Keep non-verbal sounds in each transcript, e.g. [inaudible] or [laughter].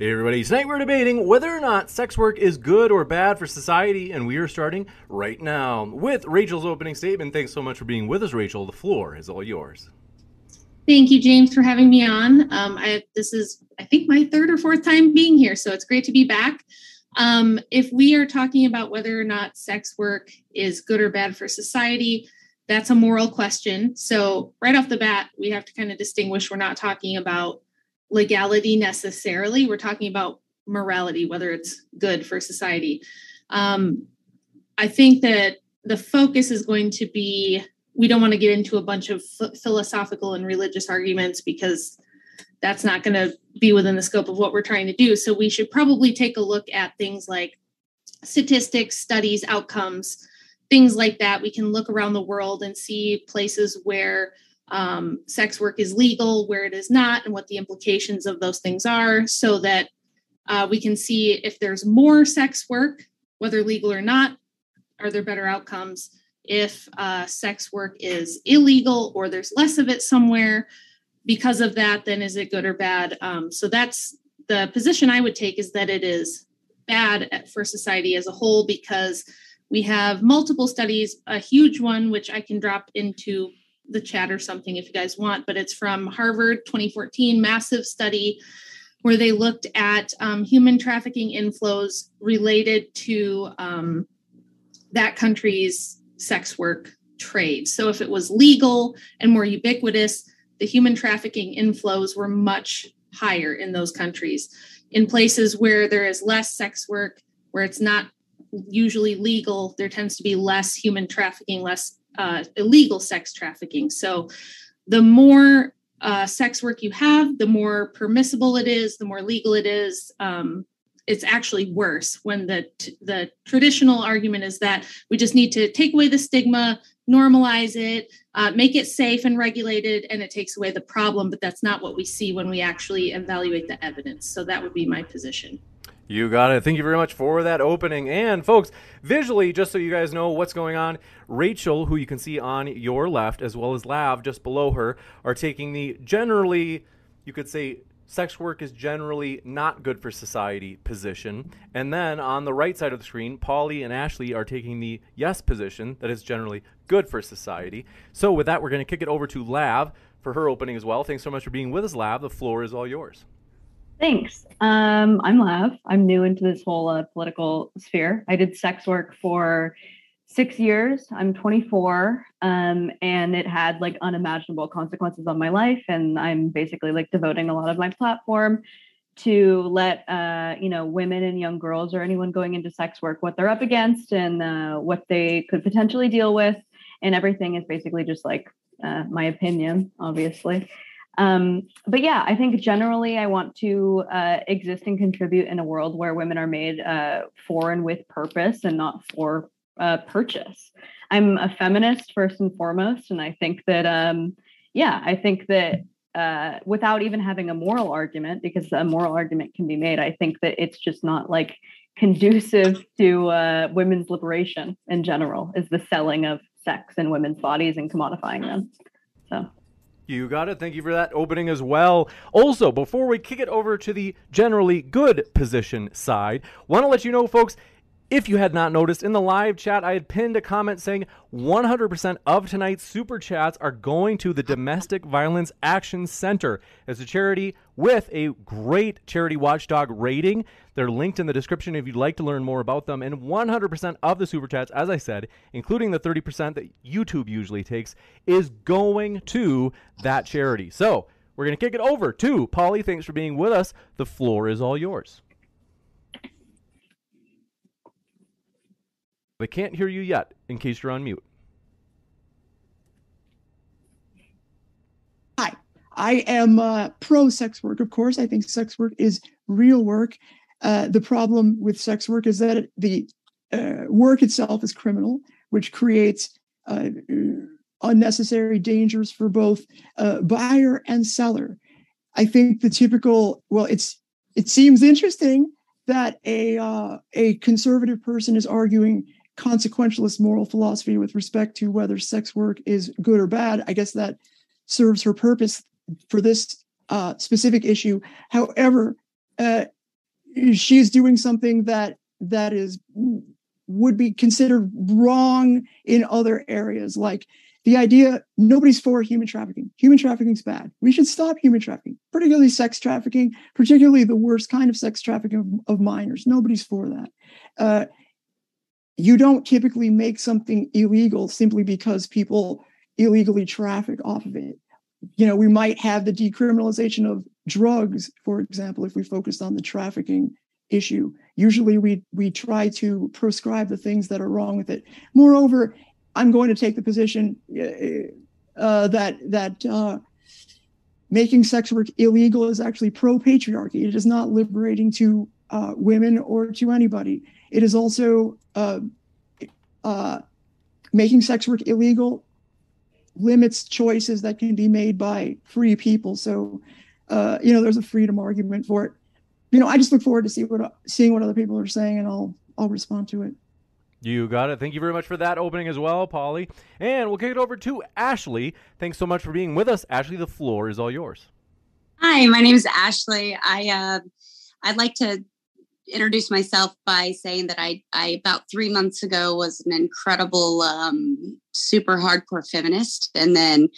Hey everybody, tonight we're debating whether or not sex work is good or bad for society, and we are starting right now with Rachel's opening statement. Thanks so much for being with us, Rachel. The floor is all yours. Thank you, James, for having me on. Um, I, this is, I think, my third or fourth time being here, so it's great to be back. Um, if we are talking about whether or not sex work is good or bad for society, that's a moral question. So, right off the bat, we have to kind of distinguish we're not talking about legality necessarily, we're talking about morality, whether it's good for society. Um, I think that the focus is going to be we don't want to get into a bunch of ph- philosophical and religious arguments because that's not going to be within the scope of what we're trying to do. So we should probably take a look at things like statistics, studies, outcomes, things like that. We can look around the world and see places where um, sex work is legal, where it is not, and what the implications of those things are, so that uh, we can see if there's more sex work, whether legal or not, are there better outcomes? If uh, sex work is illegal or there's less of it somewhere, because of that, then is it good or bad? Um, so that's the position I would take is that it is bad for society as a whole because we have multiple studies, a huge one, which I can drop into the chat or something if you guys want, but it's from Harvard 2014, massive study where they looked at um, human trafficking inflows related to um, that country's sex work trade. So if it was legal and more ubiquitous, the human trafficking inflows were much higher in those countries. In places where there is less sex work, where it's not usually legal, there tends to be less human trafficking, less uh, illegal sex trafficking. So the more uh, sex work you have, the more permissible it is, the more legal it is. Um, it's actually worse when the the traditional argument is that we just need to take away the stigma, normalize it, uh, make it safe and regulated, and it takes away the problem. But that's not what we see when we actually evaluate the evidence. So that would be my position. You got it. Thank you very much for that opening. And folks, visually, just so you guys know what's going on, Rachel, who you can see on your left, as well as Lav just below her, are taking the generally, you could say, sex work is generally not good for society position. And then on the right side of the screen, Polly and Ashley are taking the yes position that is generally good for society. So with that, we're going to kick it over to Lav for her opening as well. Thanks so much for being with us, Lav. The floor is all yours. Thanks. Um, I'm Lav. I'm new into this whole uh, political sphere. I did sex work for six years. I'm 24, um, and it had like unimaginable consequences on my life. And I'm basically like devoting a lot of my platform to let uh, you know women and young girls or anyone going into sex work what they're up against and uh, what they could potentially deal with. And everything is basically just like uh, my opinion, obviously. Um, but yeah, I think generally I want to uh, exist and contribute in a world where women are made uh, for and with purpose and not for uh, purchase. I'm a feminist first and foremost, and I think that um, yeah, I think that uh, without even having a moral argument, because a moral argument can be made, I think that it's just not like conducive to uh, women's liberation in general. Is the selling of sex and women's bodies and commodifying them. So. You got it. Thank you for that opening as well. Also, before we kick it over to the generally good position side, want to let you know, folks, if you had not noticed, in the live chat, I had pinned a comment saying 100% of tonight's super chats are going to the Domestic Violence Action Center as a charity with a great charity watchdog rating. They're linked in the description if you'd like to learn more about them. And 100% of the super chats, as I said, including the 30% that YouTube usually takes, is going to that charity. So we're going to kick it over to Polly. Thanks for being with us. The floor is all yours. They can't hear you yet, in case you're on mute. Hi, I am uh, pro sex work, of course. I think sex work is real work. Uh, the problem with sex work is that the uh, work itself is criminal, which creates uh, unnecessary dangers for both uh, buyer and seller. I think the typical well, it's it seems interesting that a a conservative person is arguing consequentialist moral philosophy with respect to whether sex work is good or bad. I guess that serves her purpose for this uh, specific issue. However, uh, she's doing something that that is would be considered wrong in other areas. Like the idea nobody's for human trafficking. Human trafficking is bad. We should stop human trafficking particularly sex trafficking particularly the worst kind of sex trafficking of, of minors. Nobody's for that. Uh, you don't typically make something illegal simply because people illegally traffic off of it. You know we might have the decriminalization of drugs for example if we focused on the trafficking issue. Usually we we try to prescribe the things that are wrong with it. Moreover i'm going to take the position uh, uh, that that uh, making sex work illegal is actually pro patriarchy it is not liberating to uh, women or to anybody it is also uh, uh, making sex work illegal limits choices that can be made by free people so you know there's a freedom argument for it you know, I just look forward to see what seeing what other people are saying, and I'll I'll respond to it. You got it. Thank you very much for that opening as well, Polly. And we'll kick it over to Ashley. Thanks so much for being with us. Ashley, the floor is all yours. Hi, my name is Ashley. I uh, I'd like to introduce myself by saying that I, I about three months ago was an incredible, um, super hardcore feminist, and then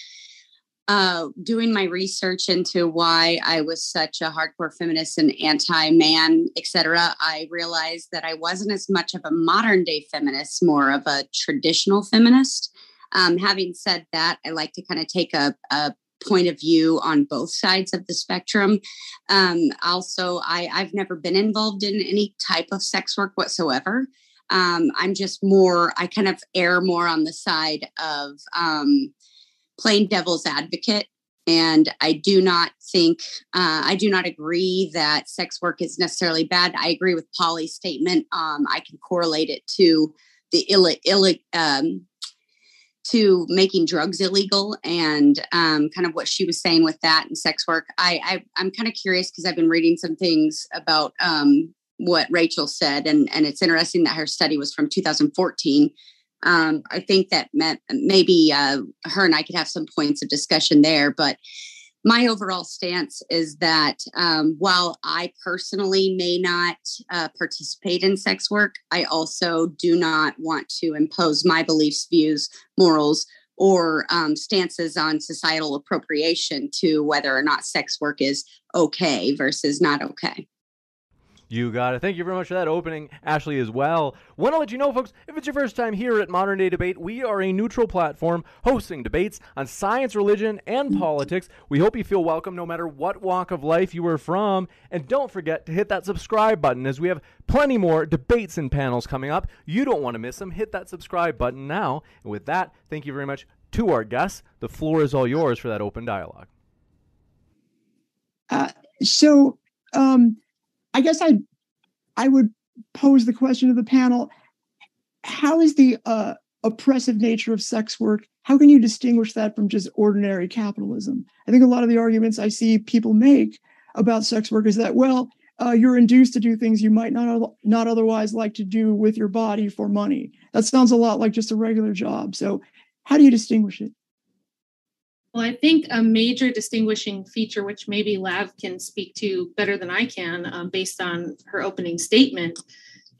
uh, doing my research into why I was such a hardcore feminist and anti-man, etc., I realized that I wasn't as much of a modern day feminist, more of a traditional feminist. Um, having said that, I like to kind of take a, a point of view on both sides of the spectrum. Um, also, I, I've never been involved in any type of sex work whatsoever. Um, I'm just more, I kind of err more on the side of um, playing devil's advocate. And I do not think, uh, I do not agree that sex work is necessarily bad. I agree with Polly's statement. Um, I can correlate it to the Ill, um, to making drugs illegal and um, kind of what she was saying with that and sex work. I, I am kind of curious because I've been reading some things about um, what Rachel said, and and it's interesting that her study was from 2014 um, I think that maybe uh, her and I could have some points of discussion there. But my overall stance is that um, while I personally may not uh, participate in sex work, I also do not want to impose my beliefs, views, morals, or um, stances on societal appropriation to whether or not sex work is okay versus not okay. You got it. Thank you very much for that opening, Ashley, as well. Want to let you know, folks, if it's your first time here at Modern Day Debate, we are a neutral platform hosting debates on science, religion, and politics. We hope you feel welcome no matter what walk of life you are from. And don't forget to hit that subscribe button as we have plenty more debates and panels coming up. You don't want to miss them. Hit that subscribe button now. And with that, thank you very much to our guests. The floor is all yours for that open dialogue. Uh, so, um, I guess I I would pose the question to the panel: How is the uh, oppressive nature of sex work? How can you distinguish that from just ordinary capitalism? I think a lot of the arguments I see people make about sex work is that well, uh, you're induced to do things you might not not otherwise like to do with your body for money. That sounds a lot like just a regular job. So, how do you distinguish it? Well, I think a major distinguishing feature, which maybe Lav can speak to better than I can, um, based on her opening statement,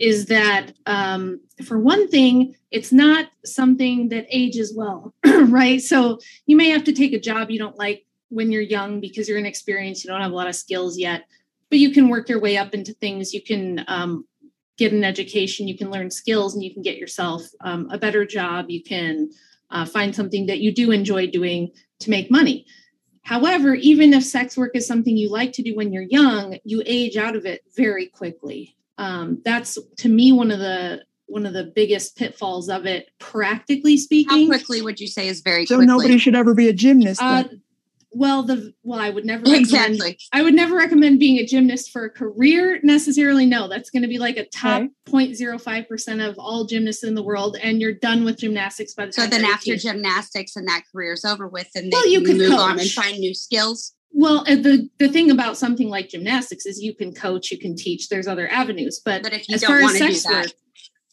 is that um, for one thing, it's not something that ages well, [clears throat] right? So you may have to take a job you don't like when you're young because you're inexperienced, you don't have a lot of skills yet, but you can work your way up into things. You can um, get an education, you can learn skills, and you can get yourself um, a better job. You can uh, find something that you do enjoy doing to make money. However, even if sex work is something you like to do when you're young, you age out of it very quickly. Um, that's to me one of the one of the biggest pitfalls of it, practically speaking. How quickly would you say is very so quickly? nobody should ever be a gymnast. Uh, well, the well, I would never recommend, Exactly. I would never recommend being a gymnast for a career necessarily. No, that's going to be like a top Okay. 0.05 percent of all gymnasts in the world, and you're done with gymnastics by the time. So then after 18. gymnastics and that career is over with, and then Well, you can could move on and find new skills. Well, uh, the the thing about something like gymnastics is you can coach, you can teach. There's other avenues, but, But if you as don't far as want to do that, work,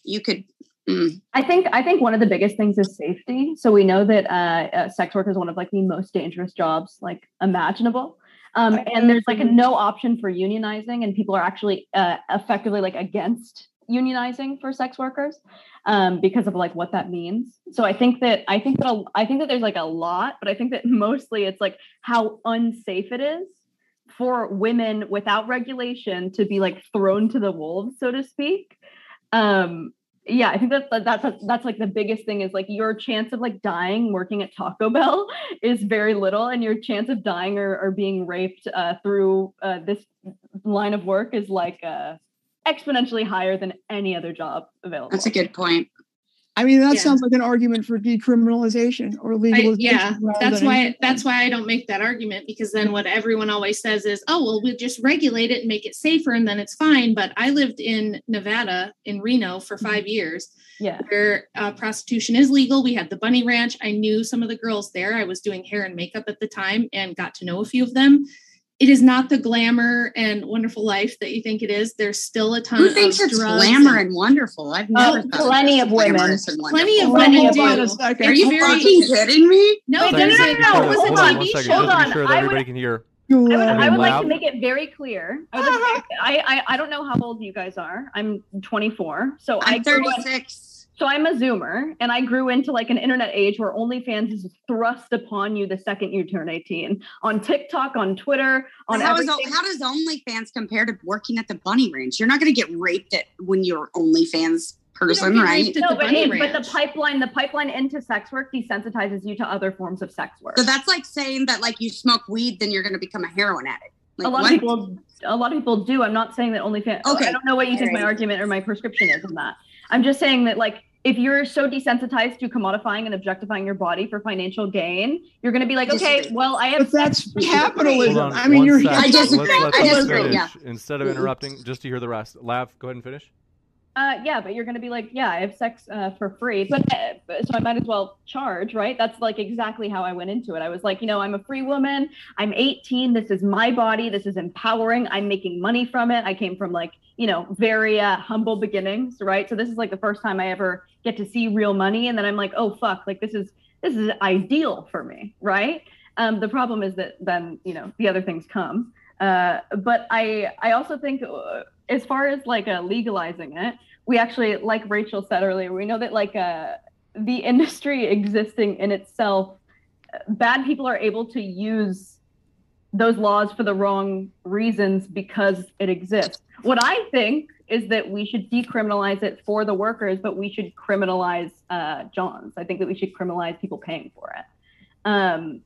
you could. Mm, I think I think one of the biggest things is safety. So we know that uh, uh, sex work is one of like the most dangerous jobs like imaginable. Um, and there's like no option for unionizing, and people are actually uh, effectively like against unionizing for sex workers um, because of like what that means. So I think that I think that a, I think that there's like a lot, but I think that [laughs] mostly it's like how unsafe it is for women without regulation to be like thrown to the wolves, so to speak. Um, yeah, I think that's that's that's like the biggest thing is like your chance of like dying working at Taco [laughs] Bell is very little, and your chance of dying or, or being raped uh, through uh, this line of work is like uh, exponentially higher than any other job available. That's a good point. I mean, that Yeah. sounds like an argument for decriminalization or I, legalization. yeah, that's why anything that's why I don't make that argument because then what everyone always says is, oh well, we'll just regulate it and make it safer, and then it's fine. But I lived in Nevada in Reno for five years, yeah. where uh, prostitution is legal. We had the Bunny Ranch. I knew some of the girls there. I was doing hair and makeup at the time and got to know a few of them. It is not the glamour and wonderful life that you think it is. There's still a ton Who of thinks it's glamour and- and wonderful? I've Oh, never thought plenty of women. glamorous and Plenty of wonderful. Well, women hold do. a. Are you Are you very- fucking kidding me? No, Wait, no, there's no, a, no, no, there was hold a on, TV show. Hold just to on, sure that I everybody would- can hear. I would. I would like to make it very clear. I, would like [laughs] I, I I don't know how old you guys are. I'm 24, so I I'm grew up- 36. So I'm a Zoomer, and I grew into like an internet age where OnlyFans is thrust upon you the second you turn 18 on TikTok, on Twitter, on How, is, everything. how does OnlyFans compare to working at the Bunny Ranch? You're not going to get raped at when you're OnlyFans person, get right? raped no, the but, Bunny it- but the pipeline, the pipeline into sex work desensitizes you to other forms of sex work. So that's like saying that like you smoke weed, then you're going to become a heroin addict. Like, a lot what? of people, a lot of people do. I'm not saying that OnlyFans. Okay. I don't know what you think my argument or my prescription is on that. I'm just saying that like if you're so desensitized to commodifying and objectifying your body for financial gain, you're going to be like, okay, well, I have But that's [laughs] capitalism. On I mean, you're. sec. I disagree. Let's let I them disagree, finish yeah. Instead of interrupting, just to hear the rest. Laugh. Go ahead and finish. Uh, yeah, but you're gonna be like, yeah, I have sex uh, for free, but uh, so I might as well charge, right? That's like exactly how I went into it. I was like, you know, I'm a free woman. I'm 18. This is my body. This is empowering. I'm making money from it. I came from like, you know, very uh, humble beginnings, right? So this is like the first time I ever get to see real money, and then I'm like, oh fuck, like this is this is ideal for me, right? Um, the problem is that then you know the other things come. Uh, but I I also think uh, as far as like uh, legalizing it, we actually like Rachel said earlier, we know that like uh, the [laughs] industry existing in itself, uh, bad people are able to use those laws for the wrong reasons because it exists. What I think is that we should decriminalize it for the workers, but we should criminalize uh, Johns. I think that we should criminalize people paying for it. Um,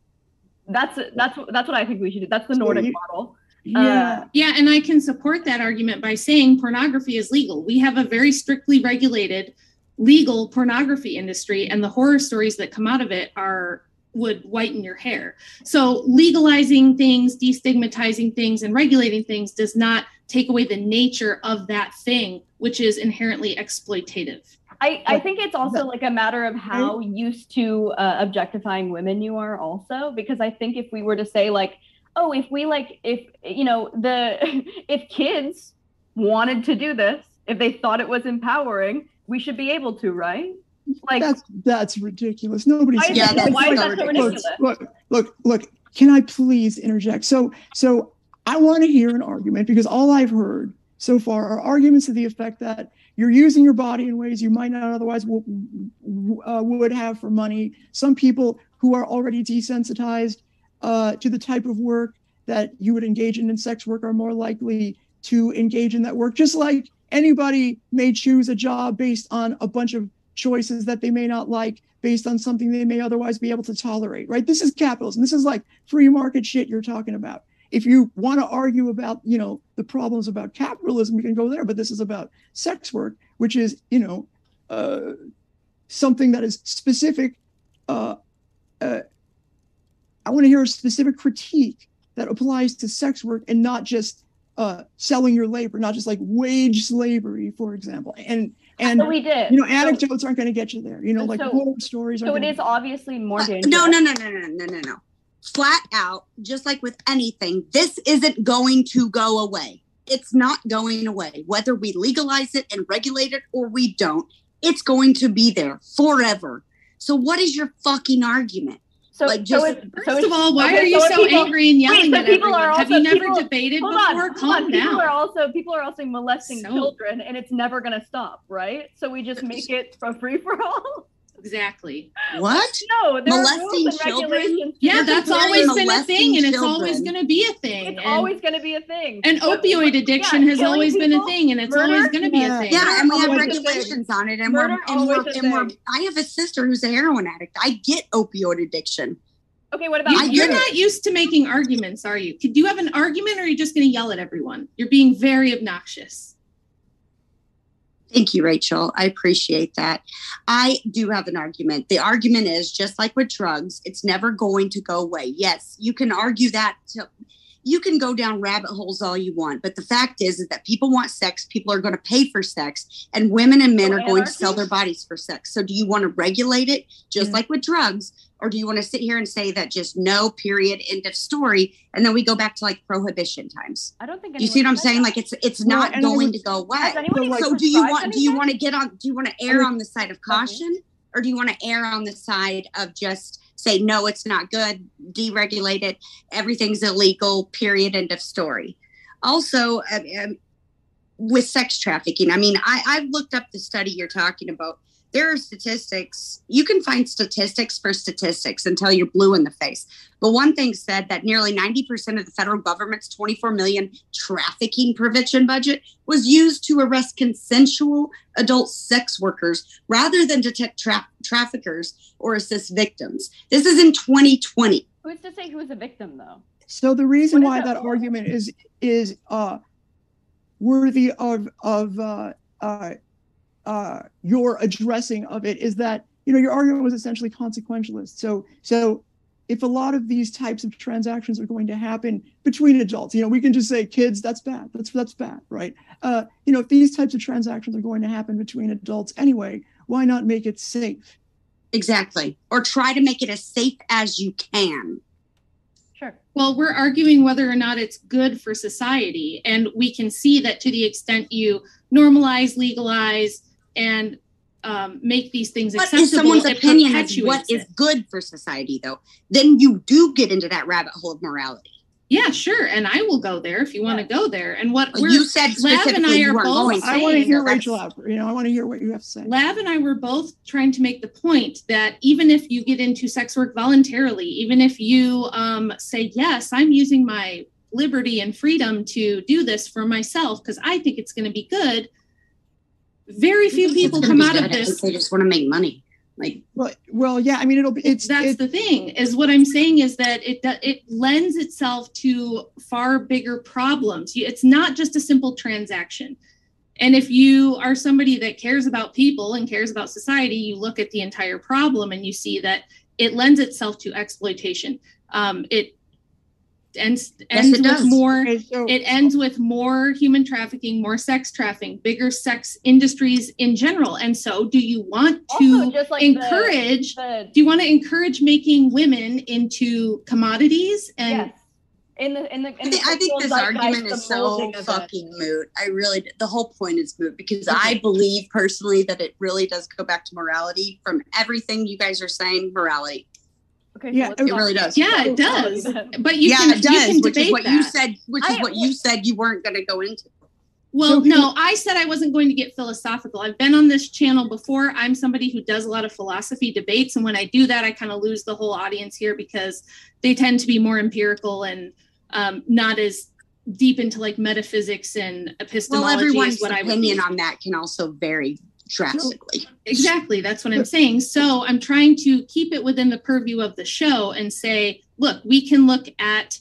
that's that's that's what I think we should do. That's the Nordic you- model. Yeah. Yeah, and I can support that argument by saying pornography is legal. We have a very strictly regulated legal pornography industry, and the horror stories that come out of it are would whiten your hair. So legalizing things, destigmatizing things, and regulating things does not take away the nature of that thing, which is inherently exploitative. I, I think it's also like a matter of how used to uh, objectifying women you are also because I think if we were to say like oh if we like if you know the [laughs] if kids wanted to do this if they thought it was empowering we should be able to right like that's that's ridiculous. Nobody's why is, Yeah, that, why is that so ridiculous. ridiculous look, look, look. Can I please interject? So, so I want to hear an argument because all I've heard so far are arguments to the effect that you're using your body in ways you might not otherwise w- w- uh, would have for money. Some people who are already desensitized uh, to the type of work that you would engage in in sex work are more likely to engage in that work. Just like anybody may choose a job based on a bunch of choices that they may not like based on something they may otherwise be able to tolerate, right? This is capitalism. This is like free market shit you're talking about. If you want to argue about, you know, the problems about capitalism, you can go there, but this is about sex work, which is, you know, uh, something that is specific, uh, uh, I want to hear a specific critique that applies to sex work and not just uh, selling your labor, not just like wage slavery, for example. And and So we did. you know, So- anecdotes aren't going to get you there. You know, like So- horror stories. So aren't it gonna obviously more Uh, dangerous. no, no, no, no, no, no, no, no. Flat out, just like with anything, this isn't going to go away. It's not going away. Whether we legalize it and regulate it or we don't, it's going to be there forever. So, what is your fucking argument? So, like, so just- so First it's- of all, why okay, are you so so people- angry and yelling so at people everyone? are Have you never people- debated Hold before? on, hold Calm on. down. People are also people are also molesting So- children, and it's never going to stop, right? So we just make it a free for all. Exactly. What? No, there Molesting are rules and children? regulations. Yeah, that's always been a thing, and it's always going to be a thing. It's and, always going to be a thing. and But- opioid addiction yeah, has killing always been a thing, and it's murder, always going to be Yeah. a thing. Yeah, and we have regulations on it, and Murder, we're and we're, and we're. I have a sister who's a heroin addict. I get opioid addiction. Okay, what about you? You're it. not used to making arguments, are you? Could you have an argument, or are you just going to yell at everyone? You're being very obnoxious. Thank you, Rachel. I appreciate that. I do have an argument. The argument is just like with drugs, it's never going to go away. Yes, you can argue that. To, you can go down rabbit holes all you want, but the fact is, is that people want sex. People are going to pay for sex, and women and men are going to sell their bodies for sex. So, do you want to regulate it just Yeah. like with drugs, or do you want to sit here and say that just no period, end of story, and then we go back to like prohibition times? I don't think You see what I'm saying? that. Like it's it's Well, not going to go away. So, like- So do you want do you want to get on do you want to err on the side of caution or do you want to err on the side of just say no it's not good deregulate it everything's illegal period end of story also um, um, with sex trafficking i mean i i've looked up the study you're talking about there are statistics you can find statistics for statistics until you're blue in the face but one thing said that nearly 90% of the federal government's 24 million trafficking prevention budget was used to arrest consensual adult sex workers rather than detect tra- traffickers or assist victims. This is in 2020. Who's to say who's a victim though? So the reason why that that? argument is is uh, worthy of of uh, uh, uh, your addressing of it is that you know your argument was essentially consequentialist. So so if a lot of these types of transactions are going to happen between adults, you know, we can just say kids, that's bad. That's that's bad, right? Uh, you know, if these types of transactions are going to happen between adults anyway, why not make it safe? Exactly. Or try to make it as safe as you can. Sure. Well, we're arguing whether or not it's good for society. And we can see that to the extent you normalize, legalize, and um, make these things What acceptable, is someone's opinion is what is good for society, though? Then you do get into that rabbit hole of morality. Yeah, sure. And I will go there if you want to go there. And what Well, we're you said Lav and I are both going. I want to hear Rachel out. You know, I want to hear what you have to say. Lav and I were both trying to make the point that even if you get into sex work voluntarily, even if you um, say, yes, I'm using my liberty and freedom to do this for myself because I think it's going to be good, very few people come out of this. They just want to make money. Like Well, well, yeah. I mean, it'll be. It's That's it- the thing is what I'm saying is that it do- it lends itself to far bigger problems. It's not just a simple transaction. And if you are somebody that cares about people and cares about society, you look at the entire problem and you see that it lends itself to exploitation. Um, it ends Yes, ends it with does. more okay, so it ends with more human trafficking, more sex trafficking, bigger sex industries in general. And so, do you want to just like encourage? the, do you want to encourage making women into commodities? And yes. In the in the, I in think, the I think cultural this argument is so molding it. fucking moot. I really, the whole point is moot because I believe personally that it really does go back to morality from everything you guys are saying. Morality. Okay, Yeah, let's it really does. yeah, it does. But you yeah, can it does, you can which is what that. you said. Which is I- what you said you weren't going to go into. Well, So- no, I said I wasn't going to get philosophical. I've been on this channel before. I'm somebody who does a lot of philosophy debates. And when I do that, I kind of lose the whole audience here because they tend to be more empirical and um, not as deep into like metaphysics and epistemology. Well, epistemology everyone's is what I would opinion on that can also vary drastically. Exactly. That's what I'm saying. So I'm trying to keep it within the purview of the show and say, look, we can look at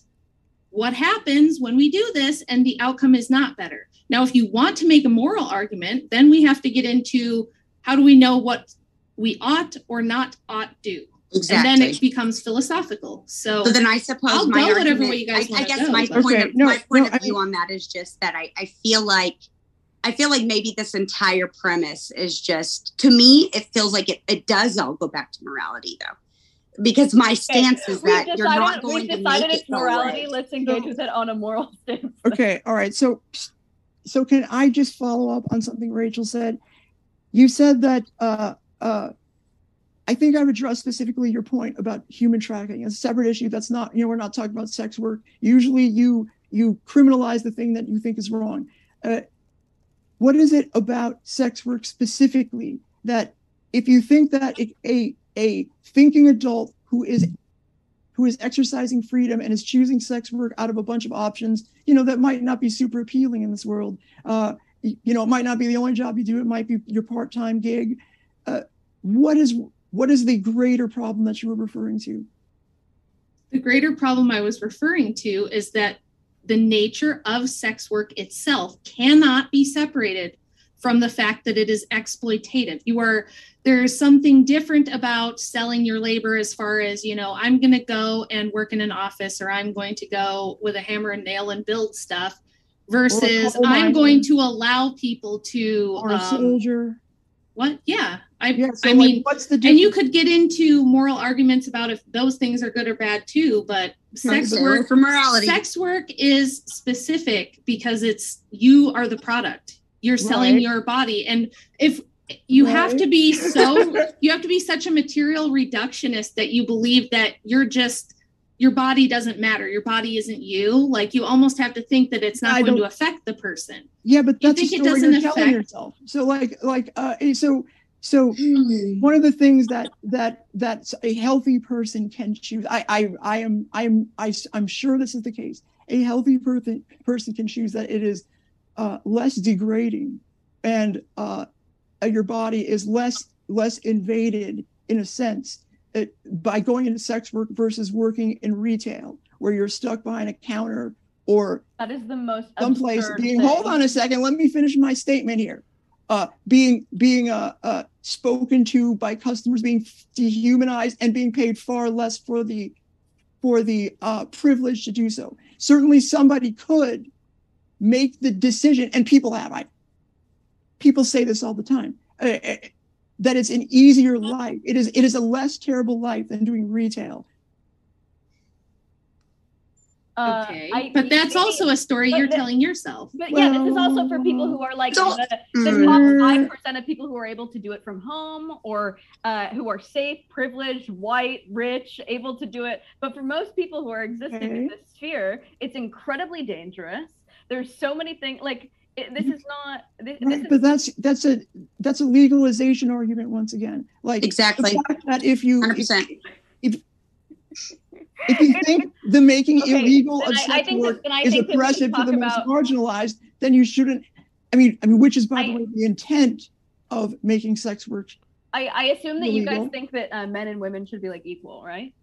what happens when we do this, and the outcome is not better. Now, if you want to make a moral argument, then we have to get into how do we know what we ought or not ought to do. Exactly. and then it becomes philosophical. So, So then I suppose I'll my go whatever way you guys I, I wanna guess go, my point Okay, of no, my point no, of view I- on that is just that I, I feel like I feel like maybe this entire premise is just to me it feels like it, it does all go back to morality though. Because my stance is We've that you're not decided- going to decided make it's it morality. away. Let's engage So- with it on a moral [laughs] stance. Okay, all right. So, so can I just follow up on something Rachel said? You said that uh, uh, I think I've addressed specifically your point about human trafficking. It's a separate issue. That's not, you know, we're not talking about sex work. Usually, you you criminalize the thing that you think is wrong. Uh, what is it about sex work specifically that, if you think that a a, thinking adult who is who is exercising freedom and is choosing sex work out of a bunch of options, you know, that might not be super appealing in this world. Uh, you know, it might not be the only job you do. It might be your part-time gig. Uh, what is what is the greater problem that you were referring to? the greater problem I was referring to is that the nature of sex work itself cannot be separated from the fact that it is exploitative. You are there's something different about selling your labor as far as, you know, I'm going to go and work in an office or I'm going to go with a hammer and nail and build stuff versus I'm going to allow people to Or a um, soldier? What? Yeah. I Yeah. So I like, mean what's the and you could get into moral arguments about if those things are good or bad too, but sex but- work for morality. sex work is specific because it's you are the product. You're selling Right. your body and if you have to be so [laughs] you have to be such a material reductionist that you believe that you're just your body doesn't matter. Your body isn't you. Like you almost have to think that it's not I going to affect the person. yeah, but you that's a think it story doesn't you're telling affect- yourself. So like like uh, so so Hmm. one of the things that that that a healthy person can choose I, I i am i am I, i'm sure this is the case a healthy person person can choose that it is uh, less degrading and uh, your body is less less invaded in a sense uh, by going into sex work versus working in retail where you're stuck behind a counter or That is the most someplace being thing. hold on a second let me finish my statement here uh being being uh, uh spoken to by customers being dehumanized and being paid far less for the for the uh privilege to do so certainly somebody could make the decision and people have i people say this all the time uh, that it's an easier life it is it is a less terrible life than doing retail Uh, okay. I- but that's maybe- also a story you're the- telling yourself. But yeah, this is also for people who are like So- the, the Mm. top five percent of people who are able to do it from home or uh, who are safe, privileged, white, rich, able to do it. But for most people who are existing in this sphere, it's incredibly dangerous. There's so many things like it, this is not. This, this right is, but that's that's a that's a legalization argument once again like Exactly. that if you Hundred if, percent. if you think the making Okay, illegal then of I- I sex think work then I is think oppressive to the talk most marginalized, then you shouldn't. I mean, I mean, which is by the way the intent of making sex work. I, I assume that you guys think that uh, men and women should be like equal, right?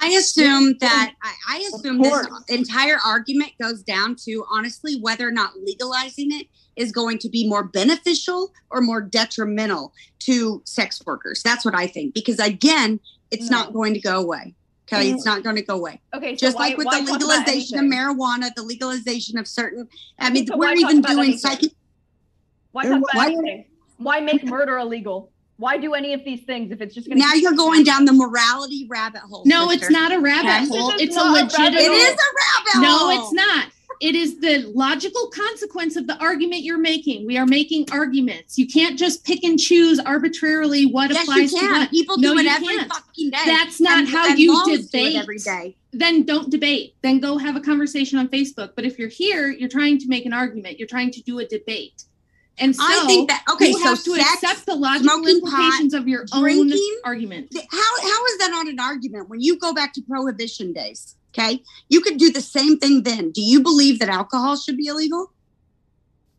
I assume that I, I assume this entire argument goes down to honestly whether or not legalizing it is going to be more beneficial or more detrimental to sex workers. That's what I think. Because again, it's No. not mm. going to go away. Okay, it's mm. not going to go away. Okay, so Just why- like with the legalization of marijuana, the legalization of certain. I mean, so we're even doing psychic. Why why-? Why make murder illegal? Why do any of these things if it's just going to Now you're going down the morality rabbit hole. No, sister. it's not a rabbit Okay. hole. This It's a not legitimate. It is a rabbit No, hole. it's not. It is the logical consequence of the argument you're making. We are making arguments. You can't just pick and choose arbitrarily what Yes, applies you to what. People No, do it you every can't. fucking day. That's not And- how and you moms do it debate. every day. Then don't debate. Then go have a conversation on Facebook. But if you're here, you're trying to make an argument. You're trying to do a debate. And so I think that okay. you So have to sex, accept the logical smoking pot, implications of your own argument. how how is that not an argument when you go back to prohibition days? Okay, you could do the same thing then. Do you believe that alcohol should be illegal?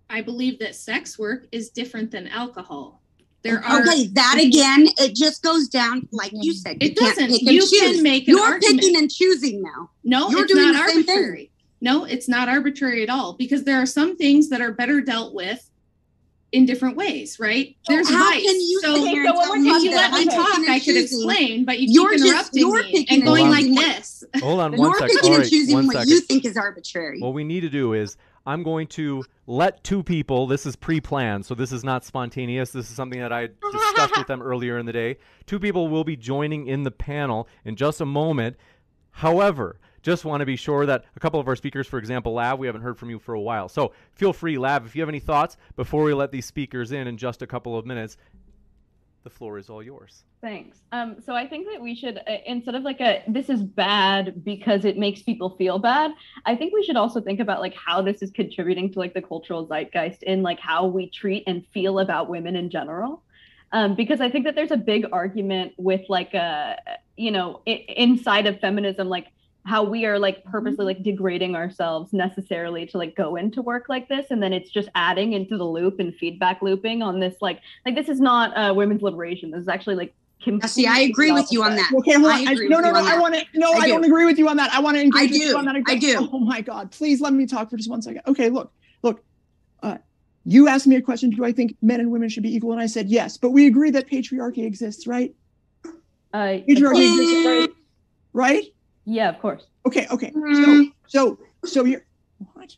I believe that sex work is different than alcohol. There are Okay, that again, it just goes down like you said. You It can't doesn't. pick and You choose. can make an You're argument. picking and choosing now. No, You're it's doing not the same thing. arbitrary. No, it's not arbitrary at all because there are some things that are better dealt with in different ways, right? There's how vice. can you so sit so tell when if you let me I'm talk, I could explain, but you You're keep just- interrupting you're me picking and and going like choosing this. [laughs] Hold on one You're second. picking All and choosing one what second. you think is arbitrary. What we need to do is I'm going to let two people, this is pre planned, so this is not spontaneous. This is something that I discussed with them earlier in the day. Two people will be joining in the panel in just a moment. However, just want to be sure that a couple of our speakers, for example, Lav, we haven't heard from you for a while. So feel free, Lav, if you have any thoughts before we let these speakers in in just a couple of minutes, the floor is all yours. Thanks. Um, so I think that we should, uh, instead of like a this is bad because it makes people feel bad, I think we should also think about like how this is contributing to like the cultural zeitgeist in like how we treat and feel about women in general. Um, because I think that there's a big argument with like a, you know, inside of feminism, like how we are like purposely like degrading ourselves necessarily to like go into work like this and then it's just adding into the loop and feedback looping on this like like this is not uh, women's liberation this is actually like see, I agree with you on opposite. that. Okay, hold I. I- no, no, no. I want to. No, I I, do. don't agree with you on that. I want to engage with do. you on that. I do. [laughs] Oh my God! Please let me talk for just one second. Okay, look, look. Uh, you asked me a question. Do I think men and women should be equal? And I said yes. But we agree that patriarchy exists, right? uh, Patriarchy exists, right? Right? Yeah of course Okay, okay. So, Mhm. so, so you're what?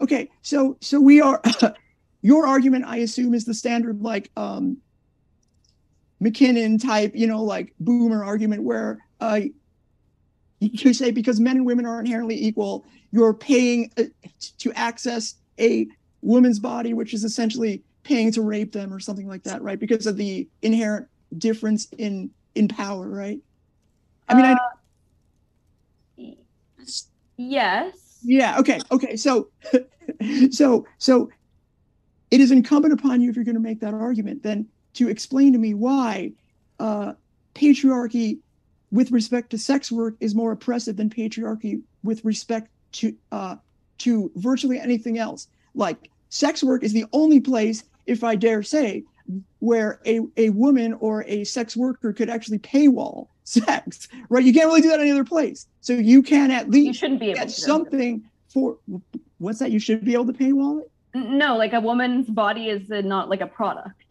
Okay, so, so we are. [laughs] your argument, I assume, is the standard like um, MacKinnon type, you know, like boomer argument where uh, you say because men and women are inherently equal, you're paying uh, to access a woman's body, which is essentially paying to rape them or something like that, right? Because of the inherent difference in in power, right? I mean, I Uh, yes Yeah. Okay. Okay. So, [laughs] so, so, it is incumbent upon you if you're going to make that argument, then to explain to me why uh, patriarchy, with respect to sex work, is more oppressive than patriarchy with respect to uh, to virtually anything else. Like sex work is the only place, if I dare say, where a, a woman or a sex worker could actually paywall sex, right? You can't really do that any other place. So you can at least you shouldn't be able get to something for what's that? You should be able to paywall it. No like a woman's body is not like a product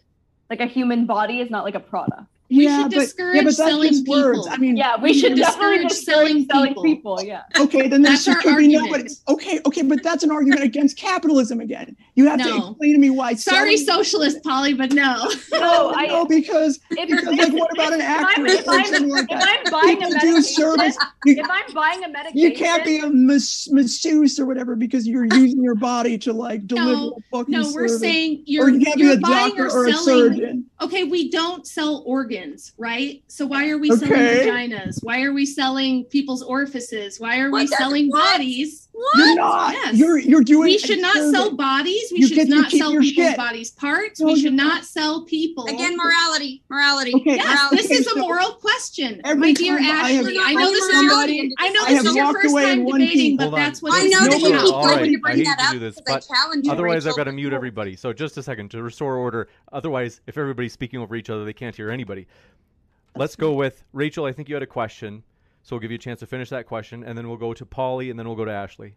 like a human body is not like a product We yeah, should but, discourage yeah, but that's selling just words. people. I mean, yeah we We should should definitely discourage discourage selling selling people. people yeah okay, then That's there should could be nobody. Okay, okay, but that's an argument against capitalism again. You have to explain to me why. Sorry, selling- socialist Polly, but no. no i no, because if, because if, like, what about an if I'm, actor if, I'm, like if? I'm buying a People do medication service. You, if I'm buying a medication you can't be a mas- masseuse or whatever because you're using your body to like [laughs] deliver No, a fucking No, we're service. saying you're, you can't be you're a buying doctor or or a selling. surgeon. Okay, we don't sell organs, right? So why are we selling vaginas? Why are we selling people's orifices? Why are we What the- selling what? bodies? You're not. Yes. You're you're doing. We should not sell bodies. We You should get not sell people's shit. bodies parts. No, we should not. not sell people. Again, morality, morality. Okay. Yes, morality. this is a moral question, every my dear time I have- Ashley. I know this is your, Somebody- I know I this is your first time debating, but that's what I know that you keep all going to bring that to up this, but I challenge you. Otherwise, I've got to mute everybody. So just a second to restore order. Otherwise, if everybody's speaking over each other, they can't hear anybody. Let's go with Rachel. I think you had a question, so we'll give you a chance to finish that question, and then we'll go to Polly, and then we'll go to Ashley.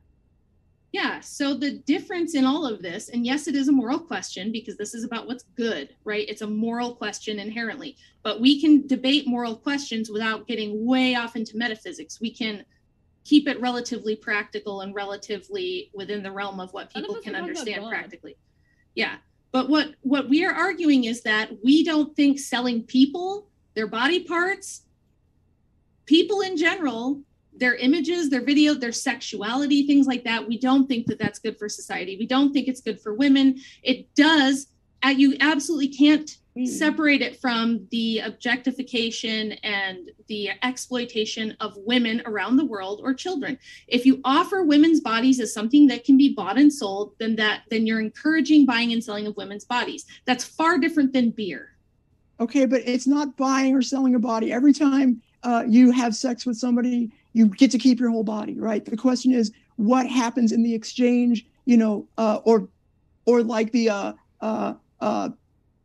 Yeah. So the difference in all of this, and yes, it is a moral question because this is about what's good, right? It's a moral question inherently, but we can debate moral questions without getting way off into metaphysics. We can keep it relatively practical and relatively within the realm of what people can are talking about understand practically. Yeah. But what what we are arguing is that we don't think selling people, their body parts, people in general their images, their video, their sexuality, things like that. We don't think that that's good for society. We don't think it's good for women. It does. Uh, you absolutely can't separate it from the objectification and the exploitation of women around the world or children. If you offer women's bodies as something that can be bought and sold, then that then you're encouraging buying and selling of women's bodies. That's far different than beer. Okay, but it's not buying or selling a body. Every time uh, you have sex with somebody, you get to keep your whole body, right? The question is, what happens in the exchange? You know, uh, or or like the uh, uh, uh,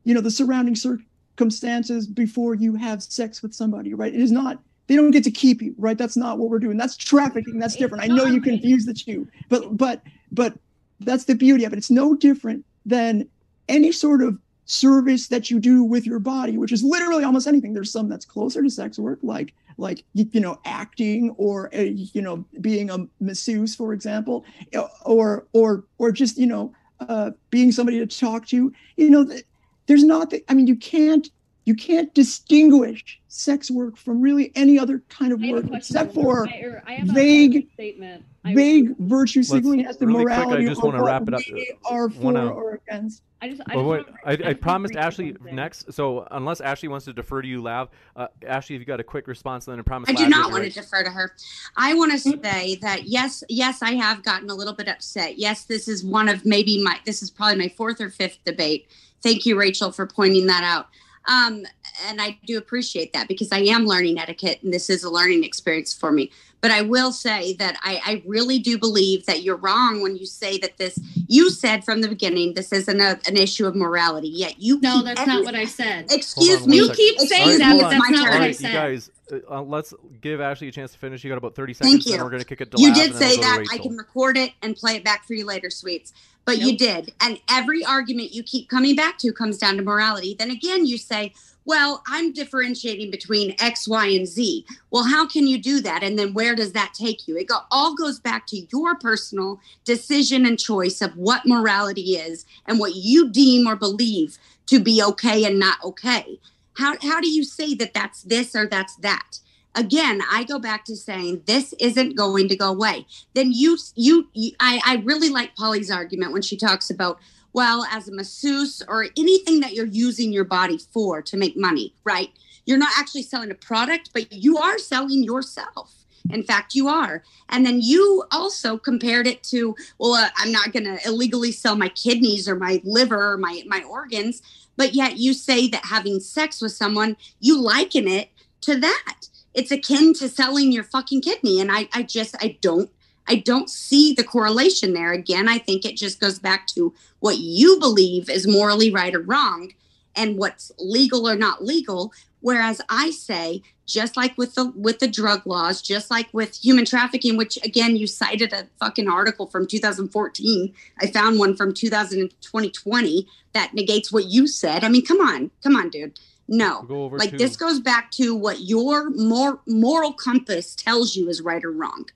you know the surrounding circumstances before you have sex with somebody, right? It is not. They don't get to keep you, right? That's not what we're doing. That's trafficking. That's different. I know you confuse the two, but but but that's the beauty of it. It's no different than any sort of service that you do with your body, which is literally almost anything. There's some that's closer to sex work, like like you, know acting or uh, you know being a masseuse, for example, uh, or or or just you know uh, being somebody to talk to. You know, th- there's not. The, I mean, you can't you can't distinguish sex work from really any other kind of I have a work except for- for I, I vague- statement. I- vague virtue signaling as to really quick, I morality just or wanna wrap it up. we are for Wanna- or against. I just, I Well, just wait, I, I promised Ashley something. next. So unless Ashley wants to defer to you, Lav, uh, Ashley, if you got a quick response, then I promise. I do Lav, not want right. to defer to her. I want to say that yes, yes, I have gotten a little bit upset. Yes, this is one of maybe my this is probably my fourth or fifth debate. Thank you, Rachel, for pointing that out. Um, and I do appreciate that because I am learning etiquette and this is a learning experience for me. But I will say that I, I really do believe that you're wrong when you say that this. You said from the beginning this isn't a, an issue of morality. Yet you No, keep that's every- not what I said. Excuse one me. You second. keep saying All that, hold but that's my not turn. what I right, you said. guys, uh, uh, let's give Ashley a chance to finish. You got about 30 seconds, Thank you. we're going to kick it to You did say we'll go to that. I can record it and play it back for you later, sweets. But you did. And every argument you keep coming back to comes down to morality. Then again, you say, well, I'm differentiating between X, Y, and Z. Well, how can you do that? And then where does that take you? It go, all goes back to your personal decision and choice of what morality is and what you deem or believe to be okay and not okay. How, how do you say that that's this or that's that? Again, I go back to saying this isn't going to go away. Then you, you, you I, I really like Polly's argument when she talks about well, as a masseuse or anything that you're using your body for to make money, right? You're not actually selling a product, but you are selling yourself. In fact, you are. And then you also compared it to, well, uh, I'm not going to illegally sell my kidneys or my liver or my, my organs. But yet you say that having sex with someone, you liken it to that. It's akin to selling your fucking kidney. And I, I just, I don't I don't see the correlation there. Again, I think it just goes back to what you believe is morally right or wrong and what's legal or not legal. Whereas I say, just like with the with the drug laws, just like with human trafficking, which again you cited a fucking article from 2014. I found one from 2020 that negates what you said. I mean, come on, come on, dude. No. We'll Like to- this goes back to what your mor- moral compass tells you is right or wrong.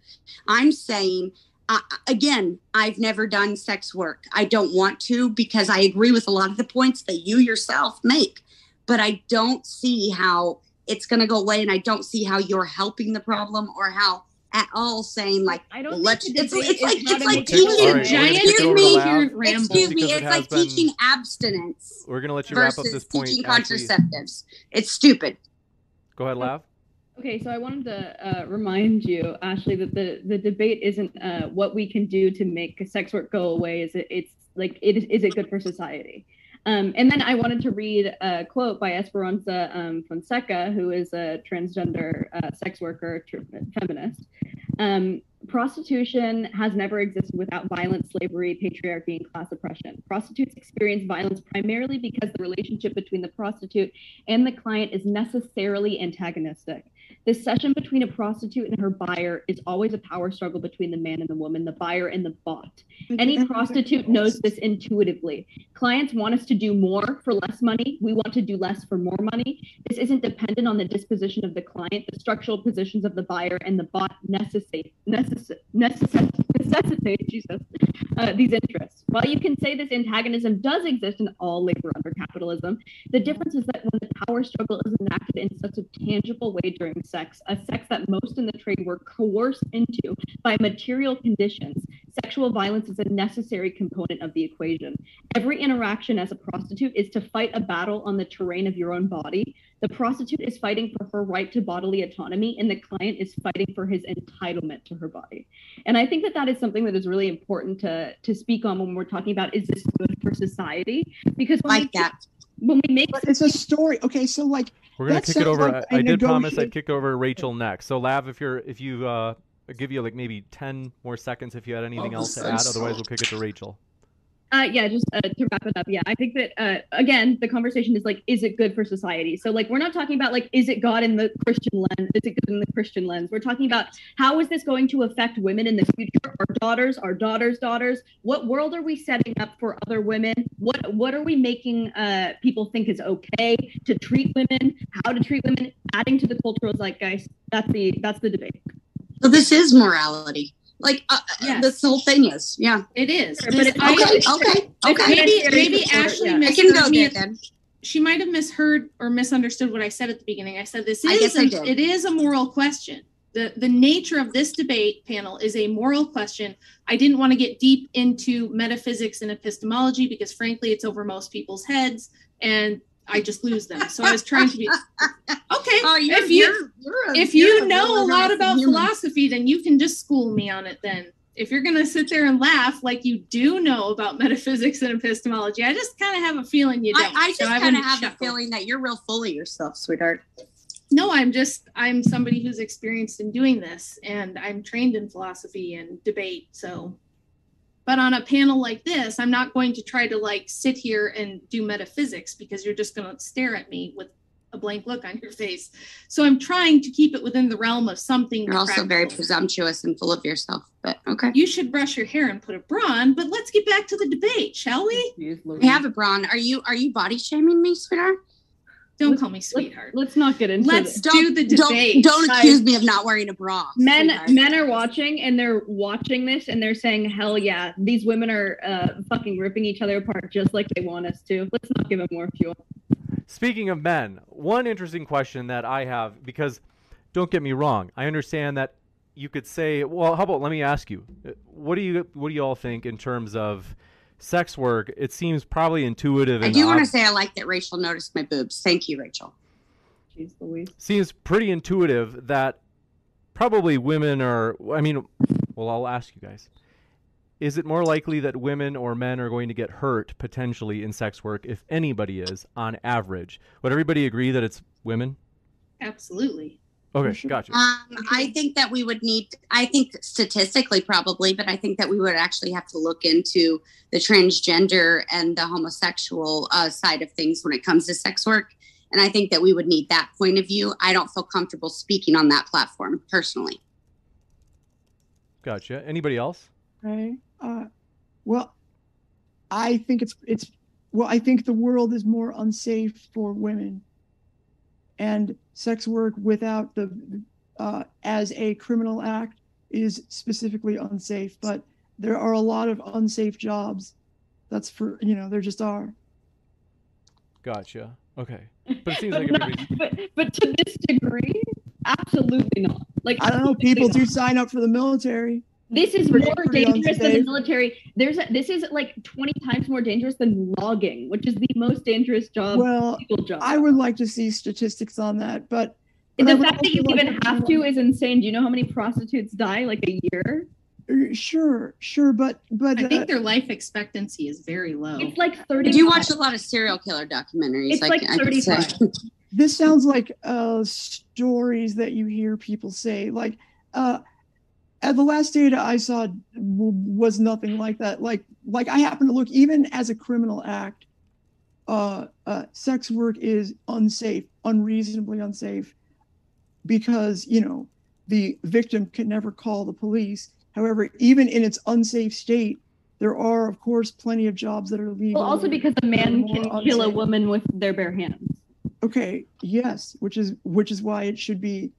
I'm saying uh, again, I've never done sex work. I don't want to because I agree with a lot of the points that you yourself make, but I don't see how it's going to go away, and I don't see how you're helping the problem or how at all saying like I don't well, let's the it's, debate it's like it's like make it go teaching away. All right, we're excuse kick it over to me excuse me Because it it's like been- teaching abstinence We're going to let you wrap up versus this point. teaching contraceptives it's stupid Go ahead, Lav. Okay, so I wanted to uh, remind you, Ashley, that the the debate isn't uh, what we can do to make sex work go away. Is it? It's like it is. Is it good for society? Um, and then I wanted to read a quote by Esperanza um, Fonseca, who is a transgender uh, sex worker, tr- feminist. Um, prostitution has never existed without violence, slavery, patriarchy, and class oppression. Prostitutes experience violence primarily because the relationship between the prostitute and the client is necessarily antagonistic. The session between a prostitute and her buyer is always a power struggle between the man and the woman, the buyer and the bot. Any prostitute knows this intuitively. Clients want us to do more for less money. We want to do less for more money. This isn't dependent on the disposition of the client. The structural positions of the buyer and the bot necessitate necess- necess- necessitate [laughs] Jesus uh, these interests. While you can say this antagonism does exist in all labor under capitalism, the difference is that when the power struggle is enacted in such a tangible way during sex, a sex that most in the trade were coerced into by material conditions, sexual violence is a necessary component of the equation. Every interaction as a prostitute is to fight a battle on the terrain of your own body. The prostitute is fighting for her right to bodily autonomy, and the client is fighting for his entitlement to her body. And I think that that is something that is really important to to speak on when we're talking about is this good for society? Because when like that when we make it's a story. Okay, so like We're gonna kick it over. like I, a I did promise I'd kick over Rachel next. So Lav, if you're if you uh I'll give you like maybe ten more seconds if you had anything Well, else to add. thing's Otherwise, we'll kick it to Rachel. Uh, yeah, just uh, to wrap it up. Yeah, I think that uh, again, the conversation is like, is it good for society? So like, we're not talking about like, is it God in the Christian lens? Is it good in the Christian lens? We're talking about how is this going to affect women in the future? Our daughters, our daughters' daughters. What world are we setting up for other women? What what are we making uh, people think is okay to treat women? How to treat women? Adding to the cultural zeitgeist. That's the that's the debate. So this is morality. Like uh, Yes. this whole thing is. Yeah. It is. But This- it- Okay. I- Okay. Okay. maybe maybe Ashley yeah. I misheard can go me there then. she might have misheard or misunderstood what I said at the beginning. I said this is guess I a- it is a moral question. The the nature of this debate panel is a moral question. I didn't want to get deep into metaphysics and epistemology because frankly it's over most people's heads and I just lose them. So I was trying to be okay. Oh, if you you're, you're a, if you're a know a lot about human. philosophy, then you can just school me on it then. If you're gonna sit there and laugh like you do know about [laughs] metaphysics and epistemology, I just kind of have a feeling you don't. I, I so just kind wouldn't of have chuckle. a feeling that you're real full of yourself, sweetheart. No, I'm just I'm somebody who's experienced in doing this and I'm trained in philosophy and debate. So but on a panel like this, I'm not going to try to like sit here and do metaphysics because you're just going to stare at me with a blank look on your face. So I'm trying to keep it within the realm of something. You're also very presumptuous and full of yourself. But okay. You should brush your hair and put a bra on, but let's get back to the debate, shall we? We have a brawn. Are you are you body shaming me, sweetheart? Don't Let's- call me sweetheart. Let's not get into Let's this. do the Don't debate. don't Guys. accuse me of not wearing a bra. men sweetheart. men are watching and they're watching this and they're saying hell yeah these women are uh, fucking ripping each other apart just like they want us to let's not give them more fuel Speaking of men, one interesting question that I have because don't get me wrong, I understand that you could say, well, how about let me ask you, uh, what do you what do you all think in terms of sex work? It seems probably intuitive I do want to ob- say I like that Rachel noticed my boobs. Thank you, Rachel. Jeez Louise. seems pretty intuitive that probably women are I mean, well, I'll ask you guys. Is it more likely that women or men are going to get hurt potentially in sex work if anybody is on average? Would everybody agree that it's women? Absolutely. Okay, sure. gotcha. Um, I think that we would need, I think statistically probably, but I think that we would actually have to look into the transgender and the homosexual uh, side of things when it comes to sex work. And I think that we would need that point of view. I don't feel comfortable speaking on that platform personally. Gotcha. Anybody else? Right. Uh, well, I think it's it's well, I think the world is more unsafe for women, and sex work without the uh, as a criminal act is specifically unsafe. But there are a lot of unsafe jobs. That's for you know there just are. Gotcha. Okay. [laughs] But it seems but, like not, [laughs] but but to this degree absolutely not like I don't know. People not. do sign up for the military. This is more dangerous than the military there's a, this is like 20 times more dangerous than logging which is the most dangerous job Well, job I would like to see statistics on that, but. But the fact that you like even have to is insane. Do you know how many prostitutes die like a year? Uh, Sure, sure, but but I uh, think their life expectancy is very low. It's like 30. do you watch a lot of serial killer documentaries. It's I, like I 35. this sounds like uh stories that you hear people say like uh at the last data i saw was nothing like that. Like like i happen to look even as a criminal act uh uh sex work is unsafe unreasonably unsafe because you know the victim can never call the police. However even in its unsafe state there are of course plenty of jobs that are legal. Well, also because a man can kill a woman with their bare hands. okay yes which is which is why it should be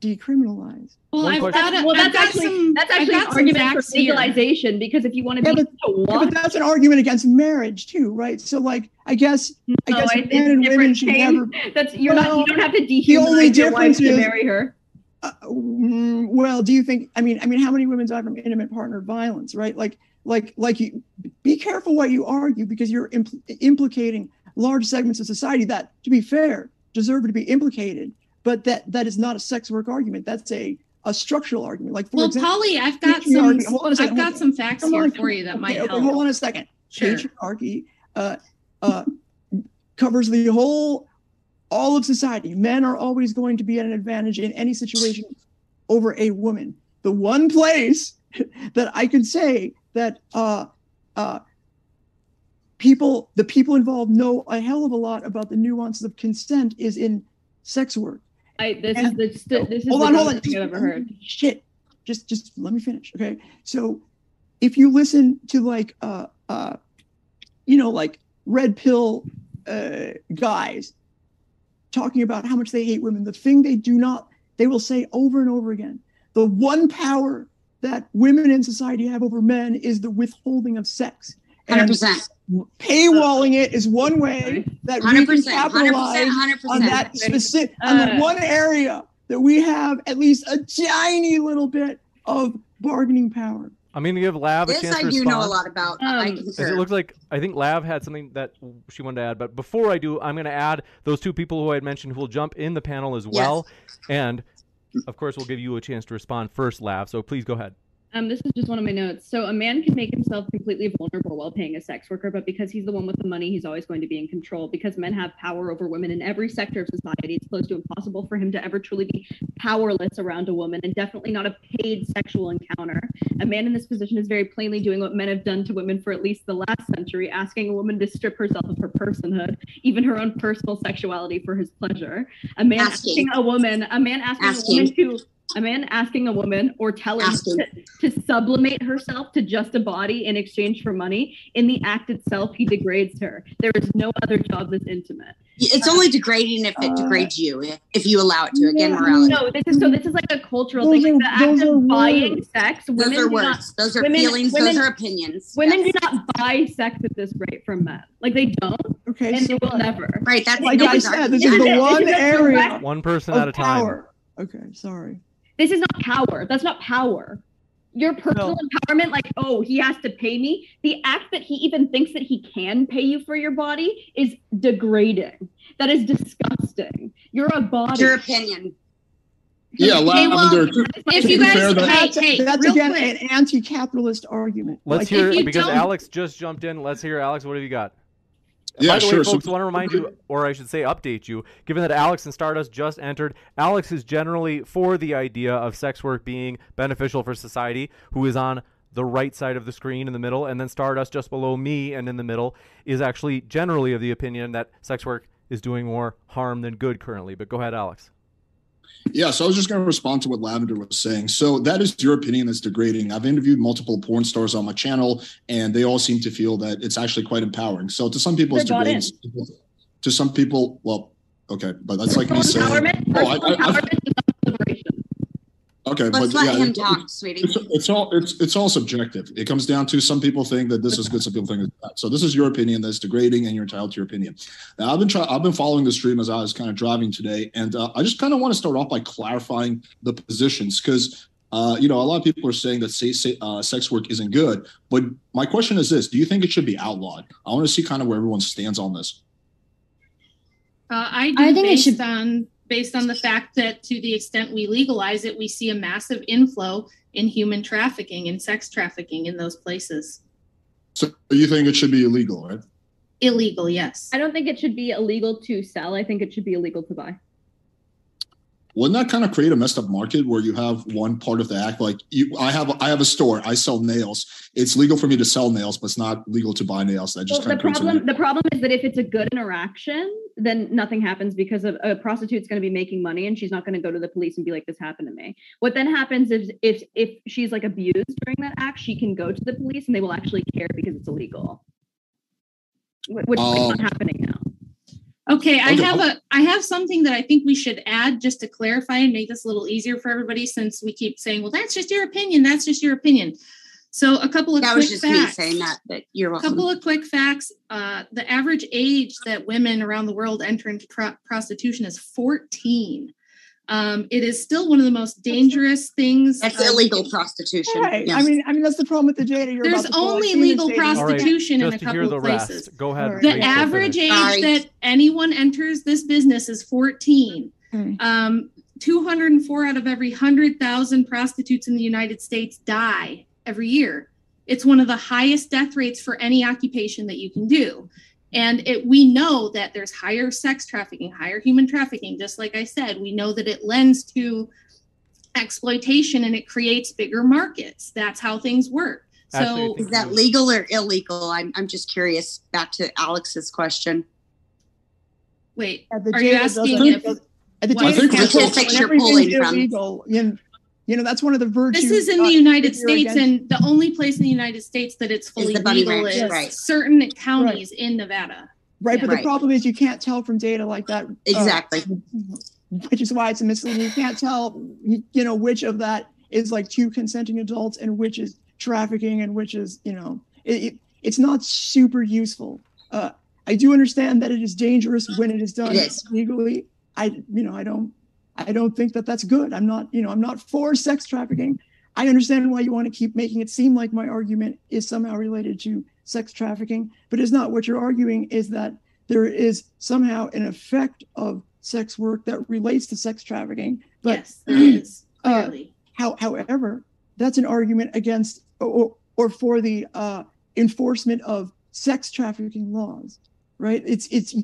decriminalized well, One I've question- got a, well, I've that's got actually some, that's I've actually got an argument for facts here. legalization because if you want to Yeah, be but- Yeah, but that's an argument against marriage too right so like i guess I guess it's men and women should Kane. never That's you're not. You don't have to the only dehumanize your wife difference to marry her. uh, mm, well do you think i mean i mean how many women die from intimate partner violence right like like like you be careful what you argue because you're impl- implicating large segments of society that to be fair deserve to be implicated but that that is not a sex work argument that's a a structural argument like for Well, example Polly, I've got some. hold on a second, I've got some facts Come here for you that Okay, might okay, help. hold on a second Sure. patriarchy uh, uh, covers the whole all of society men are always going to be at an advantage in any situation over a woman the one place [laughs] that i can say that uh, uh, people the people involved know a hell of a lot about the nuances of consent is in sex work. I this And- is the this is hold on, hold on. I've ever heard. Shit. Just just let me finish. Okay. So if you listen to like uh uh you know like red pill uh guys talking about how much they hate women, the thing they do not they will say over and over again, the one power that women in society have over men is the withholding of sex. Hundred And percent. paywalling it is one way that we Hundred can percent. Hundred capitalize percent. Hundred on that specific on the Uh, one area that we have at least a tiny little bit of bargaining power. I'm going to give Lav a This chance I to do know a lot about. I Um, it looks like I think Lav had something that she wanted to add, but before I do, I'm going to add those two people who I had mentioned who will jump in the panel as well, and of course we'll give you a chance to respond first, Lav. So please go ahead. Um, this is just one of my notes. So a man can make himself completely vulnerable while paying a sex worker, but because he's the one with the money, he's always going to be in control. Because men have power over women in every sector of society, it's close to impossible for him to ever truly be powerless around a woman, and definitely not a paid sexual encounter. A man in this position is very plainly doing what men have done to women for at least the last century, asking a woman to strip herself of her personhood, even her own personal sexuality for his pleasure. A man Asking. asking, a woman, a man asking, Asking. a woman to a man asking a woman or telling Asking. to, to sublimate herself to just a body in exchange for money, in the act itself, he degrades her. There is no other job that's intimate. It's only degrading if it Uh, degrades you, if, if you allow it to. Again, yeah, morality. No, this is so. This is like a cultural Those thing. are- Like the act of buying words. sex. Those Women are do not. words. Those are women- feelings. women- those are opinions. Women Yes. do not buy sex at this rate from men. Like they don't, Okay, and so they will never. Right. That's like I nobody's said, this is the [laughs] one This is a area One person at a time. power. Okay, sorry. This is not power. That's not power. Your personal empowerment, like, oh, he has to pay me. The act that he even thinks that he can pay you for your body is degrading. That is disgusting. You're a body. Your opinion. Yeah, Okay, well, Lavender. if you guys, fair, that- hey, That's, hey, that's again quick. an anti-capitalist argument. Let's Like, hear you because Alex just jumped in. Let's hear Alex. What have you got? Yeah, By the sure. way, So- folks, want to remind you, [clears throat] or I should say, update you. Given that Alex and Stardust just entered, Alex is generally for the idea of sex work being beneficial for society. Who is on the right side of the screen in the middle, and then Stardust just below me and in the middle is actually generally of the opinion that sex work is doing more harm than good currently. But go ahead, Alex. Yeah, so I was just going to respond to what Lavender was saying. So that is your opinion that's degrading. I've interviewed multiple porn stars on my channel, and they all seem to feel that it's actually quite empowering. So to some people, it's They're degrading. in. Some people- To some people, well, okay, but that's like me saying, oh, I, I, I, empowerment is not liberation. Okay, Let's but let yeah, him it- talk, sweetie. It's, it's all it's it's all subjective. It comes down to some people think that this is good, some people think it's bad. So this is your opinion that's degrading, and you're entitled to your opinion. Now I've been trying. I've been following the stream as I was kind of driving today, and uh, I just kind of want to start off by clarifying the positions because. Uh, you know, a lot of people are saying that say, say, uh, sex work isn't good, but my question is this: Do you think it should be outlawed? I want to see kind of where everyone stands on this. Uh, I do I think it based should- on based on the fact that to the extent we legalize it, we see a massive inflow in human trafficking and sex trafficking in those places. So you think it should be illegal, right? Illegal, yes. I don't think it should be illegal to sell. I think it should be illegal to buy. Wouldn't that kind of create a messed up market where you have one part of the act like you i have i have a store i sell nails it's legal for me to sell nails but it's not legal to buy nails that just Well, the problem the problem is that if it's a good interaction, then nothing happens because of, a prostitute's going to be making money and she's not going to go to the police and be like, "This happened to me." What then happens is if if she's like abused during that act, she can go to the police and they will actually care because it's illegal, Wh- which is Um, not happening now. Okay, I Okay, have a I have something that I think we should add just to clarify and make this a little easier for everybody since we keep saying, well, that's just your opinion, that's just your opinion. So a couple of That quick was just facts. me saying that. But you're welcome. A couple of quick facts. Uh, the average age that women around the world enter into tra- prostitution is 14. Um, it is still one of the most dangerous things. That's uh, illegal prostitution. Right. Yes. I mean, I mean that's the problem with the data. You're There's about to only legal savings. All right, prostitution in a Just to hear couple the of places. rest. Go ahead. All right. The Rachel, average finish. age Sorry. that anyone enters this business is 14. Okay. Um, 204 out of every 100,000 prostitutes in the United States die every year. It's one of the highest death rates for any occupation that you can do. And it, we know that there's higher sex trafficking, higher human trafficking. Just like I said, we know that it lends to exploitation and it creates bigger markets. That's how things work. So think Is that you- legal or illegal? I'm, I'm just curious. Back to Alex's question. wait, the are you asking doesn't- if the Well, I think can't Rachel- show Statistics you're pulling from. illegal, You know, you know, that's one of the virtues. this is in uh, the United States, against- and the only place in the United States that it's fully the legal Ranch, is right. certain counties in Nevada. right, but Right. the problem is you can't tell from data like that. uh, Exactly. which is why it's a misleading. You can't tell, you you know, which of that is like two consenting adults and which is trafficking and which is, you know, it, it, it's not super useful. Uh, I do understand that it is dangerous when it is done It is. legally. I, you know, I don't, I don't think that that's good. I'm not, you know, I'm not for sex trafficking. I understand why you want to keep making it seem like my argument is somehow related to sex trafficking, but it's not. What you're arguing is that there is somehow an effect of sex work that relates to sex trafficking. But yes, there is [clears throat] uh, how, however, that's an argument against or, or for the uh, enforcement of sex trafficking laws, right? It's it's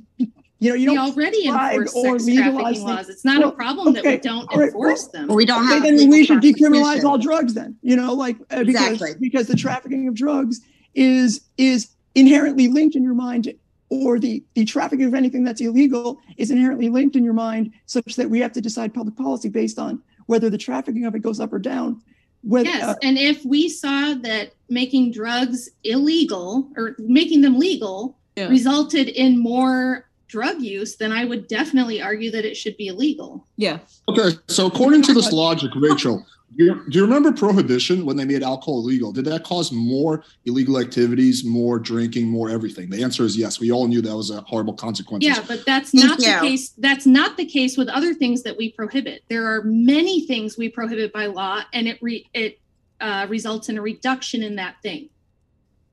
you know you we don't already enforce or sex legalize trafficking laws. It's not Well, a problem that we don't all right, enforce well, them. Well, we don't Okay, have. then we should decriminalize all drugs then you know like uh, because Exactly. because the trafficking of drugs is is inherently linked in your mind or the the trafficking of anything that's illegal is inherently linked in your mind such that we have to decide public policy based on whether the trafficking of it goes up or down whether Yes, uh, and if we saw that making drugs illegal or making them legal Yeah. resulted in more drug use, then I would definitely argue that it should be illegal. Yeah. Okay, so according to this logic, Rachel, you, do you remember prohibition when they made alcohol illegal? Did that cause more illegal activities, more drinking, more everything? The answer is yes. We all knew that was a horrible consequence. Yeah, but that's Thank not the case. That's not the case with other things that we prohibit. There are many things we prohibit by law, and it re, it uh, results in a reduction in that thing.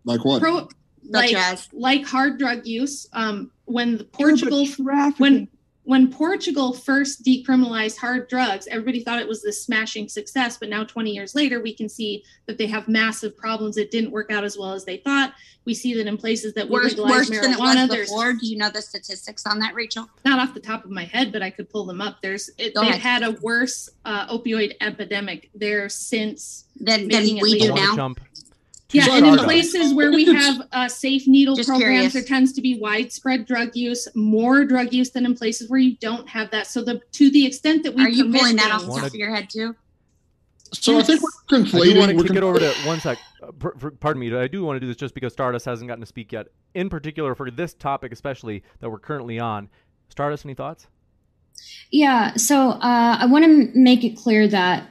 Like what? Pro, like as? like hard drug use. Um, when the Portugal when when Portugal first decriminalized hard drugs, everybody thought it was this smashing success. But now, 20 years later, we can see that they have massive problems. It didn't work out as well as they thought. We see that in places that we Worse, legalize worse than it marijuana, was there's before. Do you know the statistics on that, Rachel? not off the top of my head, but I could pull them up. There's it, they've ahead. had a worse uh, opioid epidemic there since. Than, Making than it we I do now. jump to Yeah, and in Stardust. places where we have uh, safe needle Just programs, curious. there tends to be widespread drug use, more drug use than in places where you don't have that. So the to the extent that we Are you pulling that off the Wanna- top of your head too? So I think we're I do conflating. want to we're kick it con- over to one sec. Uh, per, per- pardon me. I do want to do this just because Stardust hasn't gotten to speak yet. In particular, for this topic, especially that we're currently on. Stardust, any thoughts? Yeah, so uh, I want to make it clear that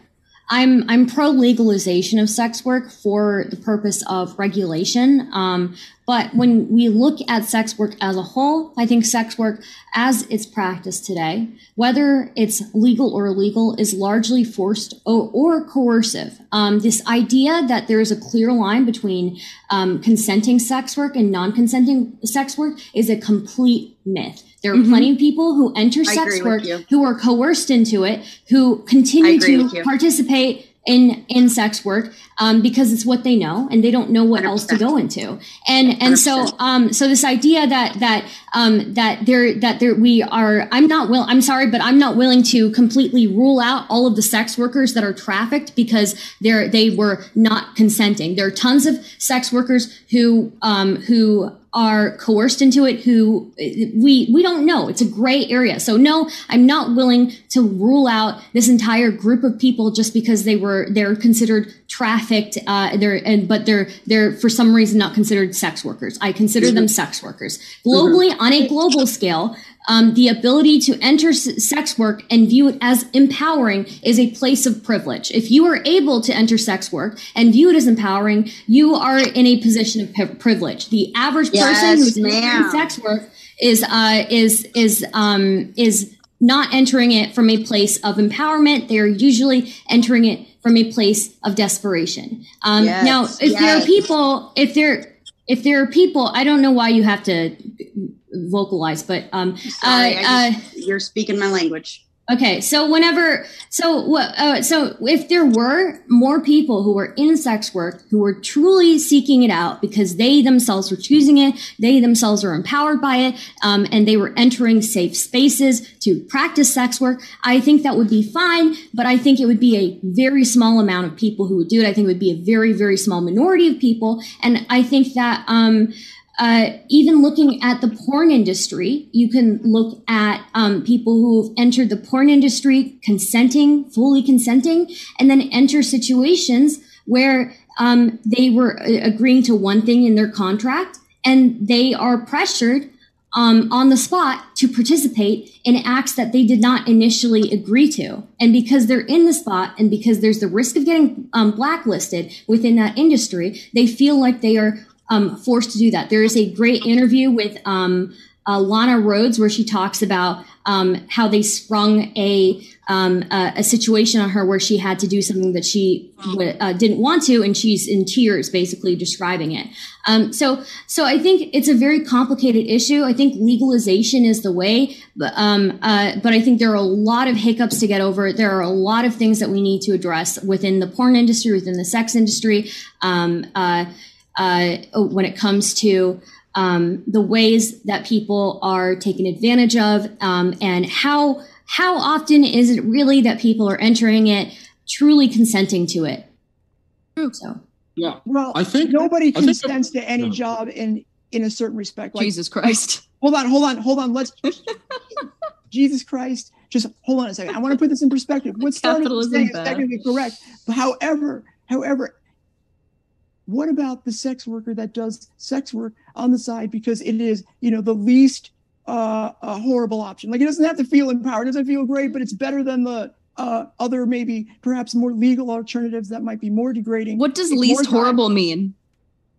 I'm I'm pro legalization of sex work for the purpose of regulation. Um, but when we look at sex work as a whole, I think sex work as it's practiced today, whether it's legal or illegal, is largely forced or, or coercive. Um, this idea that there is a clear line between um, consenting sex work and non-consenting sex work is a complete myth. There are Mhm. plenty of people who enter sex work who are coerced into it, who continue to participate in in sex work um, because it's what they know and they don't know what else to go into. And and so 100%. um so this idea that that um that there that there we are I'm not will I'm sorry but I'm not willing to completely rule out all of the sex workers that are trafficked because they're they were not consenting. There are tons of sex workers who um who are coerced into it who we we don't know. It's a gray area. So no i'm not willing to rule out this entire group of people just because they were they're considered trafficked uh they're and but they're they're for some reason not considered sex workers. I consider them sex workers. Globally on a global scale um, the ability to enter s- sex work and view it as empowering is a place of privilege. If you are able to enter sex work and view it as empowering, you are in a position of pri- privilege. The average person Yes, who's ma'am. entering sex work is uh, is is um, is not entering it from a place of empowerment. They are usually entering it from a place of desperation. Um, Yes, now, if there are people, if there if there are people, I don't know why you have to vocalize, but um, Sorry, uh, I just, you're speaking my language. Okay, so whenever, so what, uh, so if there were more people who were in sex work who were truly seeking it out because they themselves were choosing it, they themselves were empowered by it, um, and they were entering safe spaces to practice sex work, I think that would be fine. But I think it would be a very small amount of people who would do it. I think it would be a very, very small minority of people, and I think that. Um, uh, even looking at the porn industry, you can look at um, people who've entered the porn industry consenting, fully consenting, and then enter situations where um, they were uh, agreeing to one thing in their contract and they are pressured um, on the spot to participate in acts that they did not initially agree to. And because they're in the spot and because there's the risk of getting um, blacklisted within that industry, they feel like they are um, forced to do that. There is a great interview with um, uh, Lana Rhoades where she talks about um, how they sprung a, um, a, a situation on her where she had to do something that she uh, didn't want to, and she's in tears, basically describing it. Um, so, so I think it's a very complicated issue. I think legalization is the way, but um, uh, but I think there are a lot of hiccups to get over. There are a lot of things that we need to address within the porn industry, within the sex industry. Uh, uh, when it comes to um, the ways that people are taken advantage of um, and how how often is it really that people are entering it truly consenting to it so Yeah. Well, I think nobody I think- consents to any No. job in in a certain respect. Like, Jesus Christ. hold on, hold on, hold on. Let's [laughs] Jesus Christ. Just hold on a second. I want to put this in perspective. What started Capitalism saying is bad. technically correct. But however, however, what about the sex worker that does sex work on the side because it is, you know, the least uh, a horrible option? Like it doesn't have to feel empowered, it doesn't feel great, but it's better than the uh, other maybe perhaps more legal alternatives that might be more degrading. What does It's least horrible mean?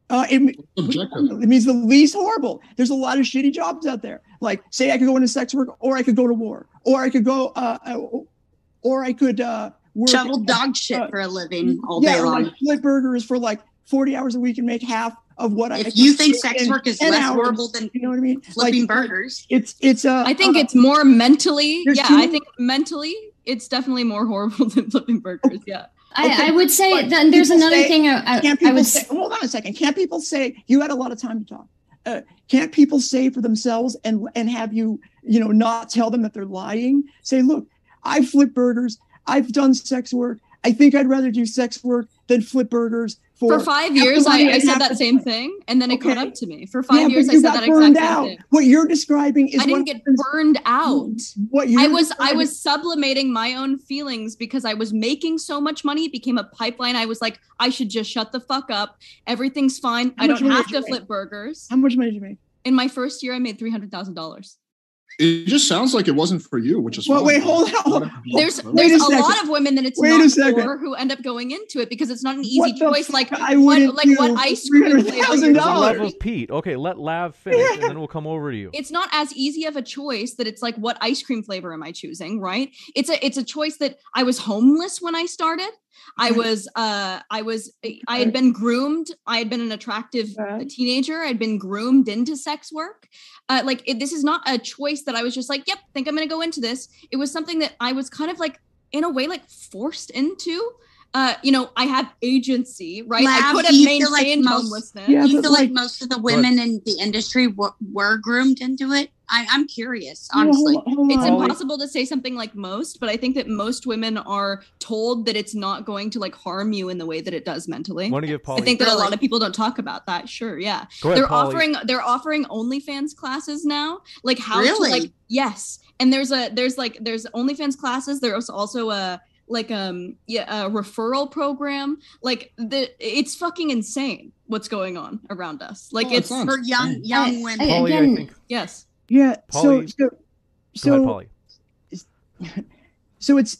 Uh, it, it means the least horrible. There's a lot of shitty jobs out there. Like, say I could go into sex work, or I could go to war, or I could go, uh, uh, or I could uh, work Shovel dog shit uh, for a living all yeah, day or long. like flip burgers for like 40 hours a week and make half of what I. If you think sex work is 10 less hours. horrible than you know what I mean? flipping Like, burgers, It's it's uh. I think uh, it's more mentally. Yeah, I think mentally it's definitely more [laughs] horrible than flipping burgers. Yeah. I, Okay, I would say but that there's another say- thing I, I, can't I people would say, hold on a second can't people say you had a lot of time to talk uh, can't people say for themselves and and have you you know not tell them that they're lying say look i flip burgers i've done sex work i think i'd rather do sex work than flip burgers for, For five years, I, I said that same thing, and then it caught up to me. For five yeah, years, I you said that exact burned same out. thing. What you're describing is I didn't get burned out. What you're I was I was sublimating my own feelings because I was making so much money. It became a pipeline. I was like, I should just shut the fuck up. Everything's fine. How I don't have to flip burgers. How much money did you make? In my first year, I made three hundred thousand dollars. It just sounds like it wasn't for you, which is Well, fine. wait, hold on, hold. There's there's a a, lot of women that it's Wait a not second. for who end up going into it because it's not an easy the choice. Like? I what like what ice cream flavor $300,000. you're There's a doing. level of Pete. Okay, let Lav finish, and then we'll come over to you. it's not as easy of a choice that it's like what ice cream flavor am I choosing, right? It's a it's a choice that I was homeless when I started. I was uh I was I had been groomed. I had been an attractive Okay. teenager. I'd been groomed into sex work. Uh, like it, this is not a choice that I was just like, yep, think I'm going to go into this. It was something that I was kind of like in a way like forced into. Uh, you know, I have agency, right? I Lav, could do have you feel like maintained most- homelessness. Yeah, you feel like, like- most of the women in the industry were, were groomed into it? I, I'm curious, Yeah, hold honestly. on, hold it's on. Polly- impossible to say something like most, but I think that most women are told that it's not going to like harm you in the way that it does mentally. Want to give I think that a lot of people don't talk about that. Sure, yeah. Ahead, they're Polly. offering they're offering OnlyFans classes now. Like how Really? to like yes. And there's a there's like there's OnlyFans classes. There's also a like um yeah a referral program. Like the it's fucking insane what's going on around us. Like Oh, it's For young young women. I- Polly, I think. yes. Yeah. Polly- so so so [laughs] so it's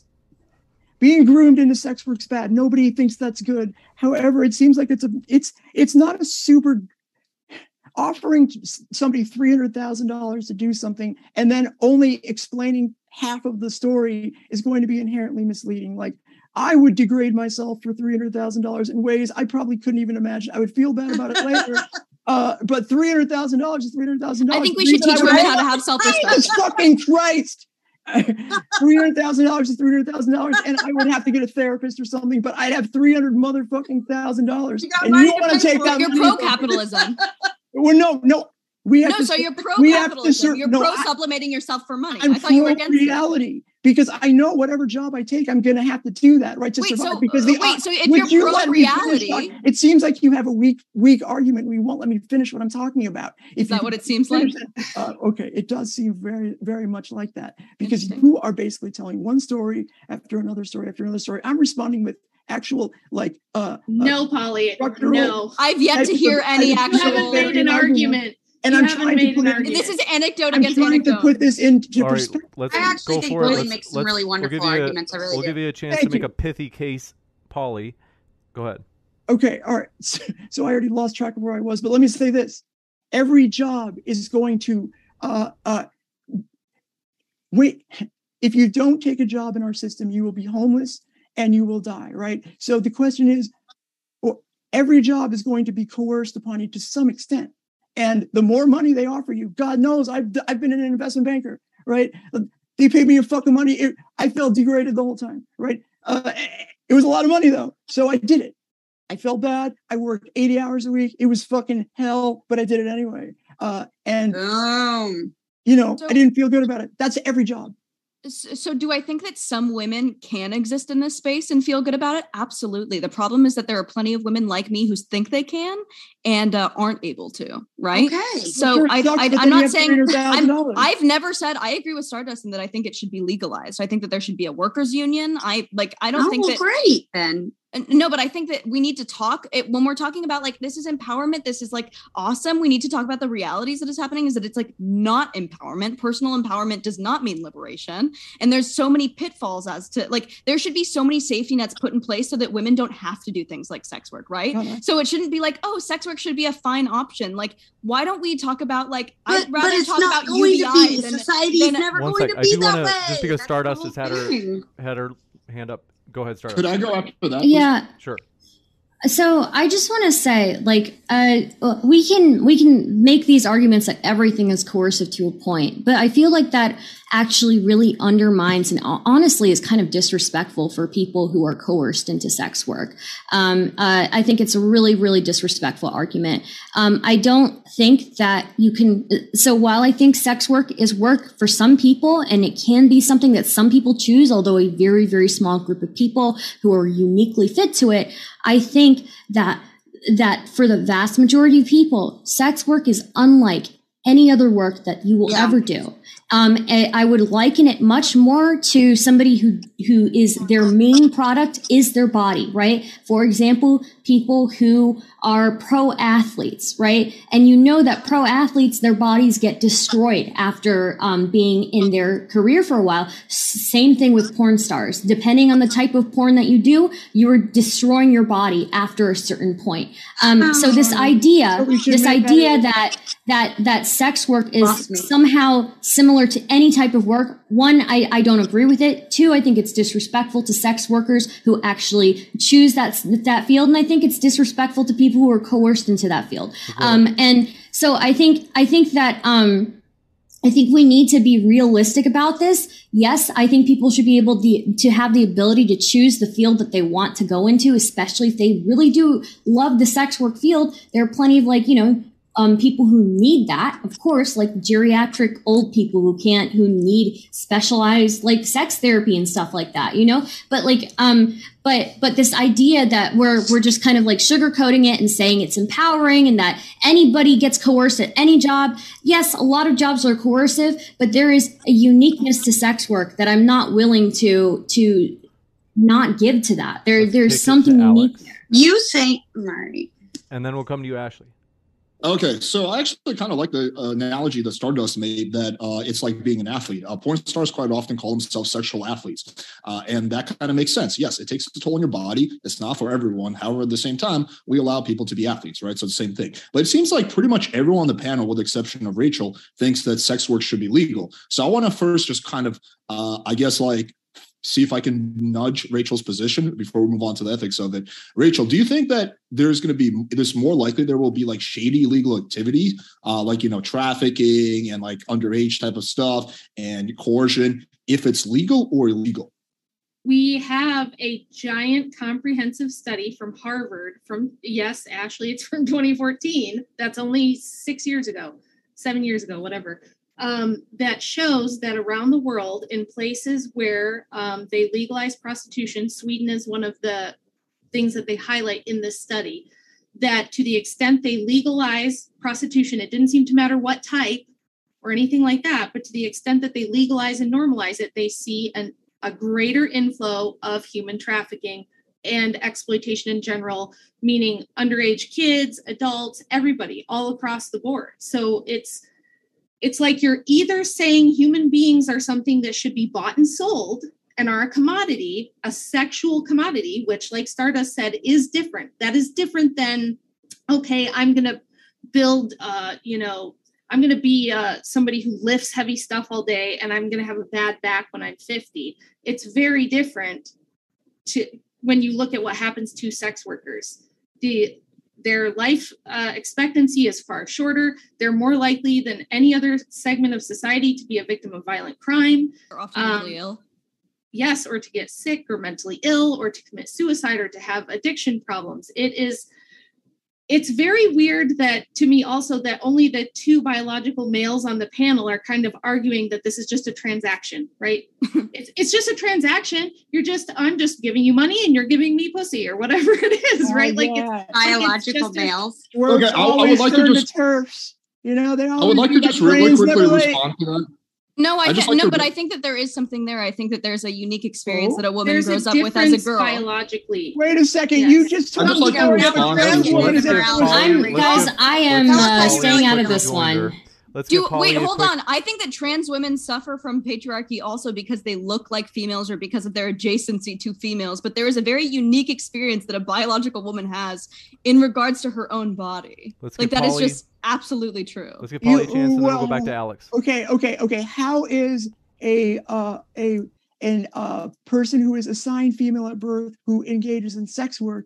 being groomed into sex work's bad. Nobody thinks that's good. However, it seems like it's a it's it's not a super offering somebody three hundred thousand dollars to do something and then only explaining half of the story is going to be inherently misleading. Like I would degrade myself for three hundred thousand dollars in ways I probably couldn't even imagine. I would feel bad about it later. [laughs] Uh, but three hundred thousand dollars is three hundred thousand dollars. I think we should teach women how to have self-respect. Jesus fucking Christ! [laughs] three hundred thousand dollars is three hundred thousand dollars, and I would have to get a therapist or something. But I'd have three hundred motherfucking thousand dollars, got and you want to take that? You're pro capitalism. [laughs] Well, no, no. We have No, to. so you're pro we have to capitalism. You're no, pro I- supplementing yourself for money. I'm I thought you were pro against it. Reality because I know whatever job I take, I'm going to have to do that, right? To Wait, survive. so, because uh, the wait, so if would you're you let me finish pro-reality- talk- it seems like you have a weak, weak argument. We won't let me finish what I'm talking about. If Is that what it seems like? finish it- uh, okay, it does seem very, very much like that because you are basically telling one story after another story after another story. I'm responding with actual, like, uh, No, Polly. No. I've yet to hear of- any actual. You haven't made an argument. And You I'm trying to put it. This is anecdote I'm against trying anecdote. to put this into All right, perspective. let's I actually go think for it. Polly makes some let's- really we'll wonderful give you a- arguments. I really We'll do. give you a chance Thank to make you. a pithy case, Polly. Go ahead. Okay, all right. [laughs] So, so I already lost track of where I was, but let me say this: every job is going to uh, uh, wait. If you don't take a job in our system, you will be homeless and you will die. Right. So the question is, or every job is going to be coerced upon you to some extent, and the more money they offer you, God knows, I've I've been an investment banker. Right. They paid me a fucking money. It, I felt degraded the whole time. Right. Uh, it was a lot of money though, so I did it. I felt bad. I worked 80 hours a week. It was fucking hell, but I did it anyway. Uh, and Boom. you know, So- I didn't feel good about it. That's every job. So, do I think that some women can exist in this space and feel good about it? Absolutely. The problem is that there are plenty of women like me who think they can and uh, aren't able to. Right. Okay. So I, I, i'm not saying I'm, i've never said I agree with Stardust and that I think it should be legalized. I think that there should be a workers union. I like I don't oh, think well, that great then. No but i think that we need to talk it, when we're talking about like this is empowerment this is like awesome we need to talk about the realities that is happening is that it's like not empowerment personal empowerment does not mean liberation and there's so many pitfalls as to like there should be so many safety nets put in place so that women don't have to do things like sex work right Uh-huh. so it shouldn't be like oh sex work should be a fine option like why don't we talk about like But, i'd but rather it's talk not about going to UBI be. than, Society is than- never going sec. to I be do that wanna- way. just because That's Stardust has had her had her hand up. Go ahead, start. Could I go after that? please? Yeah. Sure. So I just want to say, like, uh, we can we can make these arguments that everything is coercive to a point, but I feel like that actually really undermines and honestly is kind of disrespectful for people who are coerced into sex work. Um, uh, I think it's a really really disrespectful argument. Um, I don't think that you can. So while I think sex work is work for some people and it can be something that some people choose, although a very very small group of people who are uniquely fit to it, I think that that for the vast majority of people, sex work is unlike any other work that you will Yeah. ever do. Um, I would liken it much more to somebody who who is their main product is their body, right? For example, people who are pro athletes, right? And you know that pro athletes, their bodies get destroyed after um, being in their career for a while. Same thing with porn stars. Depending on the type of porn that you do, you are destroying your body after a certain point. Um, so this idea, So this idea that that that sex work is somehow similar to any type of work. One, I, I don't agree with it. Two, I think it's disrespectful to sex workers who actually choose that that field, and I think it's disrespectful to people who are coerced into that field. Um, and so I think I think that um, I think we need to be realistic about this. Yes, I think people should be able to, to have the ability to choose the field that they want to go into, especially if they really do love the sex work field. There are plenty of like, you know, um, people who need that, of course, like geriatric old people who can't, who need specialized like sex therapy and stuff like that, you know? But like, um, but, but this idea that we're, we're just kind of like sugarcoating it and saying it's empowering and that anybody gets coerced at any job. Yes, a lot of jobs are coercive, but there is a uniqueness to sex work that I'm not willing to, to not give to that. There, Let's there's kick it to something unique there. You say, right. and then we'll come to you, Ashley. Okay, so I actually kind of like the uh, analogy that Stardust made that uh, it's like being an athlete. Uh, porn stars quite often call themselves sexual athletes, uh, and that kind of makes sense. Yes, it takes a toll on your body. It's not for everyone. However, at the same time, we allow people to be athletes, right? So the same thing. But it seems like pretty much everyone on the panel, with the exception of Rachel, thinks that sex work should be legal. So I want to first just kind of, uh, I guess, like see if I can nudge Rachel's position before we move on to the ethics of it. Rachel, do you think that there's going to be is more likely there will be like shady legal activity, uh, like you know trafficking and like underage type of stuff and coercion if it's legal or illegal? We have a giant comprehensive study from Harvard from, yes, Ashley, it's from 2014. That's only six years ago, seven years ago, whatever. Um, that shows that around the world, in places where um, they legalize prostitution, Sweden is one of the things that they highlight in this study. That to the extent they legalize prostitution, it didn't seem to matter what type or anything like that, but to the extent that they legalize and normalize it, they see an, a greater inflow of human trafficking and exploitation in general, meaning underage kids, adults, everybody, all across the board. So it's it's like you're either saying human beings are something that should be bought and sold and are a commodity, a sexual commodity, which, like Stardust said, is different. That is different than, okay, I'm going to build, uh, you know, I'm going to be uh, somebody who lifts heavy stuff all day and I'm going to have a bad back when I'm 50. It's very different to when you look at what happens to sex workers. The their life uh, expectancy is far shorter. They're more likely than any other segment of society to be a victim of violent crime. Or often mentally Um, ill. Yes, or to get sick or mentally ill or to commit suicide or to have addiction problems. It is it's very weird that to me also that only the two biological males on the panel are kind of arguing that this is just a transaction, right? [laughs] it's, it's just a transaction. You're just I'm just giving you money and you're giving me pussy or whatever [laughs] it is, Oh, right? Like yeah. like it's Biological just males. Works Okay, I- I would always like to just- TERFs. You know, they all I would like to just really brains quickly late. respond to that. No, I I just can't. like no, to- but I think that there is something there. I think that there's a unique experience Oh, that a woman grows a up with as a girl. biologically. Wait a second. Yes. You just I'd told just me like that to we have a respond to trans this. woman. Let's Is get it- Polly- I'm let's guys. get- I am let's uh, get Polly staying a out quick of this rejoinder. one. Let's Do give wait, hold quick- on. I think that trans women suffer from patriarchy also because they look like females or because of their adjacency to females. But there is a very unique experience that a biological woman has in regards to her own body. Let's like give that is Polly- just absolutely true. Let's give Polly a chance, and then we'll go back to Alex. Okay, okay, okay. How is a uh, a an uh, person who is assigned female at birth who engages in sex work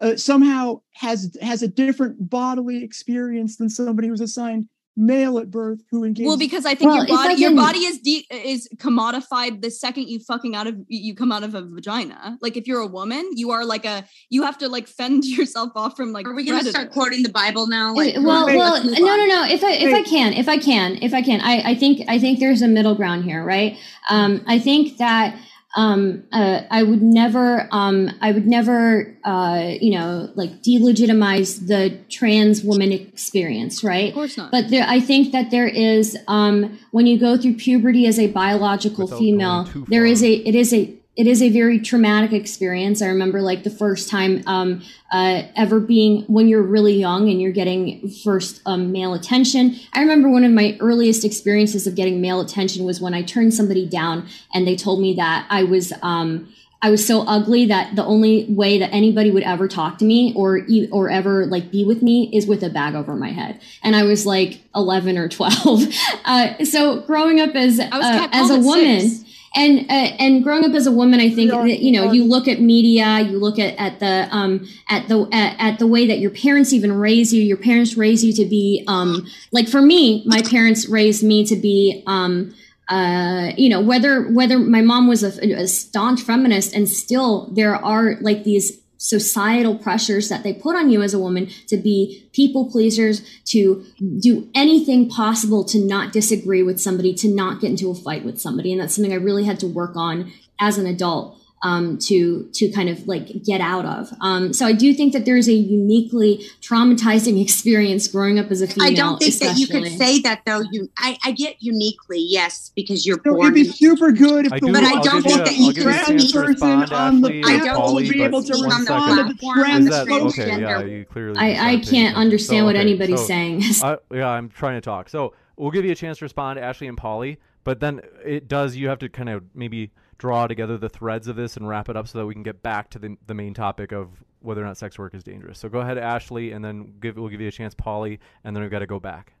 uh, somehow has has a different bodily experience than somebody who's assigned male at birth who engages? Well, because I think Well, your body your body is de- is commodified the second you fucking out of you come out of a vagina. Like if you're a woman, you are like a you have to like fend [laughs] yourself off from like Are we going to start quoting the Bible now? Like, Uh, well, well, no, no, no. If I if I can, if I can, if I can, I I think I think there's a middle ground here, right? Um, I think that um, uh, I would never, um, I would never, uh, you know, like delegitimize the trans woman experience, right? Of course not. But there, I think that there is, um, when you go through puberty as a biological Without female, there is a, it is a, it is a very traumatic experience. I remember like the first time, um, uh, ever being when you're really young and you're getting first um, male attention. I remember one of my earliest experiences of getting male attention was when I turned somebody down and they told me that I was, um, I was so ugly that the only way that anybody would ever talk to me or or ever like be with me is with a bag over my head. And I was like 11 or 12. [laughs] Uh, so growing up as I was uh, as a woman six. And uh, and growing up as a woman, I think that you know you look at media, you look at at the um at the at, at the way that your parents even raise you. Your parents raise you to be um like for me, my parents raised me to be um uh you know whether whether my mom was a, a staunch feminist and still there are like these societal pressures that they put on you as a woman to be people pleasers to do anything possible to not disagree with somebody to not get into a fight with somebody. And that's something i really had to work on as an adult um, to to kind of like get out of um, so i do think that there's a uniquely traumatizing [laughs] experience growing up as a female I don't think that you could say that though. You, I, I get uniquely, yes, because you're So born. it'd be super good if I the do, But I I'll don't think you, that you give you a can chance person on the I don't Polly, think you able to speak one on the second. respond to the platform trans that okay? Yeah, you clearly. I, I decided to pay can't understand So, what okay, anybody's so- saying. I, yeah, I'm trying to talk. So we'll give you a chance to respond, Ashley and Polly. But then it does. You have to kind of maybe draw together the threads of this and wrap it up so that we can get back to the the main topic of whether or not sex work is dangerous. So go ahead, Ashley, and then give we'll give you a chance, Polly, and then we've got to go back.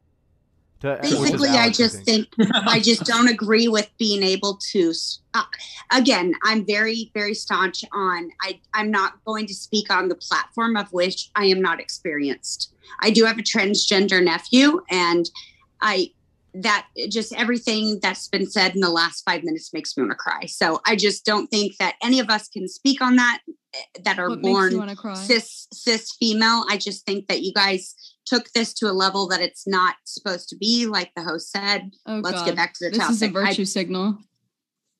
To, Basically, I just think I just don't agree with being able to. Uh, again, I'm very, very staunch on. I I'm not going to speak on the platform of which I am not experienced. I do have a transgender nephew, and I that just everything that's been said in the last five minutes makes me want to cry. So I just don't think that any of us can speak on that eh, that are What born cis cis female. I just think that you guys took this to a level that it's not supposed to be. Like the host said, Oh, let's God. get back to the This topic. is a virtue I, signal.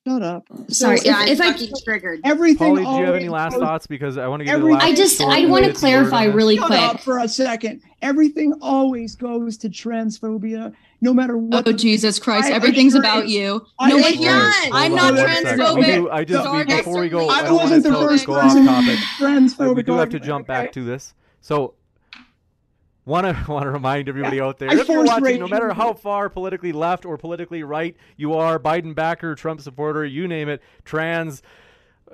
Shut up. Sorry, So if, I'm if I triggered. everything. Polly, do you have any last goes- thoughts? Because I want to get to the Every- last. I just I want to clarify on this. really Shut quick. up for a second. Everything always goes to transphobia, no matter what. Oh Jesus Christ! I Everything's assure about you- you. I No, assure it you- does. Hold I'm not transphobic. I do, I just Sorry, before we go, I I I don't want wasn't the go, first go off person to topic. make transphobic we do have to jump back okay? to this. So, want to want to remind everybody Yeah, out there, I if you're watching, no matter how far politically left or politically right you are, Biden backer, Trump supporter, you name it, trans,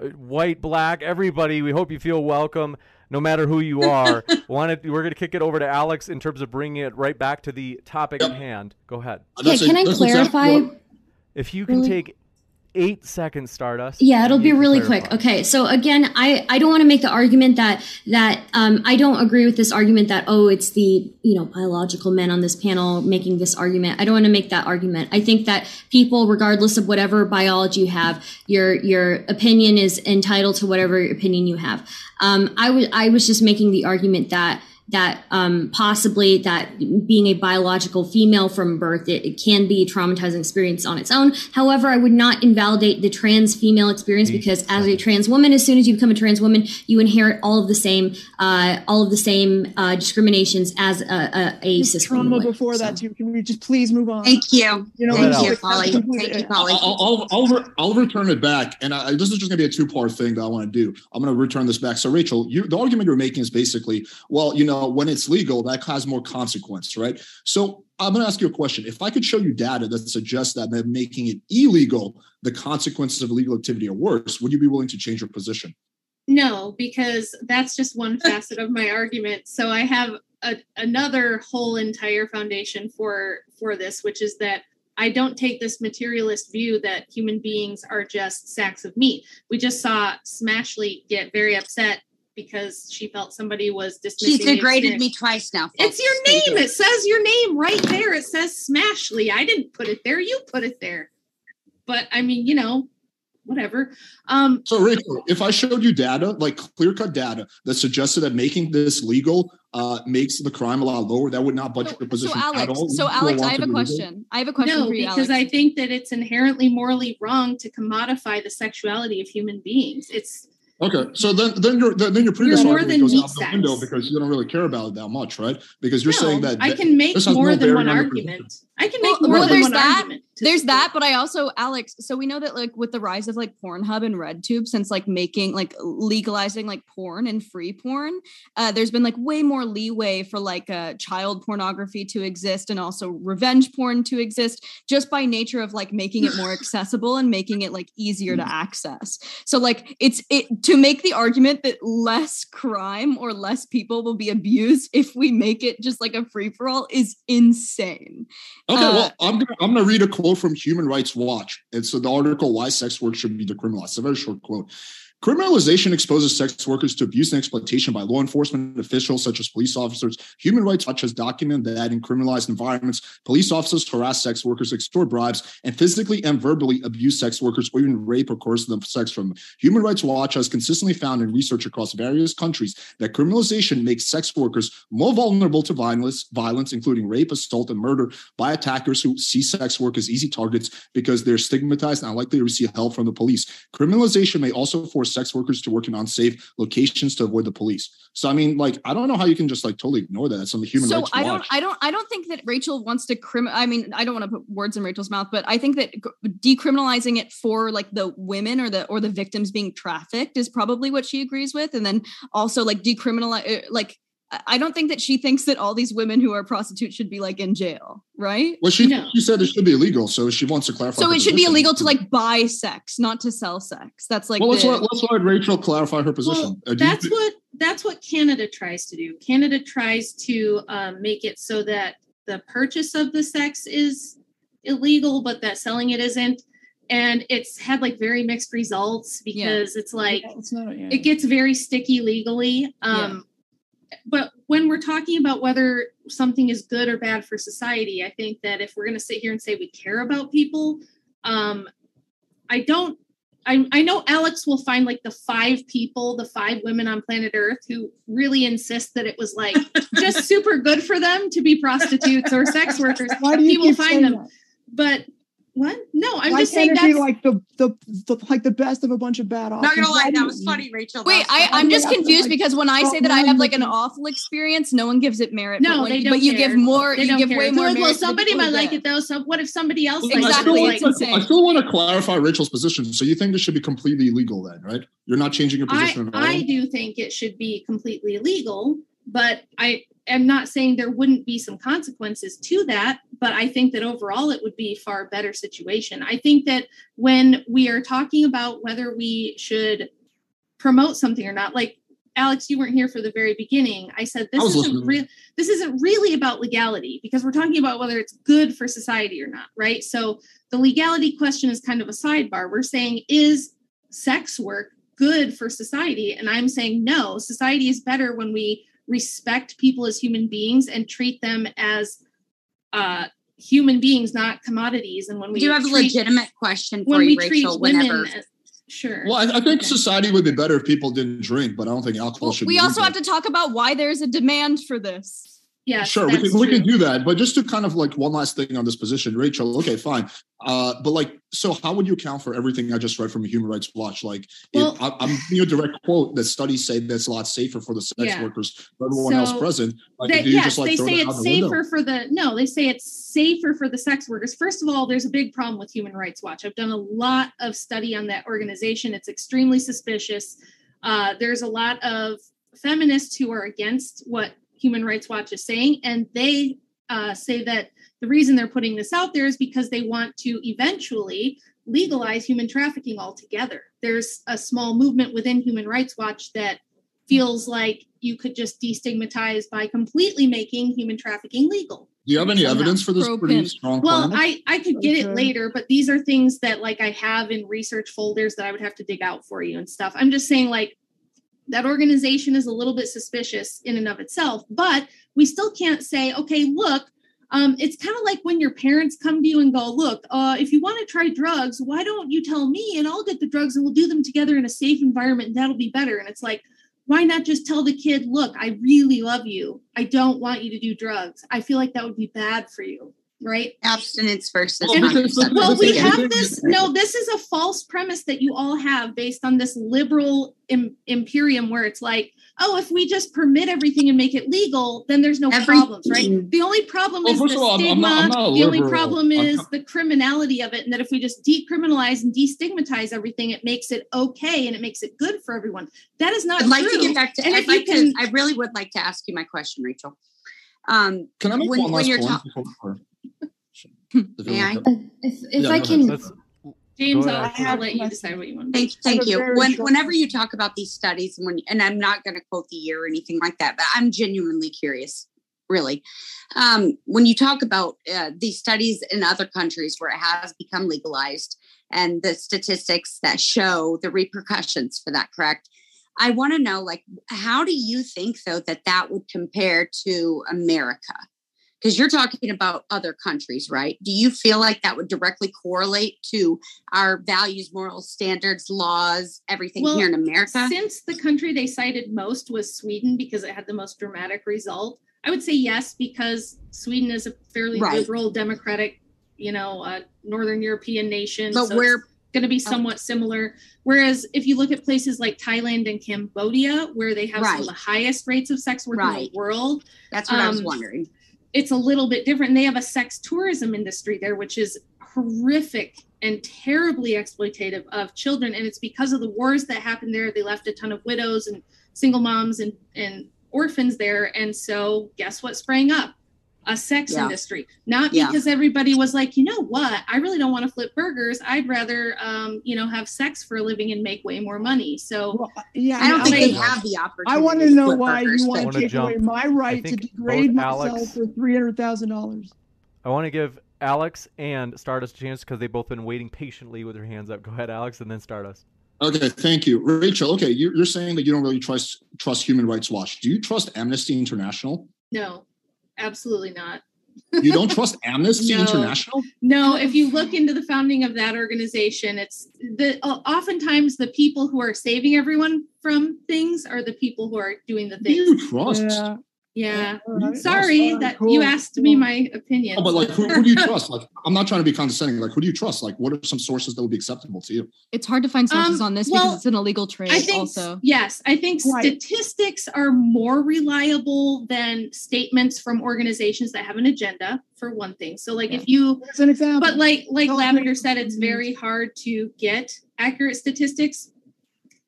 uh, white, black, everybody, we hope you feel welcome. No matter who you are, [laughs] wanted we're going to kick it over to Alex in terms of bringing it right back to the topic at hand. Go ahead. Yeah, can. I That's exactly clarify? If you can Really? take eight seconds, Stardust. Yeah, it'll be really clarify. quick. Okay, so again, I I don't want to make the argument that that um, I don't agree with this argument that oh it's the you know biological men on this panel making this argument. I don't want to make that argument. I think that people, regardless of whatever biology you have, your your opinion is entitled to whatever opinion you have. Um, I was I was just making the argument that that um, possibly that being a biological female from birth it, it can be a traumatizing experience on its own however i would not invalidate the trans female experience because as a trans woman as soon as you become a trans woman you inherit all of the same uh, all of the same uh, discriminations as a, a, a cis trauma woman before So- that too. Can we just please move on? Thank you. You know, Thank you, Alex. Polly. Thank you, Polly. I'll, I'll, I'll, re- I'll return it back. And I, this is just going to be a two part thing that I want to do. I'm going to return this back. So, Rachel, you, the argument you're making is basically, well, you know, Uh, when it's legal, that has more consequence, right? So, I'm going to ask you a question. If I could show you data that suggests that by making it illegal, the consequences of illegal activity are worse, would you be willing to change your position? No, because that's just one [laughs] facet of my argument. So I have a, another whole entire foundation for for this, which is that I don't take this materialist view that human beings are just sacks of meat. We just saw Smashley get very upset because she felt somebody was dismissing. She's degraded me twice now. It's your name. you. It says your name right there. It says Smashley. I didn't put it there. You put it there. But I mean, you know, whatever. Um, So, Rachel, if I showed you data, like clear cut data that suggested that making this legal uh, makes the crime a lot lower, that would not budge So, your so position Alex, at all. so Alex, I have a be legal? question. I have a question no, for you, because Alex. I think that it's inherently morally wrong to commodify the sexuality of human beings. It's Okay, so then then your then your previous more argument goes out the window because you don't really care about it that much, right? Because you're no, saying that I can make more no than one bearing on your position. argument. I can Well, make more well, than there's one that. argument. There's support- that, but I also, Alex. So we know that like with the rise of like Pornhub and RedTube, since like making like legalizing like porn and free porn, uh, there's been like way more leeway for like uh, child pornography to exist and also revenge porn to exist, just by nature of like making it more [laughs] accessible and making it like easier to access. So like it's it to make the argument that less crime or less people will be abused if we make it just like a free for all is insane. Okay, Uh, well, I'm gonna I'm gonna read a quote from Human Rights Watch. It's the article "Why Sex Work Should Be Decriminalized." It's a very short quote. Criminalization exposes sex workers to abuse and exploitation by law enforcement officials such as police officers. Human Rights Watch has documented that in criminalized environments, police officers harass sex workers, extort bribes, and physically and verbally abuse sex workers or even rape or coerce them for sex from them. Human Rights Watch has consistently found in research across various countries that criminalization makes sex workers more vulnerable to violence, violence, including rape, assault, and murder by attackers who see sex work as easy targets because they're stigmatized and unlikely to receive help from the police. Criminalization may also force sex workers to work in unsafe locations to avoid the police. So I mean, like, I don't know how you can just like totally ignore that. It's on the Human so Rights I don't, I don't, I don't think that Rachel wants to crim. I mean, I don't want to put words in Rachel's mouth, but I think that decriminalizing it for like the women or the or the victims being trafficked is probably what she agrees with, and then also like decriminalize, uh, like I- I don't think that she thinks that all these women who are prostitutes should be like in jail, right? well, she No. she said it should be illegal, so she wants to clarify. So her it should be illegal to like buy sex, not to sell sex. That's like well, let's the- let, let's let Rachel clarify her position. Well, Uh, do you that's thi- what that's what Canada tries to do. Canada tries to um, make it so that the purchase of the sex is illegal, but that selling it isn't. And it's had like very mixed results because it's like It's not. Yeah. it gets very sticky legally. Um, but when we're talking about whether something is good or bad for society, I think that if we're going to sit here and say we care about people, um, I don't. I, I know Alex will find like the five people, the five women on planet Earth who really insist that it was like [laughs] just super good for them to be prostitutes or sex workers. Why do you he will find them. that? But what? No, I'm Why just saying can't be that's like the, the the like the best of a bunch of bad options? Not gonna lie, Why that was funny, Rachel. Wait, I, I'm just confused like, because when I say that I have like an awful experience, no one gives it merit. No, but, when, they but don't but you give more. They you don't give care. way more. well, merit somebody might like it though. So what if somebody else Exactly. likes I still, Like, I still want to clarify Rachel's position. So you think this should be completely illegal then, right? You're not changing your I, position at all? I do think it should be completely illegal, but I am not saying there wouldn't be some consequences to that. But I think that overall it would be far better situation. I think that when we are talking about whether we should promote something or not, like Alex, you weren't here for the very beginning. I said this I isn't real. This isn't really about legality because we're talking about whether it's good for society or not, right? So the legality question is kind of a sidebar. We're saying is sex work good for society? And I'm saying no. Society is better when we respect people as human beings and treat them as uh, human beings, not commodities. And when we I do have a legitimate question for when you, we treat Rachel. women, Whenever as- sure. Well, I, I think Okay. society would be better if people didn't drink, but I don't think alcohol Well, should we be also have to talk about why there's a demand for this. Yes, sure, we can, we can do that. But just to kind of like one last thing on this position, Rachel, okay, fine. Uh, but like, so how would you account for everything I just read from Human Rights Watch? Like, Well- if I, I'm giving you a direct quote that studies say that's a lot safer for the sex Yeah. workers, for everyone else present. Like, They- do you yes, just like they throw say it's the window? safer for the no. They say it's safer for the sex workers. First of all, there's a big problem with Human Rights Watch. I've done a lot of study on that organization. It's extremely suspicious. Uh, there's a lot of feminists who are against what Human Rights Watch is saying, and they uh, say that the reason they're putting this out there is because they want to eventually legalize human trafficking altogether. There's a small movement within Human Rights Watch that feels like you could just destigmatize by completely making human trafficking legal. Do you have any evidence for this pretty strong Well, premise? I I could get it later, but these are things that like I have in research folders that I would have to dig out for you and stuff. I'm just saying like that organization is a little bit suspicious in and of itself, but we still can't say, okay, look, um, it's kind of like when your parents come to you and go, look, uh, if you want to try drugs, why don't you tell me and I'll get the drugs and we'll do them together in a safe environment and that'll be better. And it's like, why not just tell the kid, look, I really love you. I don't want you to do drugs. I feel like that would be bad for you, right? abstinence versus Well. Well, we have this. [laughs] No, this is a false premise that you all have based on this liberal Im- imperium where it's like, oh, if we just permit everything and make it legal, then there's no Every- problems, right? The only problem Well, is first the all, I'm- I'm stigma. not- I'm not the only problem is the criminality of it, and that if we just decriminalize and destigmatize everything, it makes it okay and it makes it good for everyone. That is not I'd like true. to get back to. And I'd if you can- to. I really would like to ask you my question, Rachel. Um, Can I make when- one when last you're point? ta- before- If [laughs] May I? If, if Yeah, I can, Let's James, Go ahead, I'll, I'll let you decide what you want. to do. Thank, thank you. When, whenever you talk about these studies, and when and I'm not going to quote the year or anything like that, but I'm genuinely curious. Really, um, when you talk about uh, these studies in other countries where it has become legalized, and the statistics that show the repercussions for that, correct? I want to know, like, how do you think though that that would compare to America? Because you're talking about other countries, right? Do you feel like that would directly correlate to our values, morals, standards, laws, everything Well, here in America? Since the country they cited most was Sweden because it had the most dramatic result, I would say yes because Sweden is a fairly Right. liberal, democratic, you know, uh, Northern European nation. But so we're- going to be somewhat similar. Whereas if you look at places like Thailand and Cambodia, where they have some of the highest rates of sex work in the world, That's what I was um, wondering. It's a little bit different. They have a sex tourism industry there, which is horrific and terribly exploitative of children. And it's because of the wars that happened there. They left a ton of widows and single moms and, and orphans there. And so guess what sprang up? A sex Yeah. industry. Not Yeah. because everybody was like, you know what? I really don't want to flip burgers. I'd rather um, you know, have sex for a living and make way more money. So Well, yeah, I don't mean, think they have the opportunity. I want to know why burgers, you want Wanna take jump. away my right to degrade myself Alex- for three hundred thousand dollars. I want to give Alex and Stardust a chance because they've both been waiting patiently with their hands up. Go ahead, Alex, and then Stardust. Okay, thank you, Rachel. Okay, you're, you're saying that you don't really trust trust Human Rights Watch. Do you trust Amnesty International? No, absolutely not. You don't trust [laughs] Amnesty No. International? No, if you look into the founding of that organization, it's the oftentimes the people who are saving everyone from things are the people who are doing the Who do things. you trust? Yeah. Yeah. All right. Sorry Fine, that cool, you asked me my opinion. Oh, but like, who, who do you trust? Like, I'm not trying to be condescending. Like, who do you trust? Like, what are some sources that would be acceptable to you? It's hard to find sources Um, on this well, because it's an illegal trade. I think also, yes, I think Right. statistics are more reliable than statements from organizations that have an agenda for one thing. So like if you As an example. but like like Tell Lavender me- said it's very hard to get accurate statistics.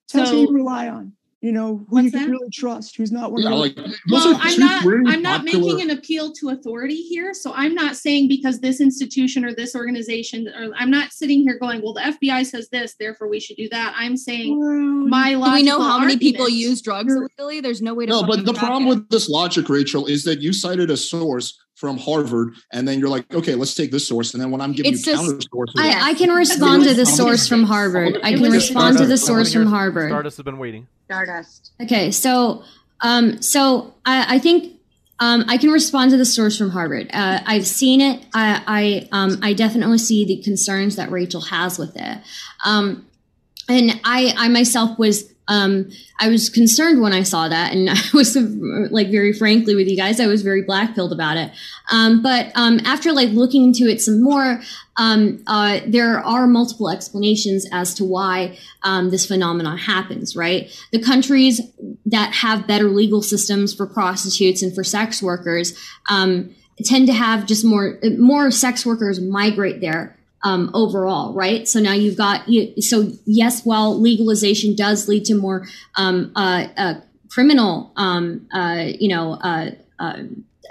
Tell us who you So rely on. You know, who you can that? really trust, who's not one Yeah, of those. like well, are I'm not I'm not popular- making an appeal to authority here. So I'm not saying because this institution or this organization or I'm not sitting here going, well, the FBI says this, therefore we should do that. I'm saying Well, my do we know logical how many people use drugs illegally? There's no way to. No, but the problem it. with this logic, Rachel, is that you cited a source from Harvard, and then you're like, okay, let's take this source, and then when I'm giving It's you just- counter sources, I, I can respond to the source from Harvard. I can respond to the source from Harvard. Stardust has been waiting. Stardust. Okay, so um, so I, I think um, I can respond to the source from Harvard. Uh, I've seen it. I I, um, I definitely see the concerns that Rachel has with it, um, and I I myself was. Um, I was concerned when I saw that, and [laughs] I was like very frankly with you guys, I was very black blackpilled about it. Um, but um, after like looking into it some more, um, uh, there are multiple explanations as to why um, this phenomenon happens. Right, the countries that have better legal systems for prostitutes and for sex workers um, tend to have just more more sex workers migrate there um, overall, right? So now you've got you, so yes, while legalization does lead to more um, uh, uh, criminal, um, uh, you know. Uh, uh,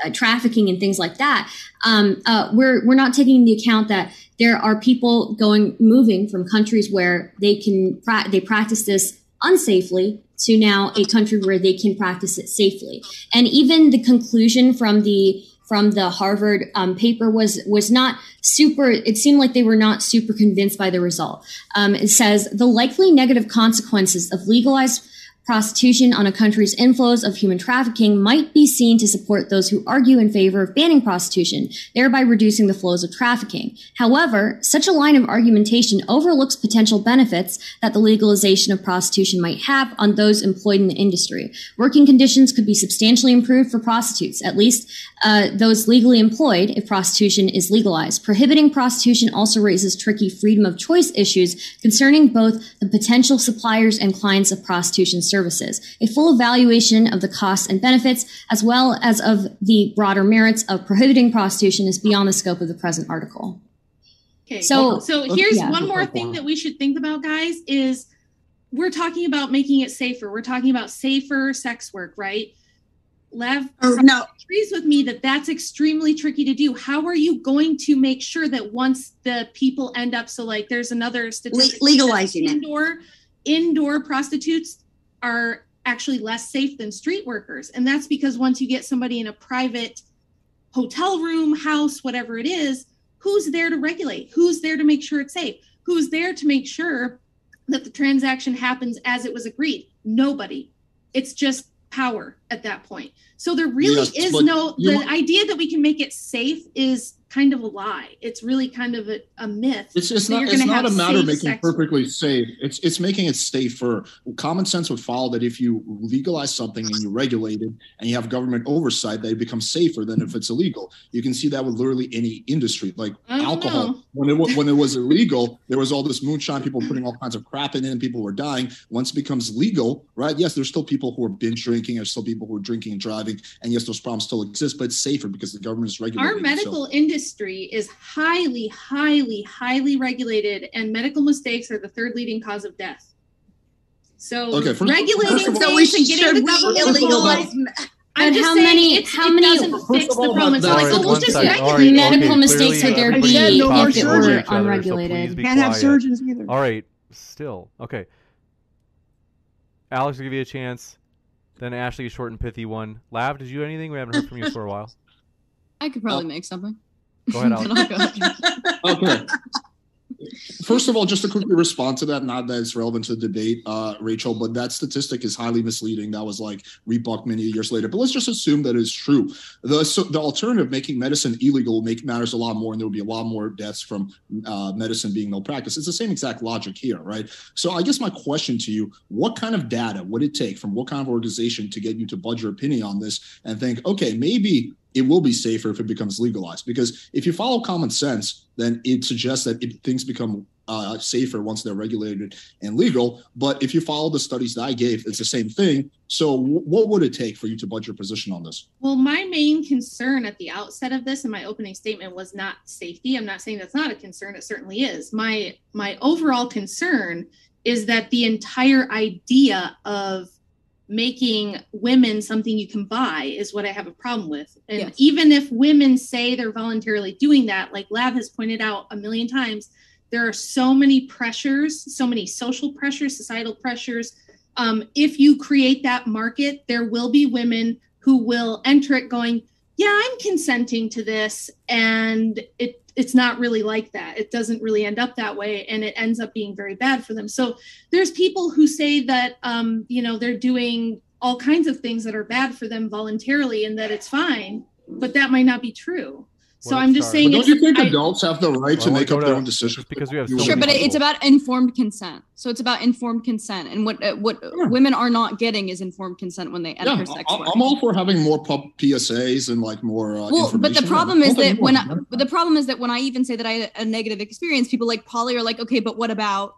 uh, trafficking and things like that. Um, uh, we're we're not taking into account that there are people going moving from countries where they can pra- they practice this unsafely to now a country where they can practice it safely. And even the conclusion from the from the Harvard um, paper was was not super. It seemed like they were not super convinced by the result. Um, it says the likely negative consequences of legalized prostitution on a country's inflows of human trafficking might be seen to support those who argue in favor of banning prostitution, thereby reducing the flows of trafficking. However, such a line of argumentation overlooks potential benefits that the legalization of prostitution might have on those employed in the industry. Working conditions could be substantially improved for prostitutes, at least uh, those legally employed, if prostitution is legalized. Prohibiting prostitution also raises tricky freedom of choice issues concerning both the potential suppliers and clients of prostitution services. A full evaluation of the costs and benefits, as well as of the broader merits of prohibiting prostitution, is beyond the scope of the present article. Okay. So- so here's yeah. one more thing that we should think about, guys, is we're talking about making it safer. We're talking about safer sex work, right? Lev Oh, no. agrees with me that that's extremely tricky to do. How are you going to make sure that once the people end up, so like there's another statistic Le- legalizing it. indoor indoor prostitutes are actually less safe than street workers, and that's because once you get somebody in a private hotel room, house, whatever it is, who's there to regulate? Who's there to make sure it's safe? Who's there to make sure that the transaction happens as it was agreed? Nobody. It's just power at that point. So there really Yes, is no the idea that we can make it safe is kind of a lie. It's really kind of a, a myth. It's it's not it's not a matter of making it work. perfectly safe. It's it's making it safer. Common sense would follow that if you legalize something and you regulate it and you have government oversight, that it becomes safer than if it's illegal. You can see that with literally any industry, like alcohol. know. When it when it was illegal, there was all this moonshine, people putting all kinds of crap in it, and people were dying. Once it becomes legal, right? Yes, there's still people who are binge drinking, there's still people who are drinking and driving, and yes, those problems still exist, but it's safer because the government is regulating. Our it. So- medical industry is highly, highly, highly regulated, and medical mistakes are the third leading cause of death. So Okay, first- regulating first of all- So we things and getting should the we illegalize? Involved- I'm But just how saying many- it's, how it many- doesn't fix the problem. It's that- not like, Alright, oh, we'll just second. regulate. All right, Medical okay, mistakes clearly would there uh, be is if it were over surgery. each other, so unregulated. please Can't have surgeons either. All right, still okay. Alex will give you a chance. Then Ashley, a short and pithy one. Lav, did you do anything? We haven't heard from you for a while. [laughs] I could probably oh. make something. Go ahead, [laughs] Alex. But I'll go. okay. First of all, just to quickly respond to that, not that it's relevant to the debate, uh, Rachel, but that statistic is highly misleading. That was like rebucked many years later. But let's just assume that it's true. The so the alternative, making medicine illegal, will make matters a lot more, and there will be a lot more deaths from uh, medicine being malpractice. It's the same exact logic here, right? So I guess my question to you: What kind of data would it take from what kind of organization to get you to budge your opinion on this and think, okay, maybe it will be safer if it becomes legalized. Because if you follow common sense, then it suggests that things become uh, safer once they're regulated and legal. But if you follow the studies that I gave, it's the same thing. So, w- what would it take for you to budge your position on this? Well, my main concern at the outset of this and my opening statement was not safety. I'm not saying that's not a concern. It certainly is. My my overall concern is that the entire idea of making women something you can buy is what I have a problem with. And Yes. even if women say they're voluntarily doing that, like Lav has pointed out a million times, there are so many pressures, so many social pressures, societal pressures. Um, if you create that market, there will be women who will enter it going, yeah, I'm consenting to this. And it it's not really like that. It doesn't really end up that way. And it ends up being very bad for them. So there's people who say that um, you know, they're doing all kinds of things that are bad for them voluntarily and that it's fine, but that might not be true. So Well, I'm just sorry. saying But don't you think I- adults have the right to make up their own decisions? because we have You so Sure, but be it's about informed consent. So it's about informed consent, and what uh, what women are not getting is informed consent when they enter Yeah, sex I- work. I'm all for having more pub PSAs and like more. Uh, well, but the problem is that when. I, but the problem is that when I even say that I had a negative experience, people like Polly are like, okay, but what about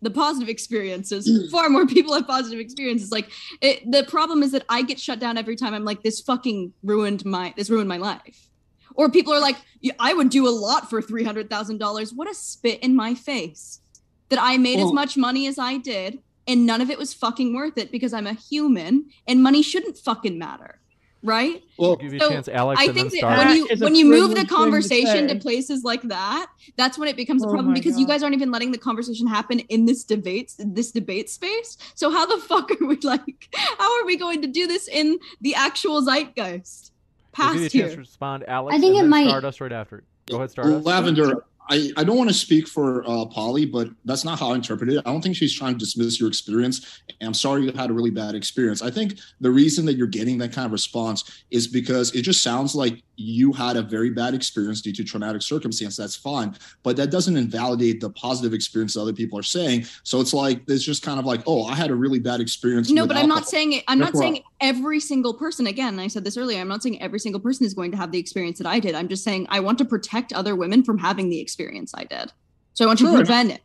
the positive experiences? Mm. Far more people have positive experiences. Like it, the problem is that I get shut down every time I'm like, this fucking ruined my this ruined my life. Or people are like, I would do a lot for three hundred thousand dollars. What a spit in my face that I made as much money as I did, and none of it was fucking worth it because I'm a human and money shouldn't fucking matter, right? Well, Give you So, a chance, Alex, I think that Star. when you That is when you move the thing to conversation to, places like that, that's when it becomes a Oh problem my because you guys aren't even letting the conversation happen in this debate this debate space. So how the [laughs] fuck are we like? How are we going to do this in the actual zeitgeist? We'll you chance to here. respond, Alex. I think and it then might- Stardust right after. Go ahead, Stardust. Lavender, I, I don't want to speak for uh, Polly, but that's not how I interpret it. I don't think she's trying to dismiss your experience. And I'm sorry you had a really bad experience. I think the reason that you're getting that kind of response is because it just sounds like you had a very bad experience due to traumatic circumstance. That's fine. But that doesn't invalidate the positive experience that other people are saying. So it's like, it's just kind of like, oh, I had a really bad experience. No, but I'm not saying it. I'm not saying every single person. Again, I said this earlier. I'm not saying every single person is going to have the experience that I did. I'm just saying I want to protect other women from having the experience I did. So I want to Sure. prevent it.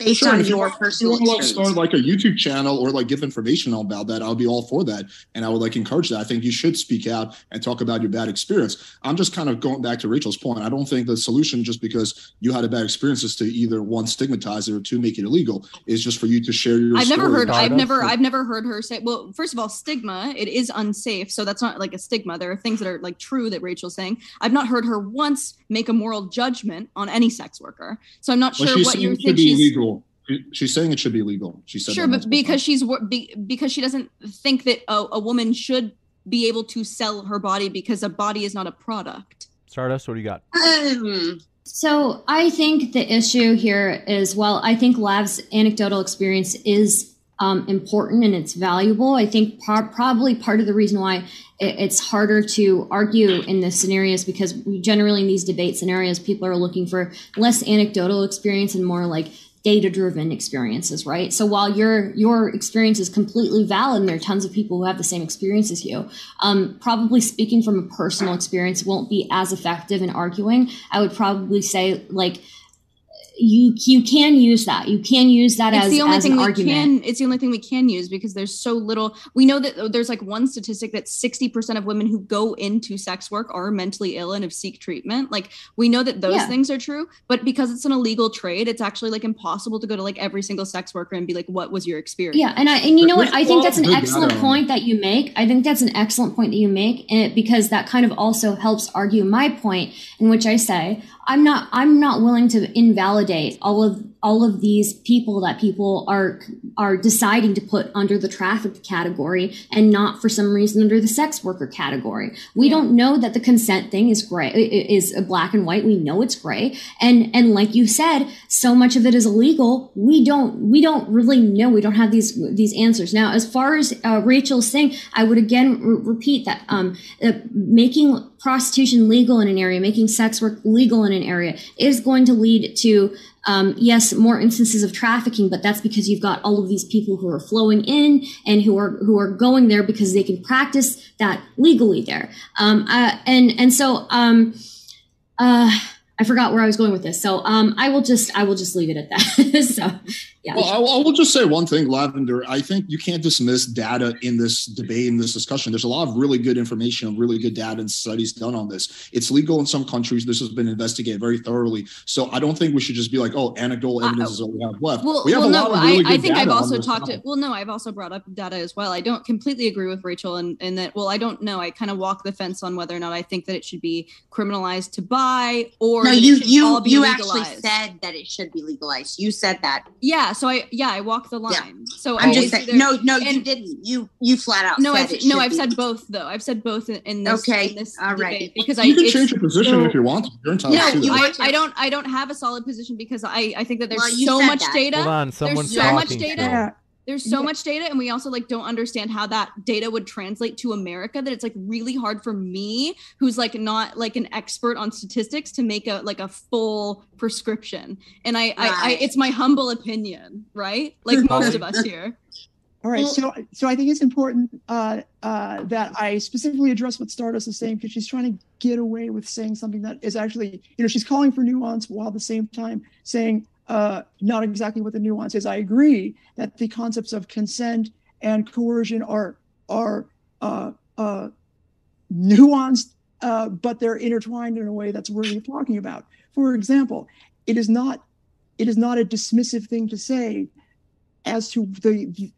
Based Sure, on your want- personal if you want to start like a YouTube channel or like give information about that, I'll be all for that. And I would like encourage that. I think you should speak out and talk about your bad experience. I'm just kind of going back to Rachel's point. I don't think the solution just because you had a bad experience is to either one stigmatize it or two make it illegal. Is just for you to share your. I've never heard. I've never. I've never heard her say. Well, first of all, stigma. It is unsafe, so that's not like a stigma. There are things that are like true that Rachel's saying. I've not heard her once make a moral judgment on any sex worker. So I'm not Well, sure what you think she's. illegal. She- She's saying it should be legal. She said Sure, but because she's be, because she doesn't think that a, a woman should be able to sell her body because a body is not a product. Stardust, what do you got? Um, So I think the issue here is well, I think Lav's anecdotal experience is um, important and it's valuable. I think par- probably part of the reason why it, it's harder to argue in this scenario is because generally in these debate scenarios, people are looking for less anecdotal experience and more like data driven experiences, right? So while your your experience is completely valid and there are tons of people who have the same experience as you, um, probably speaking from a personal experience won't be as effective in arguing. I would probably say like you you can use that. You can use that it's as, the only as thing an we argument. can it's the only thing we can use because there's so little we know that there's like one statistic that 60% of women who go into sex work are mentally ill and have seek treatment like we know that those Yeah. things are true but because it's an illegal trade it's actually like impossible to go to like every single sex worker and be like what was your experience Yeah, and I and you know what? I think that's an excellent point that you make. I think that's an excellent point that you make, and because that kind of also helps argue my point, in which I say I'm not I'm not willing to invalidate all of all of these people that people are are deciding to put under the trafficked category and not for some reason under the sex worker category. We don't know that the consent thing is gray is black and white. We know it's gray. And and like you said, so much of it is illegal. We don't we don't really know. We don't have these these answers. Now, as far as uh, Rachel's saying, I would again re- repeat that um, uh, making prostitution legal in an area, making sex work legal in an area is going to lead to um, yes, more instances of trafficking, but that's because you've got all of these people who are flowing in and who are who are going there because they can practice that legally there. Um, uh, and and so um, uh, I forgot where I was going with this. So um, I will just I will just leave it at that. [laughs] so yeah. Well, I, I will just say one thing, Lavender. I think you can't dismiss data in this debate, in this discussion. There's a lot of really good information and really good data and studies done on this. It's legal in some countries. This has been investigated very thoroughly. So I don't think we should just be like, oh, anecdotal evidence is all we have left. Well, we have well a no, lot of really I, I good think I've also talked topic. to. Well, no, I've also brought up data as well. I don't completely agree with Rachel in, in that. Well, I don't know. I kind of walk the fence on whether or not I think that it should be criminalized to buy or no, you you you legalized. actually said that it should be legalized. You said that. Yeah. So I yeah I walk the line. So I'm I- just saying. either- No, no, you didn't. You you flat out. No, said I've it no, I've be. said both though. I've said both in, in this. Okay, in this all right. debate because I you can change your position if you want to. You're entitled No, to that. I, I don't. I don't have a solid position because I, I think that there's Well, so much that. data. Hold on, someone's there's so much data. Still. Yeah. There's so Yeah. much data, and we also like don't understand how that data would translate to America. That it's like really hard for me, who's like not like an expert on statistics, to make a like a full prescription. And I, I, I it's my humble opinion, right? Like most of us here. All right, so so I think it's important uh, uh, that I specifically address what Stardust is saying because she's trying to get away with saying something that is actually, you know, she's calling for nuance while at the same time saying uh, not exactly what the nuance is. I agree that the concepts of consent and coercion are are uh, uh, nuanced, uh, but they're intertwined in a way that's worthy of talking about. For example, it is not it is not a dismissive thing to say as to the, the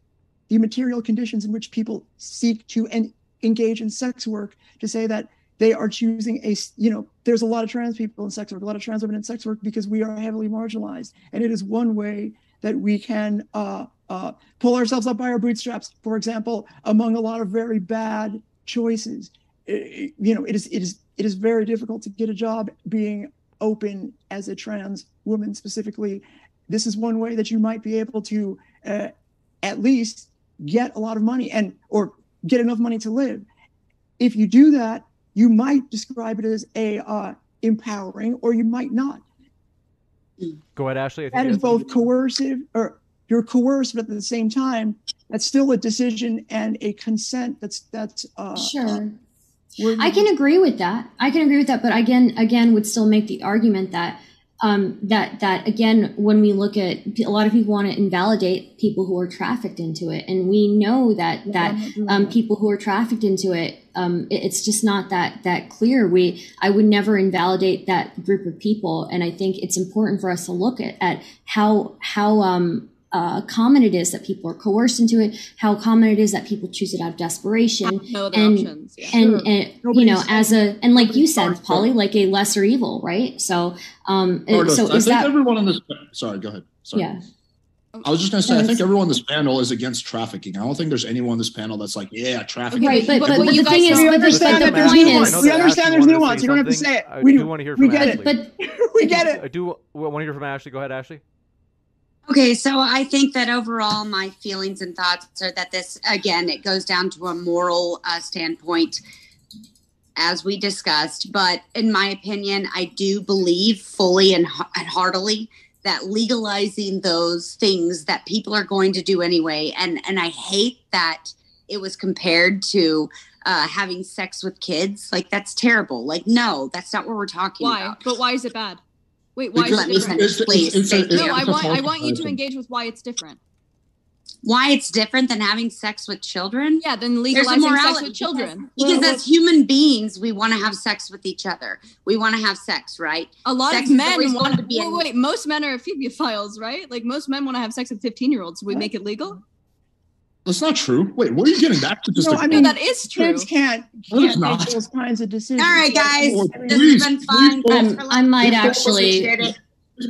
the material conditions in which people seek to en- engage in sex work to say that they are choosing a you know there's a lot of trans people in sex work a lot of trans women in sex work because we are heavily marginalized. And it is one way that we can uh, uh, pull ourselves up by our bootstraps. For example among a lot of very bad choices I- I- you know it is it is it is very difficult to get a job being open as a trans woman specifically. This is one way that you might be able to uh, at least get a lot of money and or get enough money to live. If you do that you might describe it as a uh, empowering or you might not Go ahead, Ashley. I think that you is had something both coercive or you're coerced but at the same time that's still a decision and a consent that's that's uh Sure. worthy I can agree with that. I can agree with that, but again, again, would still make the argument that um, that that again, when we look at a lot of people want to invalidate people who are trafficked into it, and we know that that I'm not doing um, people who are trafficked into it, um, it- it's just not that that clear. We I would never invalidate that group of people, and I think it's important for us to look at at how how um, uh, common it is that people are coerced into it, how common it is that people choose it out of desperation, No other and options. Yeah. and, Sure. and you know as a and like you said polly like a lesser evil right so um so I is think that everyone on this. Sorry, go ahead. Sorry. yeah I was just going to say, I think everyone on this panel is against trafficking. I don't think there's anyone on this panel that's like, yeah, trafficking. right but but but, what but you the guys thing is we understand that the there's point nuance. is we understand there's nuance. You don't have to say it. I We do do- want to hear we from get Ashley. it. but we get it I do want to hear from Ashley. Go ahead, Ashley. Okay, so I think that overall, my feelings and thoughts are that this, again, it goes down to a moral uh, standpoint, as we discussed. But in my opinion, I do believe fully and, and heartily that legalizing those things that people are going to do anyway, and and I hate that it was compared to uh, having sex with kids. Like that's terrible. Like no, that's not what we're talking Why? about. But why is it bad? Wait, why Because Let is me it different? finish, It's- it's- please. it's a- it's. No, I a want I want you to engage with why it's different. Why it's different than having sex with children? Yeah, then There's a legalizing sex morality with children. Because Well, as human beings, we want to have sex with each other. We want to have sex, right? A lot Sex of men want to be wait, wait, most men are [laughs] ephebophiles, right? Like most men want to have sex with 15 year olds. We make it legal? That's not true. Wait, what are you getting that statistic? No, I mean, that is true. kids can't, can't make not. those kinds of decisions All right, guys. Well, This has been fun. don't- Um, I might actually- Appreciate it.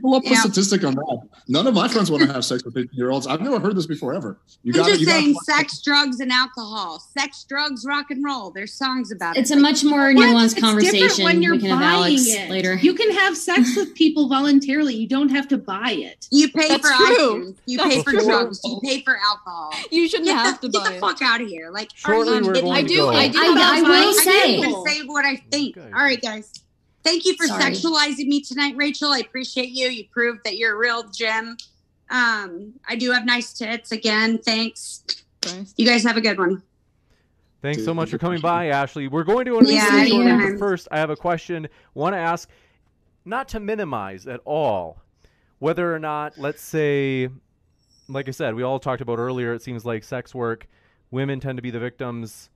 Pull up a statistic on that. None of my friends want to have sex with 15 year olds. I've never heard this before ever. You I'm got just you gotta saying, sex, drugs, and alcohol. Sex, drugs, rock and roll. There's songs about It's it. It's a much more What? nuanced It's conversation. when you're we can have buying Alex it. later. You can have sex with [laughs] people voluntarily. You don't have to buy it. You pay That's for true. iTunes. You That's pay for true. drugs. You pay for alcohol. You shouldn't Get have the, to get buy the it. fuck out of here. Like, Shortly, are you we're going I to do- go. I do- I, I will I say, didn't say what I think. Okay. All right, guys. Thank you for Sorry. sexualizing me tonight, Rachel. I appreciate you. You proved that you're a real gem. Um, I do have nice tits again. Thanks. Christ. You guys have a good one. Thanks so much for coming by, Ashley. We're going to another Yeah, yeah, but first, I have a question. Want to ask, not to minimize at all, whether or not, let's say, like I said, we all talked about earlier. It seems like sex work, women tend to be the victims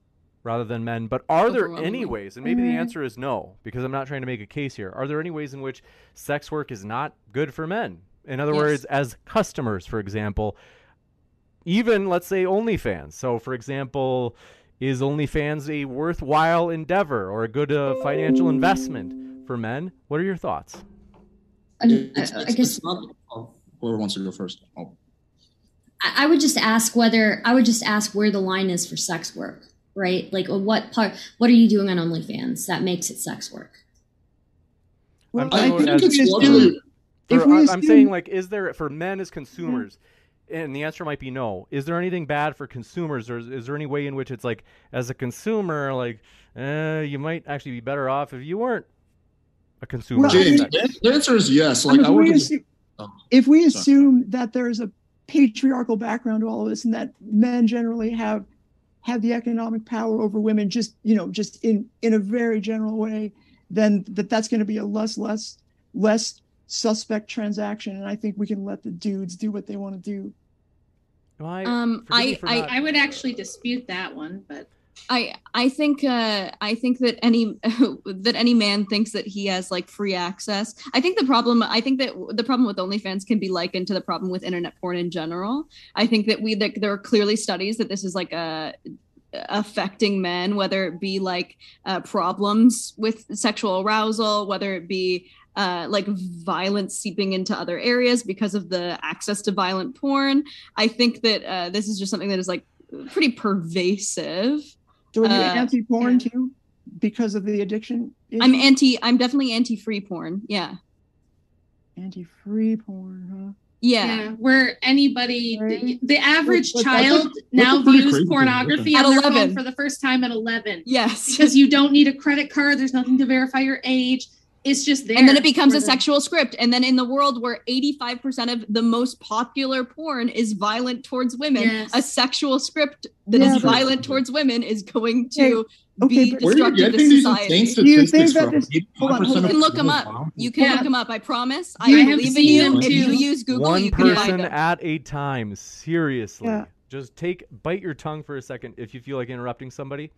rather than men. But are there any ways? And maybe the Mhm. answer is no, because I'm not trying to make a case here. Are there any ways in which sex work is not good for men? In other Yes. words, as customers, for example, even let's say OnlyFans. So, for example, is OnlyFans a worthwhile endeavor or a good uh, financial investment for men? What are your thoughts? I, It's- I guess it's not- oh, whoever wants to go first. Oh. I I would just ask whether I would just ask where the line is for sex work, right? Like what part? What are you doing on OnlyFans that makes it sex work? Well, I'm I think about if as- we assume, if For- we I- I'm assume- saying, like, is there for men as consumers? And the answer might be no. Is there anything bad for consumers, or is, is there any way in which it's like, as a consumer, like, eh, you might actually be better off if you weren't a consumer? Well, James, the answer is yes. I mean, Like I if, we work assume, oh, if we sorry. assume that there's a patriarchal background to all of this and that men generally have have the economic power over women just you know just in in a very general way then that that's going to be a less less less suspect transaction. And i think we can let the dudes do what they want to do. Well, I- Um, I, for I, not- I would actually dispute that one, but I I think uh, I think that any [laughs] that any man thinks that he has like free access. I think the problem I think that the problem with OnlyFans can be likened to the problem with internet porn in general. I think that we like there are clearly studies that this is like a affecting men whether it be like uh, problems with sexual arousal whether it be uh, like violence seeping into other areas because of the access to violent porn i think that uh, this is just something that is like pretty pervasive so are you Uh, anti-porn yeah. too because of the addiction I'm anti. I'm definitely anti-free porn. Yeah, anti-free porn huh yeah. where anybody, the, Right. the average But- but that's child a- now that's a pretty views pornography At on their 11. phone for the first time at 11 Yes. because you don't need a credit card. There's nothing to verify your age. It's just there. and then it becomes a the- sexual script. And then in the world where 85% of the most popular porn is violent towards women, Yes. a sexual script that is Yeah, but- violent towards women is going to Okay, be but- Where are you destructive to these society. insane Do you think statistics that this- hold on, hold of You can look them up. violent? You can Yeah. look them up. I promise. I I have believe in you. If you use Google, One you can person at a time. Seriously. Yeah. Just take bite your tongue for a second if you feel like interrupting somebody.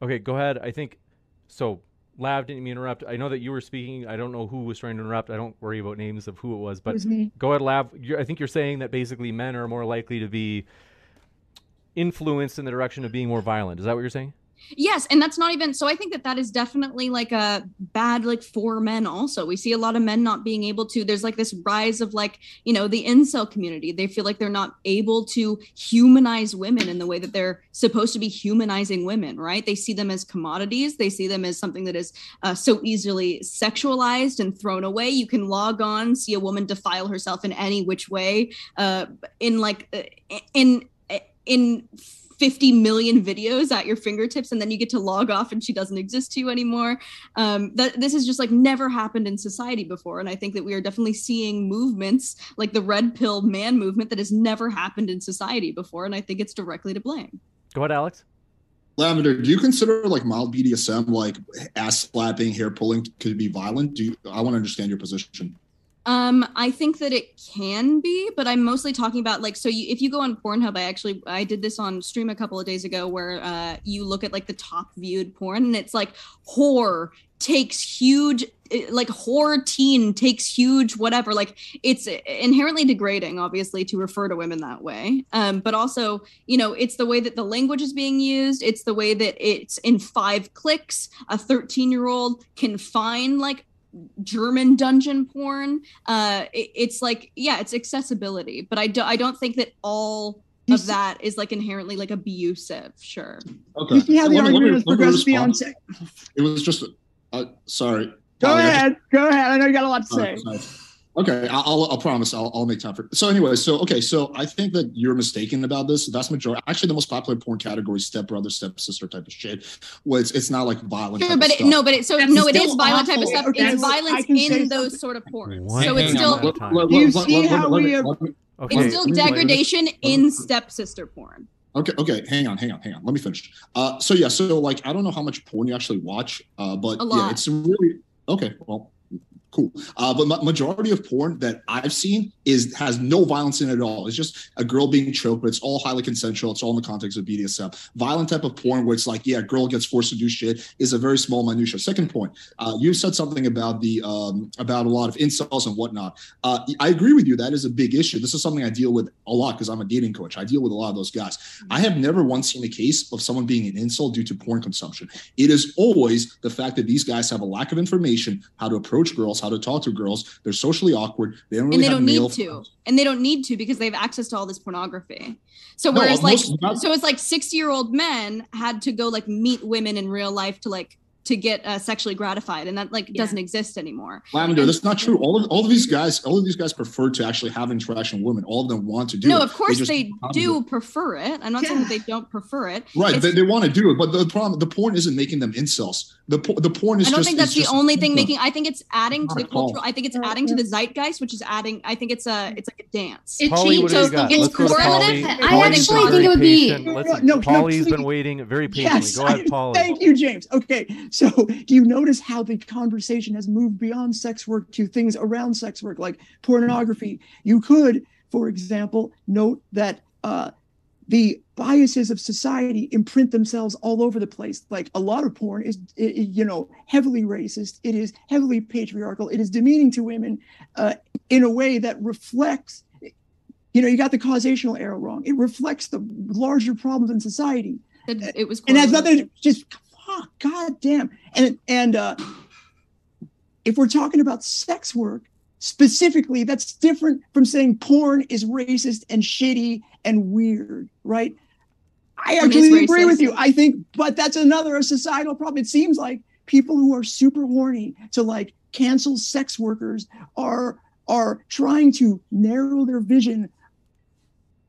Okay, go ahead. I think so. Lav didn't mean to interrupt. I know that you were speaking. I don't know who was trying to interrupt. I don't worry about names of who it was, it but me go ahead, Lav. You're, I think you're saying that basically men are more likely to be influenced in the direction of being more violent. Is that what you're saying? Yes, and that's not even so I think that that is definitely like a bad like for men also. We see a lot of men not being able to there's like this rise of like, you know, the incel community. They feel like they're not able to humanize women in the way that they're supposed to be humanizing women, right? They see them as commodities. They see them as something that is uh, so easily sexualized and thrown away. You can log on, see a woman defile herself in any which way uh in like uh, in in 50 million videos at your fingertips and then you get to log off and she doesn't exist to you anymore um that this has just like never happened in society before and i think that we are definitely seeing movements like the red pill man movement that has never happened in society before and i think it's directly to blame Go ahead, Alex. Lavender, do you consider like mild BDSM, like ass slapping, hair pulling, could be violent? Do you, I want to understand your position. Um, I think that it can be, but I'm mostly talking about like so. You, if you go on Pornhub, I actually I did this on stream a couple of days ago, where uh, you look at like the top viewed porn, and it's like horror takes huge, eh, like horror teen takes huge whatever. Like it's inherently degrading, obviously, to refer to women that way. Um, but also, you know, it's the way that the language is being used. It's the way that it's in five clicks. A 13 year old can find like German dungeon porn. Uh, it- it's like yeah, it's accessibility, but I do I don't think that all You of see- that is like inherently like abusive. Sure. Okay. You see how the Let argument me- has let me progressed beyond It was just, uh, sorry. Go Polly, I just- ahead. Go ahead. I know you got a lot to say. Sorry, sorry. Okay, I'll, I'll, I'll promise. I'll, I'll make time for. So anyway, so okay, so I think that you're mistaken about this. The vast majority, actually, the most popular porn category, is step brother, step sister type of shit. Well, it's it's not like violent. Sure, type but of it, stuff. no, but it so That's no, it is still is violent type of stuff. Okay, it's violence in something. those sort of porn. What? So it's still on, let- Time. let- Do you let- let- see how we have- Okay. it's still let me- let me- degradation in stepsister porn. Okay, okay, hang on, hang on, hang on. Let me finish. Uh, so yeah, so like I don't know how much porn you actually watch, uh, but yeah, it's really okay. Well, cool. Uh, but ma- majority of porn that I've seen is has no violence in it at all. It's just a girl being choked, but it's all highly consensual. It's all in the context of BDSM. Violent type of porn where it's like, yeah, girl gets forced to do shit is a very small minutia. Second point, uh, you said something about the um, about a lot of incels and whatnot. Uh, I agree with you. That is a big issue. This is something I deal with a lot because I'm a dating coach. I deal with a lot of those guys. I have never once seen a case of someone being an incel due to porn consumption. It is always the fact that these guys have a lack of information how to approach girls, how to talk to girls. They're socially awkward. They don't really and they don't need to and they don't need to because they have access to all this pornography so No, whereas like not- so it's like 60 year old men had to go like meet women in real life to like to get uh, sexually gratified and that like Yeah. doesn't exist anymore Lavender, that's not true. All of all of these guys, all of these guys prefer to actually have interaction with women. All of them want to do no it. of course just they don't have to do prefer it i'm not saying that they don't prefer it Right, It's- they, they want to do it, but the problem, the porn isn't making them incels. The the porn is just. I don't just. think that's the only thing making. I think it's adding to the cultural. I think it's adding to the zeitgeist, which is adding. I think it's a it's like a dance. It Polly, what changes do you so got? it's Let's go to correlative. Polly. I Polly's actually been think it would very be- patient. Let's- No, no, no, Polly's been please. waiting very patiently. Yes, Go ahead, I- Polly. thank you, James. Okay, so do you notice how the conversation has moved beyond sex work to things around sex work, like pornography? You could, for example, note that uh, the biases of society imprint themselves all over the place. Like a lot of porn is, you know, heavily racist. It is heavily patriarchal. It is demeaning to women uh, in a way that reflects. You know, you got the causational arrow wrong. It reflects the larger problems in society It, it was and correlative. nothing just fuck god damn and and uh if we're talking about sex work specifically that's different from saying porn is racist and shitty and weird right? I actually agree with you i think but that's another societal problem. It seems like people who are super horny to like cancel sex workers are are trying to narrow their vision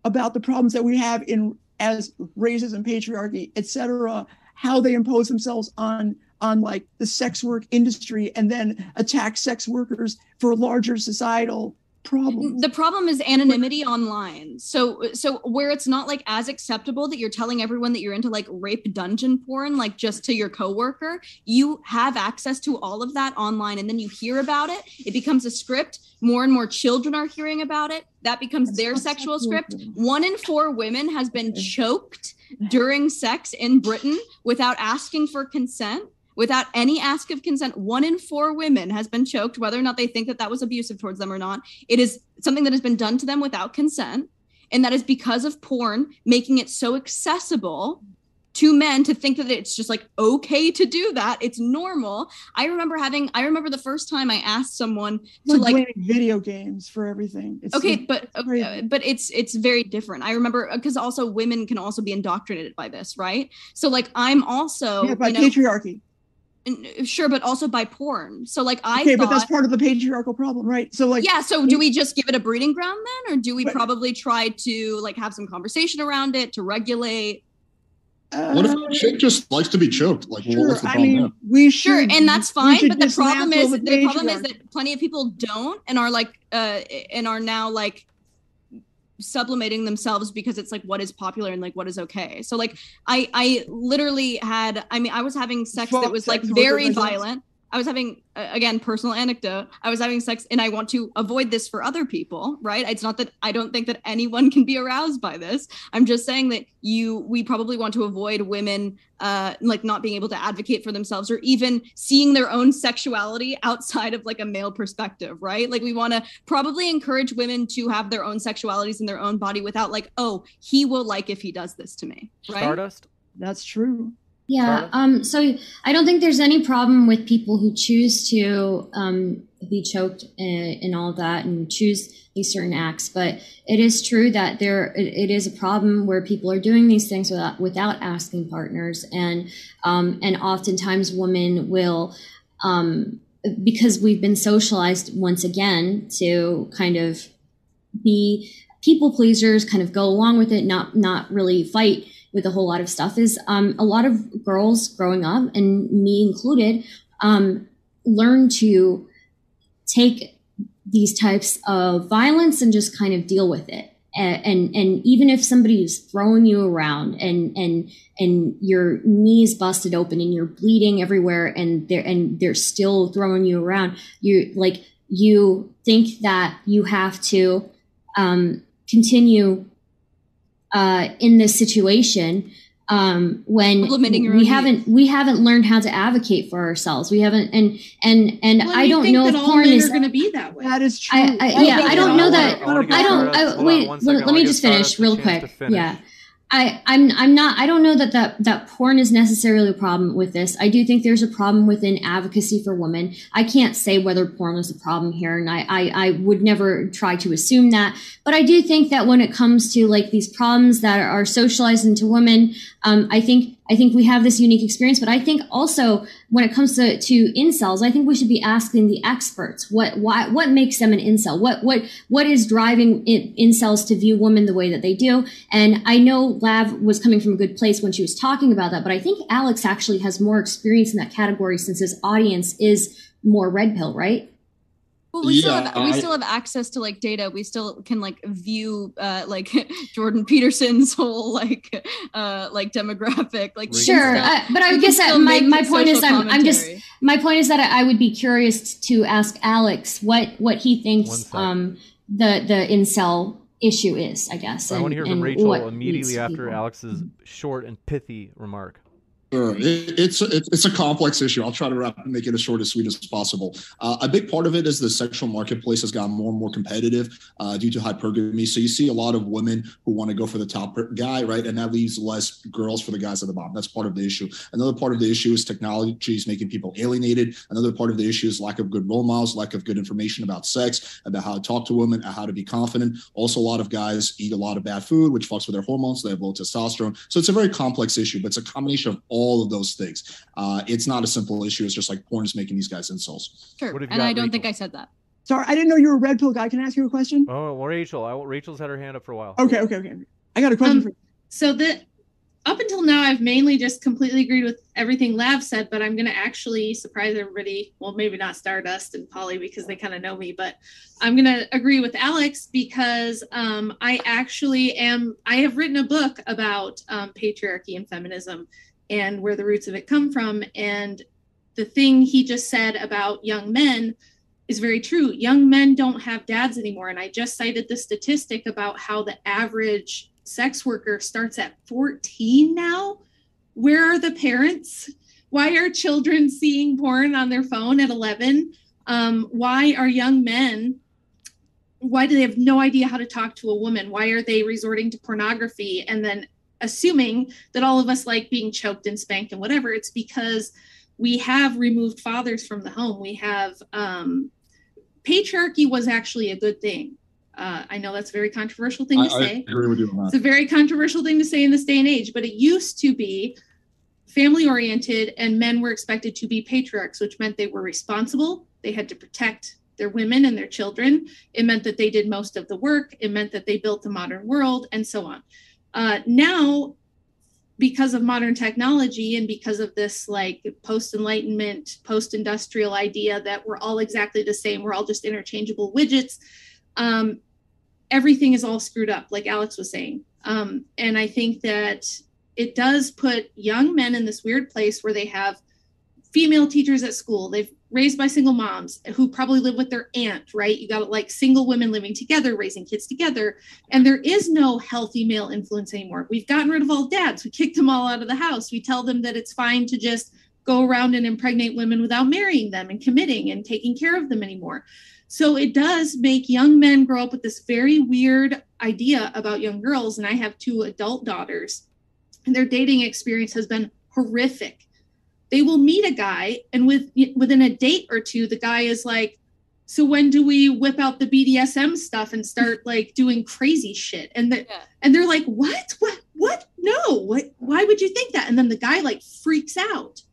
about the problems that we have in as racism, patriarchy, etc., how they impose themselves on on like the sex work industry and then attack sex workers for larger societal problems. the problem is anonymity online. So so where it's not like as acceptable that you're telling everyone that you're into like rape dungeon porn like just to your coworker you have access to all of that online. And then you hear about it it becomes a script more and more children are hearing about it that becomes That's their sexual sexual script. one in four women has been choked during sex in britain without asking for consent without any ask of consent. One in four women has been choked whether or not they think that that was abusive towards them or not. It is something that has been done to them without consent and that is because of porn making it so accessible to men to think that it's just like okay to do that. It's normal. I remember having i remember the first time i asked someone to We're like video games for everything. It's okay it's but uh, but it's it's very different. I remember because also women can also be indoctrinated by this right? So like i'm also yeah, by you know, patriarchy. sure but also by porn. So like i Okay, thought but that's part of the patriarchal problem, right? So like yeah so do we just give it a breeding ground then? Or do we probably try to like have some conversation around it to regulate What if uh, a chick just likes to be choked? Like, Sure, what's the I problem mean, there? we should. sure and that's fine but the problem is the the problem is that plenty of people don't and are like uh and are now like sublimating themselves because it's like what is popular and like what is okay so like i i literally had i mean i was having sex that was like sex workers, very I guess. violent i was having again personal anecdote. I was having sex and i want to avoid this for other people right? It's not that i don't think that anyone can be aroused by this. I'm just saying that you we probably want to avoid women uh like not being able to advocate for themselves or even seeing their own sexuality outside of like a male perspective right? Like we want to probably encourage women to have their own sexualities in their own body without like oh he will like if he does this to me right? Stardust. That's true. Yeah. Um, so I don't think there's any problem with people who choose to um, be choked and, and all that and choose these certain acts. But it is true that there it, it is a problem where people are doing these things without without asking partners, and um, and oftentimes women will. Um, because we've been socialized once again to kind of be people pleasers, kind of go along with it, not not really fight with a whole lot of stuff is um, a lot of girls growing up, and me included, um, learn to take these types of violence and just kind of deal with it. And, and and even if somebody is throwing you around and and and your knees busted open and you're bleeding everywhere and they're and they're still throwing you around, you like you think that you have to um, continue uh, in this situation um, when we haven't we haven't learned how to advocate for ourselves. We haven't and and and Well, I don't know that if porn is going to be that way. That is true. I, I, yeah, I don't know that. I wanna get I don't. I, hold on wait, let, let me just finish real quick. finish. Yeah, I, I'm. I'm not. I don't know that that that porn is necessarily a problem with this. I do think there's a problem within advocacy for women. I can't say whether porn is a problem here, and I, I, I would never try to assume that. But I do think that when it comes to like these problems that are socialized into women, um, I think I think we have this unique experience, but I think also when it comes to, to incels, I think we should be asking the experts what why what makes them an incel? What what what is driving in, incels to view women the way that they do? And I know Lav was coming from a good place when she was talking about that, but I think Alex actually has more experience in that category since his audience is more red pill, right? Well, we still have we I- still have access to like data. We still can like view uh like [laughs] Jordan Peterson's [laughs] whole like uh like demographic. Like Sure, uh, but I we guess that my, my point is I'm, I'm just my point is that I I would be curious to ask Alex what what he thinks um the the incel issue is. I guess. I want to hear from Rachel immediately after people. Alex's short and pithy remark. Sure. It, it's, it's a complex issue. I'll try to wrap, make it as short as sweet as possible. Uh, a big part of it is the sexual marketplace has gotten more and more competitive uh, due to hypergamy. So you see a lot of women who want to go for the top guy, right? And that leaves less girls for the guys at the bottom. That's part of the issue. Another part of the issue is technology is making people alienated. Another part of the issue is lack of good role models, lack of good information about sex, about how to talk to women, how to be confident. Also, a lot of guys eat a lot of bad food, which fucks with their hormones. They have low testosterone. So it's a very complex issue, but it's a combination of all of those things. Uh, it's not a simple issue. It's just like porn is making these guys incels. Sure. What have you And got, I don't think I said that. Sorry, I didn't know you were a red pill guy. Can I ask you a question? Oh, well, Rachel. I, Rachel's had her hand up for a while. Okay, okay, okay. I got a question Um, for So that up until now, I've mainly just completely agreed with everything Lav said, but I'm going to actually surprise everybody. Well, maybe not Stardust and Polly because they kind of know me, but I'm going to agree with Alex because um, I actually am. I have written a book about um, patriarchy and feminism and where the roots of it come from. And the thing he just said about young men is very true. Young men don't have dads anymore. And I just cited the statistic about how the average sex worker starts at 14 now. Where are the parents? Why are children seeing porn on their phone at 11? Um, why are young men? Why do they have no idea how to talk to a woman? Why are they resorting to pornography and then assuming that all of us like being choked and spanked and whatever? It's because we have removed fathers from the home. We have um, patriarchy was actually a good thing. Uh, I know that's a very controversial thing I, to I say. agree with you It's a very controversial thing to say in this day and age, but it used to be family oriented and men were expected to be patriarchs, which meant they were responsible. They had to protect their women and their children. It meant that they did most of the work. It meant that they built the modern world and so on. Uh, now, because of modern technology and because of this like post enlightenment, post industrial idea that we're all exactly the same, we're all just interchangeable widgets. Um, everything is all screwed up, like Alex was saying. Um, and I think that it does put young men in this weird place where they have female teachers at school. They've raised by single moms who probably live with their aunt, right? You got like single women living together, raising kids together. And there is no healthy male influence anymore. We've gotten rid of all dads. We kicked them all out of the house. We tell them that it's fine to just go around and impregnate women without marrying them and committing and taking care of them anymore. So it does make young men grow up with this very weird idea about young girls. And I have two adult daughters, and their dating experience has been horrific. They will meet a guy, and with within a date or two, the guy is like, "So when do we whip out the BDSM stuff and start [laughs] like doing crazy shit?" And the, Yeah. and they're like, "What? What? What? No! What? Why would you think that?" And then the guy like freaks out,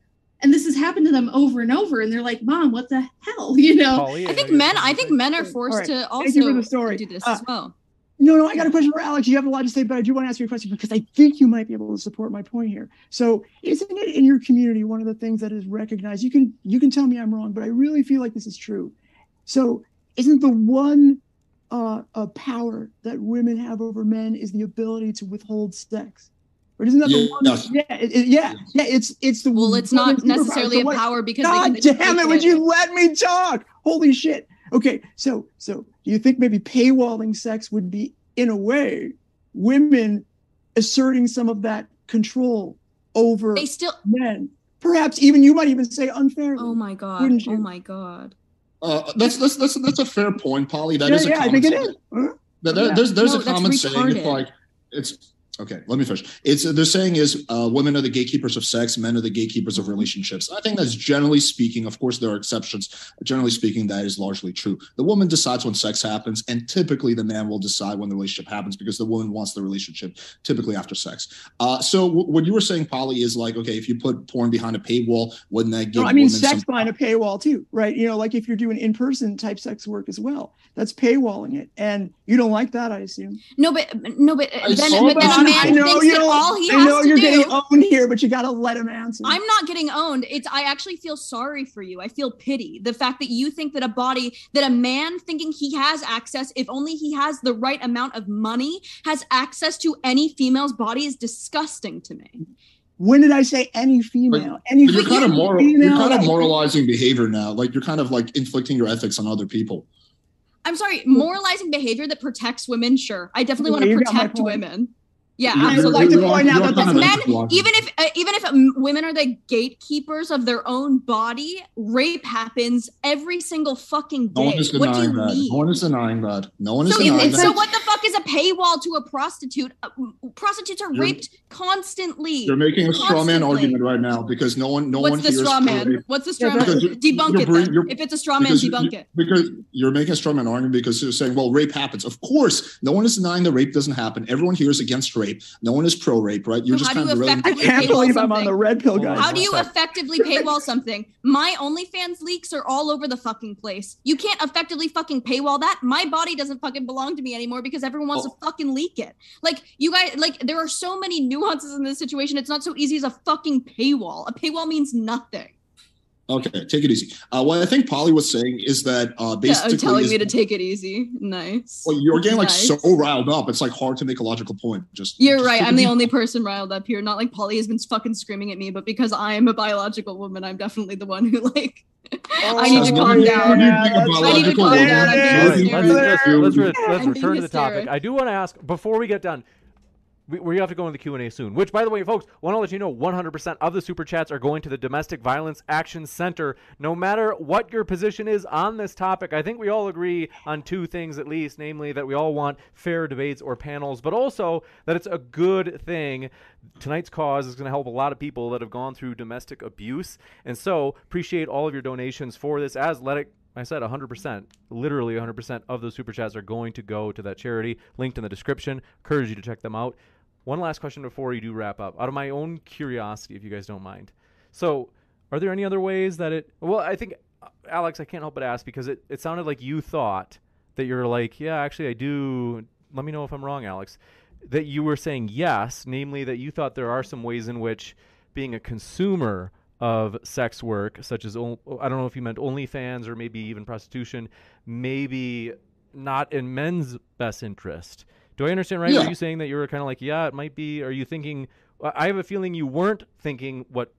and this has happened to them over and over, and they're like, "Mom, what the hell?" [laughs] You know? Polly, I think you men. I think men are forced right. to also Thank you for the story. do this Uh, as well. No, no, I got a question for Alex. You have a lot to say, but I do want to ask you a question because I think you might be able to support my point here. So, isn't it in your community one of the things that is recognized? You can you can tell me I'm wrong, but I really feel like this is true. So, isn't the one uh, uh power that women have over men is the ability to withhold sex? Or isn't that the one? Yes. Yeah, it- it- yeah, yeah. It's it's the Well, it's not woman's superpower. necessarily a power because God they can damn it! Would you let me talk? Holy shit! Okay, so so do you think maybe paywalling sex would be, in a way, women asserting some of that control over They still. men? Perhaps even you might even say unfairly. Oh my god. Oh my god. Uh, that's, that's that's that's a fair point, Polly. That yeah, is a yeah, I think it saying. is. Huh? There- there- Yeah. There's there's No, a that's common saying. It's like it's okay. Let me finish. It's they're saying is uh, women are the gatekeepers of sex, men are the gatekeepers of relationships. I think that's generally speaking. Of course, there are exceptions. Generally speaking, that is largely true. The woman decides when sex happens, and typically the man will decide when the relationship happens because the woman wants the relationship typically after sex. Uh, so w- what you were saying, Polly, is like okay, if you put porn behind a paywall, wouldn't that give No, I mean women sex some behind a paywall too, right? You know, like if you're doing in-person type sex work as well, that's paywalling it, and you don't like that, I assume. No, but no, but I then, but then that. A man I know thinks you that don't. all he I has know to you're do. getting owned here, but you got to let him answer. I'm not getting owned. It's I actually feel sorry for you. I feel pity. The fact that you think that a body that a man thinking he has access if only he has the right amount of money has access to any female's body is disgusting to me. when did I say any female? any But you're kind of moral. You're kind of moralizing behavior now. Like you're kind of like inflicting your ethics on other people. I'm sorry, moralizing behavior that protects women, sure. I definitely want to you got my protect women. Yeah, You're- I would like to point out that kind the of men, even if uh, even if um, women are the gatekeepers of their own body, rape happens every single fucking No day. one is what do you that. mean? No one is denying that. No one is so, denying if, that. so what the fuck is a paywall to a prostitute? Uh, prostitutes are You're- raped constantly. You're making a straw man argument right now because no one, no What's one the hears straw man? rape. What's the straw Yeah, man? Debunk you're it then. you're- If it's a straw man, debunk you- it. Because you're making a straw man argument because you're saying, well, rape happens. Of course, no one is denying that rape doesn't happen. Everyone here is against rape. No one is pro rape, right? You're So just how do kind you of I can't paywall believe I'm on the red pill, Hold guys. How do you effectively paywall something? My OnlyFans leaks are all over the fucking place. You can't effectively fucking paywall that. My body doesn't fucking belong to me anymore because everyone wants Oh. to fucking leak it. Like you guys, like there are so many nuances in this situation. It's not so easy as a fucking paywall. A paywall means nothing. Okay, take it easy. Uh, what I think Polly was saying is that uh, Yeah, basically, telling is- me to take it easy. Nice. well, you're getting like Nice. so riled up. It's like hard to make a logical point. Just You're just right. I'm the easy. only person riled up here. Not like Polly has been fucking screaming at me, but because I am a biological woman, I'm definitely the one who like. I need to Oh, calm down. yeah, I need to calm down. I'm being let's, let's, let's, let's return to the topic. I do want to ask before we get done. We, we have to go into the Q and A soon. Which, by the way, folks, want to let you know, 100% of the super chats are going to the Domestic Violence Action Center. No matter what your position is on this topic, I think we all agree on two things at least, namely that we all want fair debates or panels, but also that it's a good thing. Tonight's cause is going to help a lot of people that have gone through domestic abuse, and so appreciate all of your donations for this. As let it I said 100%, literally 100% of those super chats are going to go to that charity. Linked in the description. Encourage you to check them out. One last question before you do wrap up. Out of my own curiosity, if you guys don't mind. So, are there any other ways that it. Well, I think, uh, Alex, I can't help but ask because it, it sounded like you thought that you're like, yeah, actually, I do. Let me know if I'm wrong, Alex. That you were saying yes, namely that you thought there are some ways in which being a consumer of sex work, such as I don't know if you meant OnlyFans or maybe even prostitution, maybe not in men's best interest. Do I understand right? Yeah. Are you saying that you were kind of like, yeah, it might be? Are you thinking? I I have a feeling you weren't thinking what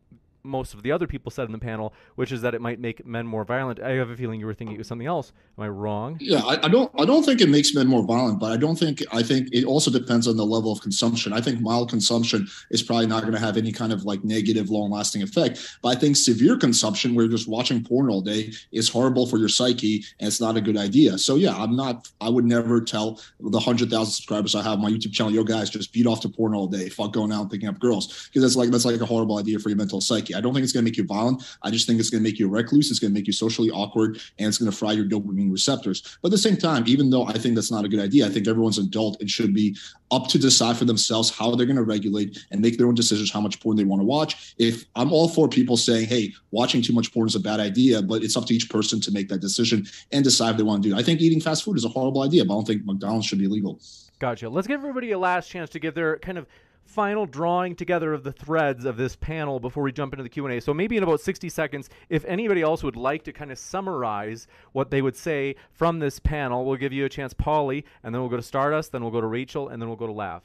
most of the other people said in the panel, which is that it might make men more violent. I have a feeling you were thinking it was something else. Am I wrong? Yeah, I, I, don't. I don't think it makes men more violent, but I don't think. I think it also depends on the level of consumption. I think mild consumption is probably not going to have any kind of like negative, long-lasting effect. But I think severe consumption, where you're just watching porn all day, is horrible for your psyche, and it's not a good idea. So yeah, I'm not. I would never tell the hundred thousand subscribers I have on my YouTube channel, yo guys, just beat off to porn all day, fuck going out and picking up girls, because that's like that's like a horrible idea for your mental psyche. I don't think it's going to make you violent. I just think it's going to make you recluse. It's going to make you socially awkward, and it's going to fry your dopamine receptors. But at the same time, even though I think that's not a good idea, I think everyone's adult and should be up to decide for themselves how they're going to regulate and make their own decisions how much porn they want to watch. If I'm all for people saying, "Hey, watching too much porn is a bad idea," but it's up to each person to make that decision and decide if they want to do. It. I think eating fast food is a horrible idea, but I don't think McDonald's should be legal. Gotcha. Let's give everybody a last chance to give their kind of final drawing together of the threads of this panel before we jump into the Q&A. So maybe in about 60 seconds, if anybody else would like to kind of summarize what they would say from this panel, we'll give you a chance, Polly, and then we'll go to Stardust, then we'll go to Rachel, and then we'll go to Lav.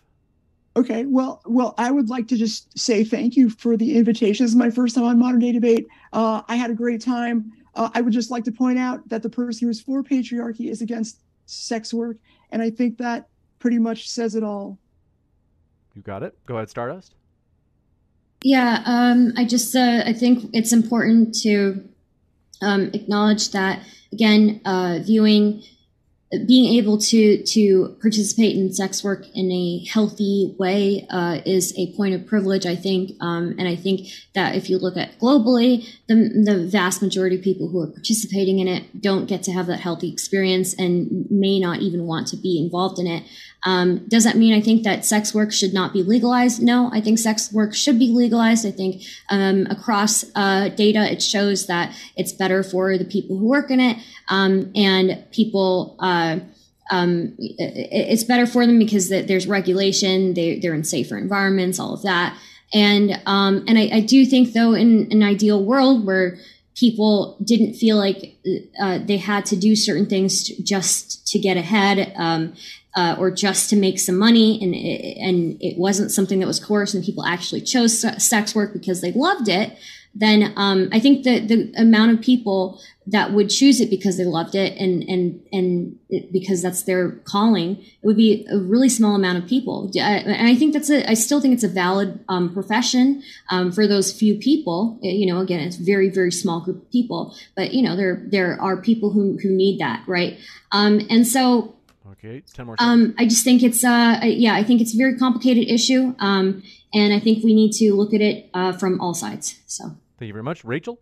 Okay, well, well, I would like to just say thank you for the invitation. This is my first time on Modern Day Debate. Uh, I had a great time. Uh, I would just like to point out that the person who is for patriarchy is against sex work, and I think that pretty much says it all. You got it. Go ahead, Stardust. Yeah, um, I just uh, I think it's important to um, acknowledge that again, uh, viewing being able to to participate in sex work in a healthy way uh, is a point of privilege, I think, um, and I think that if you look at globally, the the vast majority of people who are participating in it don't get to have that healthy experience and may not even want to be involved in it. Um, does that mean I think that sex work should not be legalized? No, I think sex work should be legalized. I think um, across uh, data, it shows that it's better for the people who work in it um, and people. Uh, um, it's better for them because there's regulation. They, they're in safer environments, all of that. And um, and I, I, do think though, in an ideal world where people didn't feel like uh, they had to do certain things just to get ahead, um, uh, or just to make some money and it, and it wasn't something that was coerced and people actually chose sex work because they loved it then um, I think that the amount of people that would choose it because they loved it and and and it, because that's their calling, it would be a really small amount of people. And I think that's a, I still think it's a valid um, profession um, for those few people. You know, again, it's very very small group of people, but you know, there there are people who who need that, right? Um, and so Okay, ten more. Um, I just think it's uh, yeah, I think it's a very complicated issue, um, and I think we need to look at it uh, from all sides. So, thank you very much, Rachel.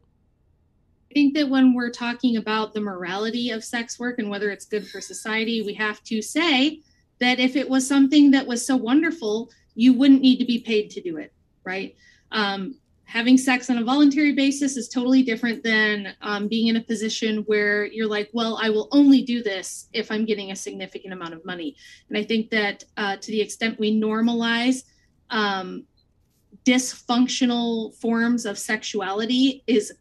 I think that when we're talking about the morality of sex work and whether it's good for society, we have to say that if it was something that was so wonderful, you wouldn't need to be paid to do it, right? Um, having sex on a voluntary basis is totally different than um, being in a position where you're like, well, I will only do this if I'm getting a significant amount of money. And I think that uh, to the extent we normalize um, dysfunctional forms of sexuality is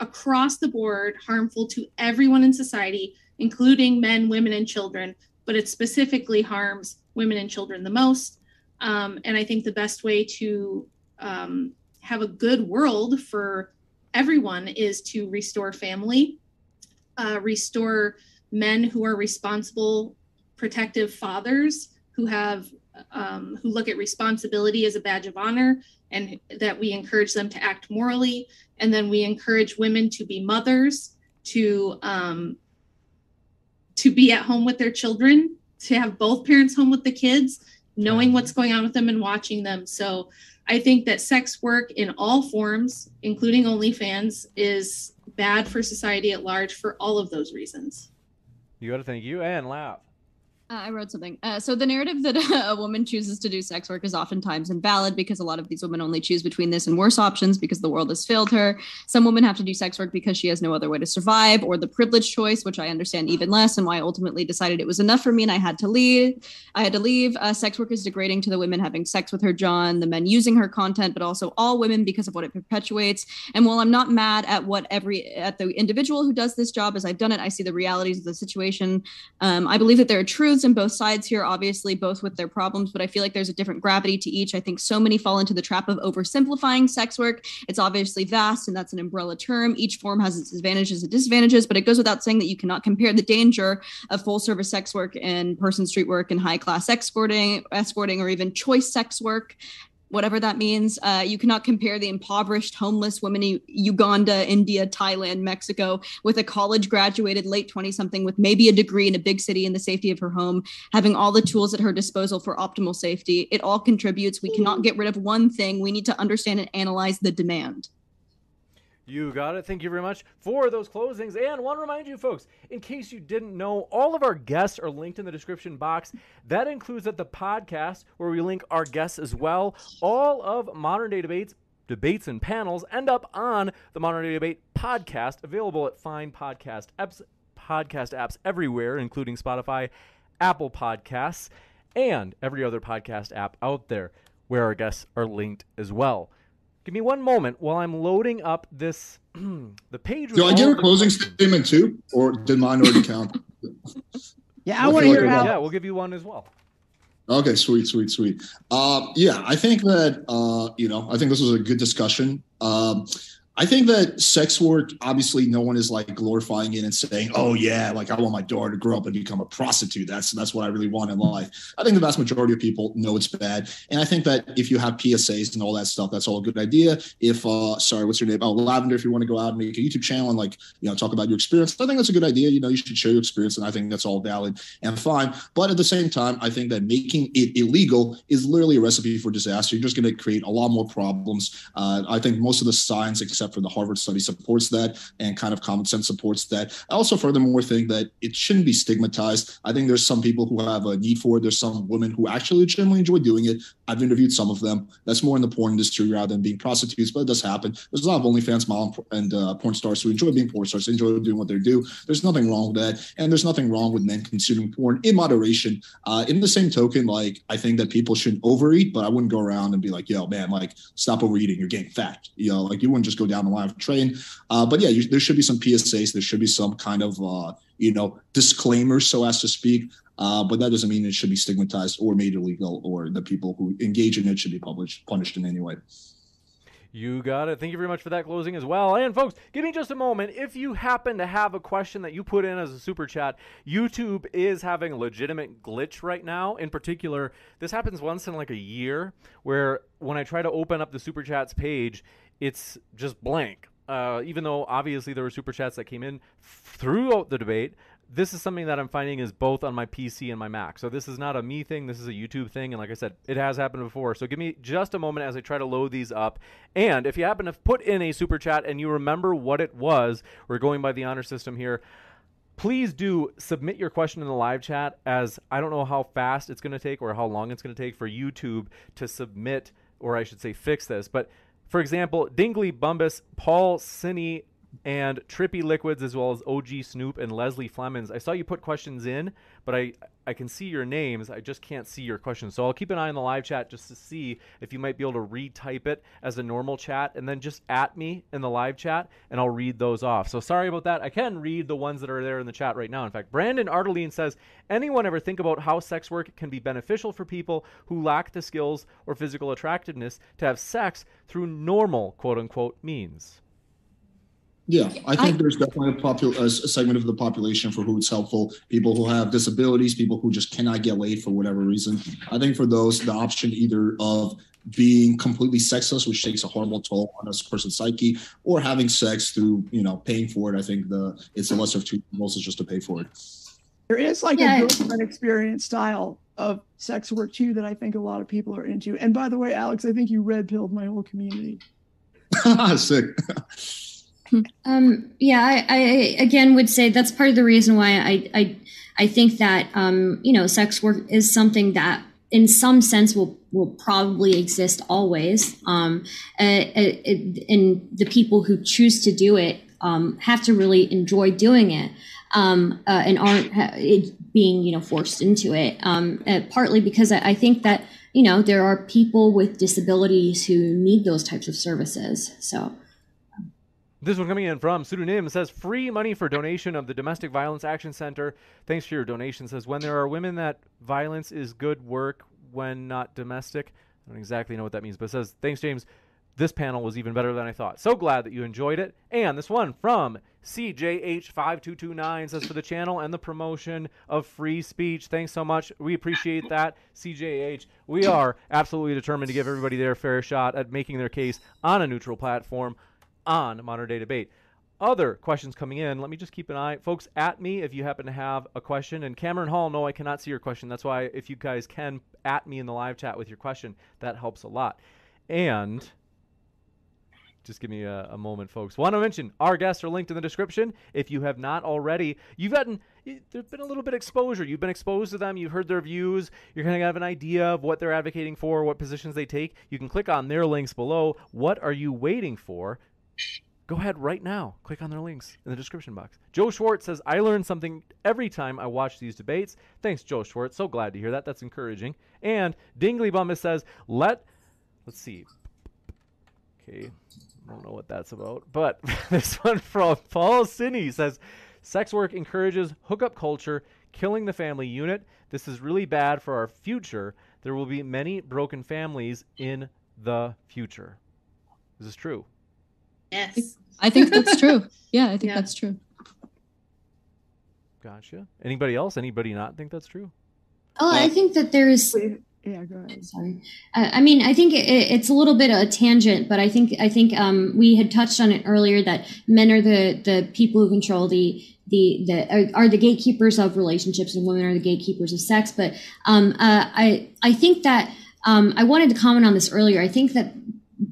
across the board harmful to everyone in society, including men, women, and children, but it specifically harms women and children the most. Um, and I think the best way to um, have a good world for everyone is to restore family, uh, restore men who are responsible, protective fathers who have um, who look at responsibility as a badge of honor, and that we encourage them to act morally, and then we encourage women to be mothers, to um, to be at home with their children, to have both parents home with the kids, knowing what's going on with them and watching them. So I think that sex work in all forms, including OnlyFans, is bad for society at large for all of those reasons. You got to thank you and Lav. Uh, I wrote something. Uh, so the narrative that [laughs] a woman chooses to do sex work is oftentimes invalid because a lot of these women only choose between this and worse options because the world has failed her. Some women have to do sex work because she has no other way to survive, or the privilege choice, which I understand even less, and why I ultimately decided it was enough for me and I had to leave. I had to leave. Uh, sex work is degrading to the women having sex with her, John, the men using her content, but also all women because of what it perpetuates. And while I'm not mad at what every at the individual who does this job, as I've done it, I see the realities of the situation. Um, I believe that there are truths truths in both sides here, obviously, both with their problems, but I feel like there's a different gravity to each. I think so many fall into the trap of oversimplifying sex work. It's obviously vast, and that's an umbrella term. Each form has its advantages and disadvantages, but it goes without saying that you cannot compare the danger of full service sex work and person street work and high class escorting, escorting, or even choice sex work whatever that means. Uh, you cannot compare the impoverished homeless women in Uganda, India, Thailand, Mexico with a college graduated late 20 something with maybe a degree in a big city in the safety of her home, having all the tools at her disposal for optimal safety. It all contributes. We cannot get rid of one thing. We need to understand and analyze the demand. You got it. Thank you very much for those closings. And want to remind you, folks, in case you didn't know, all of our guests are linked in the description box. That includes at the podcast, where we link our guests as well. All of modern day debates, debates and panels end up on the Modern Day Debate podcast, available at fine podcast apps, podcast apps everywhere, including Spotify, Apple Podcasts, and every other podcast app out there, where our guests are linked as well. Give me one moment while I'm loading up this [clears throat] the page. Do I get a closing statement too, or did mine already count? [laughs] yeah, I, I want to hear like Yeah, we'll give you one as well. Okay, sweet, sweet, sweet. Uh, yeah, I think that uh, you know, I think this was a good discussion. Um, I think that sex work, obviously, no one is like glorifying it and saying, "Oh yeah, like I want my daughter to grow up and become a prostitute." That's that's what I really want in life. I think the vast majority of people know it's bad, and I think that if you have PSAs and all that stuff, that's all a good idea. If uh, sorry, what's your name? Oh, Lavender. If you want to go out and make a YouTube channel and like you know talk about your experience, I think that's a good idea. You know, you should share your experience, and I think that's all valid and fine. But at the same time, I think that making it illegal is literally a recipe for disaster. You're just going to create a lot more problems. Uh, I think most of the science, except for the Harvard study supports that and kind of common sense supports that. I also furthermore think that it shouldn't be stigmatized. I think there's some people who have a need for it. There's some women who actually legitimately enjoy doing it. I've interviewed some of them. That's more in the porn industry rather than being prostitutes, but it does happen. There's a lot of OnlyFans mom and uh, porn stars who enjoy being porn stars, enjoy doing what they do. There's nothing wrong with that. And there's nothing wrong with men consuming porn in moderation. Uh, in the same token, like I think that people shouldn't overeat, but I wouldn't go around and be like, yo, man, like stop overeating. You're getting fat. You know, like you wouldn't just go down the line of train. Uh, but yeah, you, there should be some PSAs. There should be some kind of, uh, you know, disclaimer, so as to speak. Uh, but that doesn't mean it should be stigmatized or made illegal, or the people who engage in it should be published, punished in any way. You got it. Thank you very much for that closing as well. And folks, give me just a moment. If you happen to have a question that you put in as a super chat, YouTube is having a legitimate glitch right now. In particular, this happens once in like a year where when I try to open up the super chats page, it's just blank. Uh, even though obviously there were super chats that came in throughout the debate, this is something that I'm finding is both on my PC and my Mac. So this is not a me thing. This is a YouTube thing. And like I said, it has happened before. So give me just a moment as I try to load these up. And if you happen to put in a super chat and you remember what it was, we're going by the honor system here. Please do submit your question in the live chat as I don't know how fast it's going to take or how long it's going to take for YouTube to submit, or I should say fix this. But for example, Dingley Bumbus, Paul Cine, and Trippy Liquids, as well as OG Snoop and Leslie Flemons. I saw you put questions in, but I, I can see your names. I just can't see your questions. So I'll keep an eye on the live chat just to see if you might be able to retype it as a normal chat and then just at me in the live chat and I'll read those off. So sorry about that. I can read the ones that are there in the chat right now. In fact, Brandon Ardeline says, anyone ever think about how sex work can be beneficial for people who lack the skills or physical attractiveness to have sex through normal quote unquote means? Yeah, I think I, there's definitely a, popul- a segment of the population for who it's helpful. People who have disabilities, people who just cannot get laid for whatever reason. I think for those, the option either of being completely sexless, which takes a horrible toll on a person's psyche, or having sex through, you know, paying for it. I think the it's a lesser of two evils is just to pay for it. There is like yeah. a girlfriend experience style of sex work too that I think a lot of people are into. And by the way, Alex, I think you red pilled my whole community. [laughs] Sick. [laughs] Um, yeah, I, I, again would say that's part of the reason why I I, I think that um, you know sex work is something that in some sense will will probably exist always. Um, and, and the people who choose to do it um, have to really enjoy doing it um, uh, and aren't being you know forced into it. Um, uh, partly because I, I think that you know there are people with disabilities who need those types of services. So. This one coming in from pseudonym says free money for donation of the Domestic Violence Action Center. Thanks for your donation. Says when there are women that violence is good work when not domestic. I don't exactly know what that means, but says thanks James. This panel was even better than I thought. So glad that you enjoyed it. And this one from CJH5229 says for the channel and the promotion of free speech. Thanks so much. We appreciate that, CJH. We are absolutely determined to give everybody their fair shot at making their case on a neutral platform on Modern Day Debate. Other questions coming in. Let me just keep an eye, folks, at me if you happen to have a question. And Cameron Hall, no, I cannot see your question. That's why if you guys can at me in the live chat with your question, that helps a lot. And just give me a, a moment, folks. Want to mention our guests are linked in the description. If you have not already, you've gotten there's been a little bit of exposure. You've been exposed to them. You've heard their views. You're to have an idea of what they're advocating for, what positions they take. You can click on their links below. What are you waiting for? Go ahead right now. Click on their links in the description box. Joe Schwartz says, I learn something every time I watch these debates. Thanks, Joe Schwartz. So glad to hear that. That's encouraging. And Dingley Bummus says, let, let's see. Okay, I don't know what that's about. But [laughs] this one from Paul Sinney says sex work encourages hookup culture, killing the family unit. This is really bad for our future. There will be many broken families in the future. This is true. Yes. I think that's [laughs] true. Yeah, I think Yeah. that's true. Gotcha. Anybody else? Anybody not think that's true? Oh, I think that there's. Yeah, go ahead. Sorry. Uh, I mean, I think it, it's a little bit of a tangent, but I think I think um, we had touched on it earlier that men are the the people who control the the the are, are the gatekeepers of relationships, and women are the gatekeepers of sex. But um, uh, I I think that um, I wanted to comment on this earlier. I think that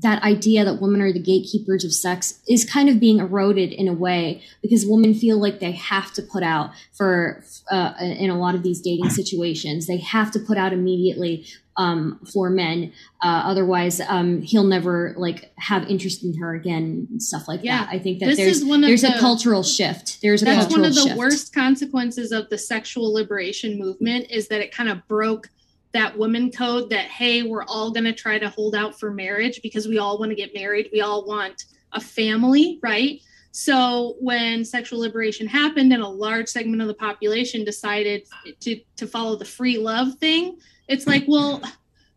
that idea that women are the gatekeepers of sex is kind of being eroded in a way because women feel like they have to put out for uh, in a lot of these dating situations they have to put out immediately um, for men uh, otherwise um, he'll never like have interest in her again and stuff like Yeah. that i think that This there's is one of there's the- a cultural shift there's a That's one of the shift. worst consequences of the sexual liberation movement is that it kind of broke that woman code that hey we're all going to try to hold out for marriage because we all want to get married we all want a family right so when sexual liberation happened and a large segment of the population decided to to follow the free love thing it's like well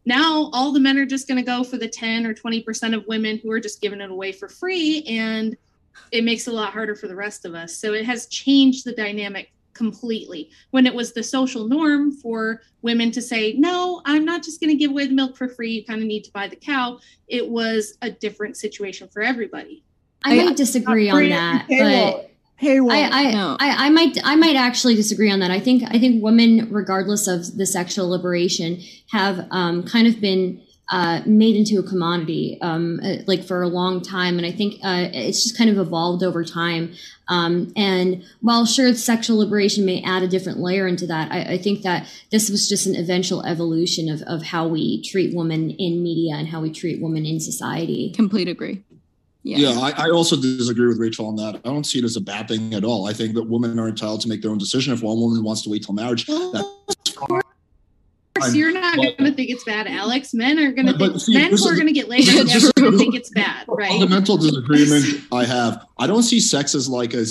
now all the men are just going to go for the 10 or 20% of women who are just giving it away for free and it makes it a lot harder for the rest of us. So it has changed the dynamic completely. When it was the social norm for women to say, no, I'm not just going to give away the milk for free. You kind of need to buy the cow. It was a different situation for everybody. i might disagree on that but Paywall. I, I, I, I might I might actually disagree on that. I think I think women, regardless of the sexual liberation, have um, kind of been uh, made into a commodity, um, uh, like for a long time, and I think uh, it's just kind of evolved over time. Um, and while sure, sexual liberation may add a different layer into that, I, I think that this was just an eventual evolution of of how we treat women in media and how we treat women in society. Complete agree. Yeah, I, I also disagree with Rachel on that. I don't see it as a bad thing at all. I think that women are entitled to make their own decision. If one woman wants to wait till marriage, that's fine. So you're not going to think it's bad, Alex. Men are going to think see, men who are going to get laid [laughs] are never going to think it's bad, right? fundamental [laughs] disagreement I have. I don't see sex as like a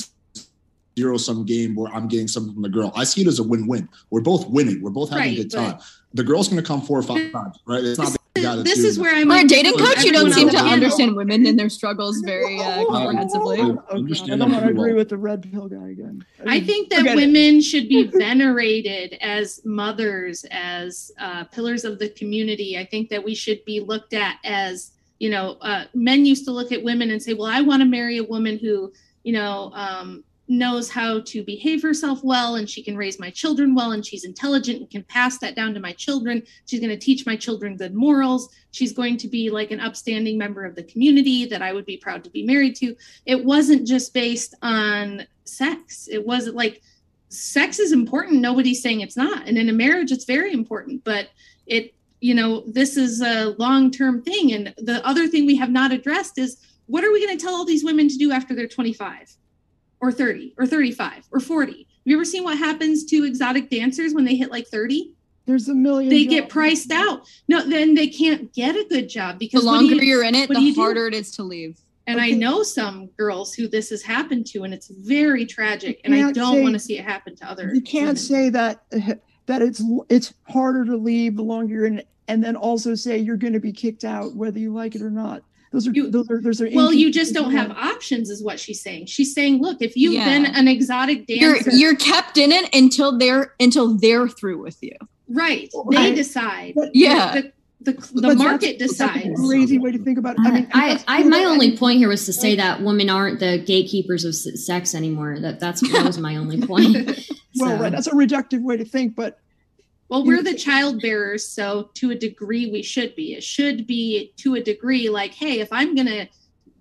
zero sum game where I'm getting something from the girl. I see it as a win win. We're both winning. We're both having Right, a good time. The girl's going to come four or five times, right? It's not the guy that's This is where I'm For a dating coach, you don't seem to panel- understand women and their struggles very uh, comprehensively. I Okay, I understand don't that want to agree well. with the red pill guy again. I think that Forget it. women should be venerated as mothers, as uh, pillars of the community. I think that we should be looked at as, you know, uh, men used to look at women and say, well, I want to marry a woman who, you know, um, knows how to behave herself well and she can raise my children well and she's intelligent and can pass that down to my children. She's going to teach my children good morals. She's going to be like an upstanding member of the community that I would be proud to be married to. It wasn't just based on sex. It wasn't like sex is important. Nobody's saying it's not. And in a marriage, it's very important. But it, you know, this is a long term thing. And the other thing we have not addressed is what are we going to tell all these women to do after they're 25 or 30 or 35 or 40? Have you ever seen what happens to exotic dancers when they hit like 30? There's a million. They get priced out. No, then they can't get a good job because the longer you- you're in it, the do do? harder it is to leave. And I know some girls who this has happened to, and it's very tragic. And I don't say- want to see it happen to others. You can't women. say that that it's it's harder to leave the longer you're in, and then also say you're going to be kicked out whether you like it or not. Those are you, those are those are. Well, you just don't have options, is what she's saying. She's saying, look, if you've Yeah. been an exotic You're dancer, you're kept in it until they're until they're through with you. right, Well, they I- decide. Yeah. The, the, the But that's- market that's a decides. Crazy way to think about it. I uh, mean, I, that's I my but only point here was to say that women aren't the gatekeepers of sex anymore. That that's that was my only point. [laughs] Well, So- right, that's a reductive way to think, but Well, we're the child bearers, so to a degree, we should be. It should be to a degree like, hey, if I'm going to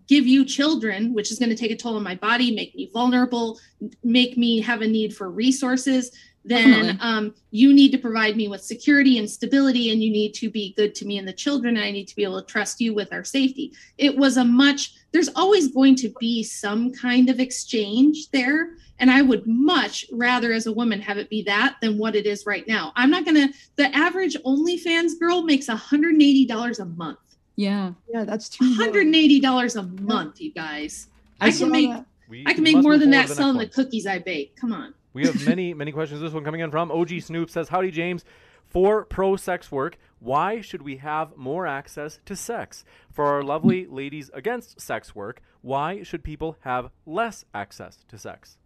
give you children, which is going to take a toll on my body, make me vulnerable, make me have a need for resources, then um, you need to provide me with security and stability, and you need to be good to me and the children. And I need to be able to trust you with our safety. It was a much, there's always going to be some kind of exchange there. And I would much rather, as a woman, have it be that than what it is right now. I'm not going to, the average OnlyFans girl makes $180 a month. Yeah. yeah, that's too. low. $180 a month, you guys. I saw can make that. We I can make more than that to the next selling one. the cookies I bake. Come on. We have many, [laughs] many questions. This one coming in from OG Snoop says, Howdy, James. For pro sex work, why should we have more access to sex? For our lovely ladies against sex work, why should people have less access to sex?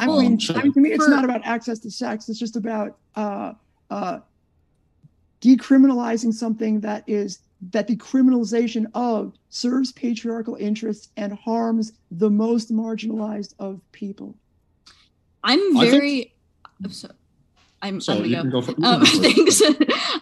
I Well, mean, sure. I mean, to me, it's For- not about access to sex. It's just about uh, uh, decriminalizing something that is that the criminalization of serves patriarchal interests and harms the most marginalized of people. I'm I think- very. I'm so, I'm, sorry. I'm you gonna can go. go for. Um, [laughs] [laughs] thanks.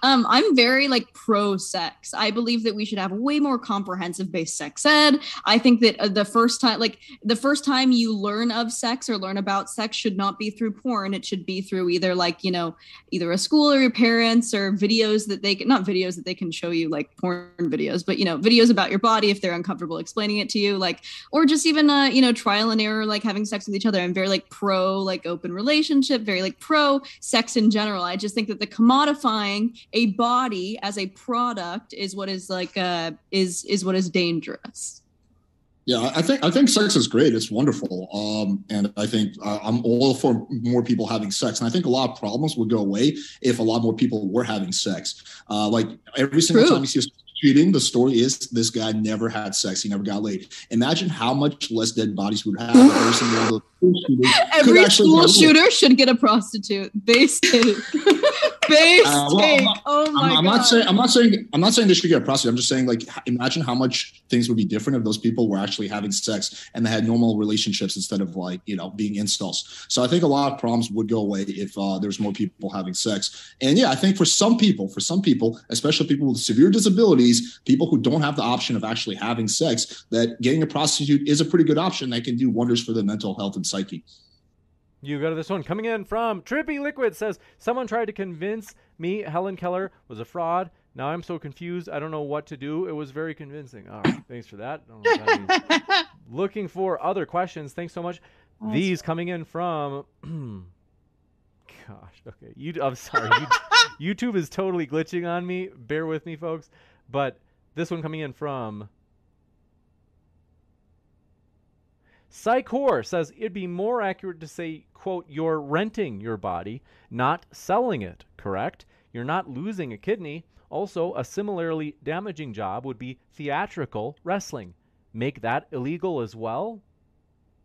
um, I'm very like pro sex. I believe that we should have way more comprehensive based sex ed. I think that uh, the first time, like the first time you learn of sex or learn about sex, should not be through porn. It should be through either like you know, either a school or your parents or videos that they can not videos that they can show you like porn videos, but you know, videos about your body if they're uncomfortable explaining it to you, like or just even uh, you know, trial and error, like having sex with each other. I'm very like pro like open relationship, very like pro sex in general. I just think that the commodifying a body as a product is what is like uh is is what is dangerous. Yeah, I- I think I think sex is great. It's wonderful, um, and I think uh, I'm all for more people having sex. And I think a lot of problems would go away if a lot more people were having sex. Uh, like every single True. time you see a cheating, the story is this guy never had sex. He never got laid. Imagine how much less dead bodies would have. every single one of those [laughs] school shooters could Every school shooter should get a prostitute. They take. [laughs] Base Uh, well, take. I'm not- oh my I'm, I'm god. not saying I'm not saying I'm not saying they should get a prostitute. I'm just saying like imagine how much things would be different if those people were actually having sex and they had normal relationships instead of like you know being incels. So I think a lot of problems would go away if uh, there's more people having sex. And yeah, I think for some people, for some people, especially people with severe disabilities, people who don't have the option of actually having sex, that getting a prostitute is a pretty good option that can do wonders for their mental health and psyche. You go to this one coming in from Trippy Liquid says someone tried to convince me Helen Keller was a fraud. Now I'm so confused. I don't know what to do. It was very convincing. All right, thanks for that. I don't know what [laughs] that. Looking for other questions. Thanks so much. These coming in from. [clears throat] Gosh, okay. You, I'm sorry. You, [laughs] YouTube is totally glitching on me. Bear with me, folks. But this one coming in from. Psychor says it'd be more accurate to say, quote, you're renting your body, not selling it, correct? You're not losing a kidney. Also, a similarly damaging job would be theatrical wrestling. Make that illegal as well?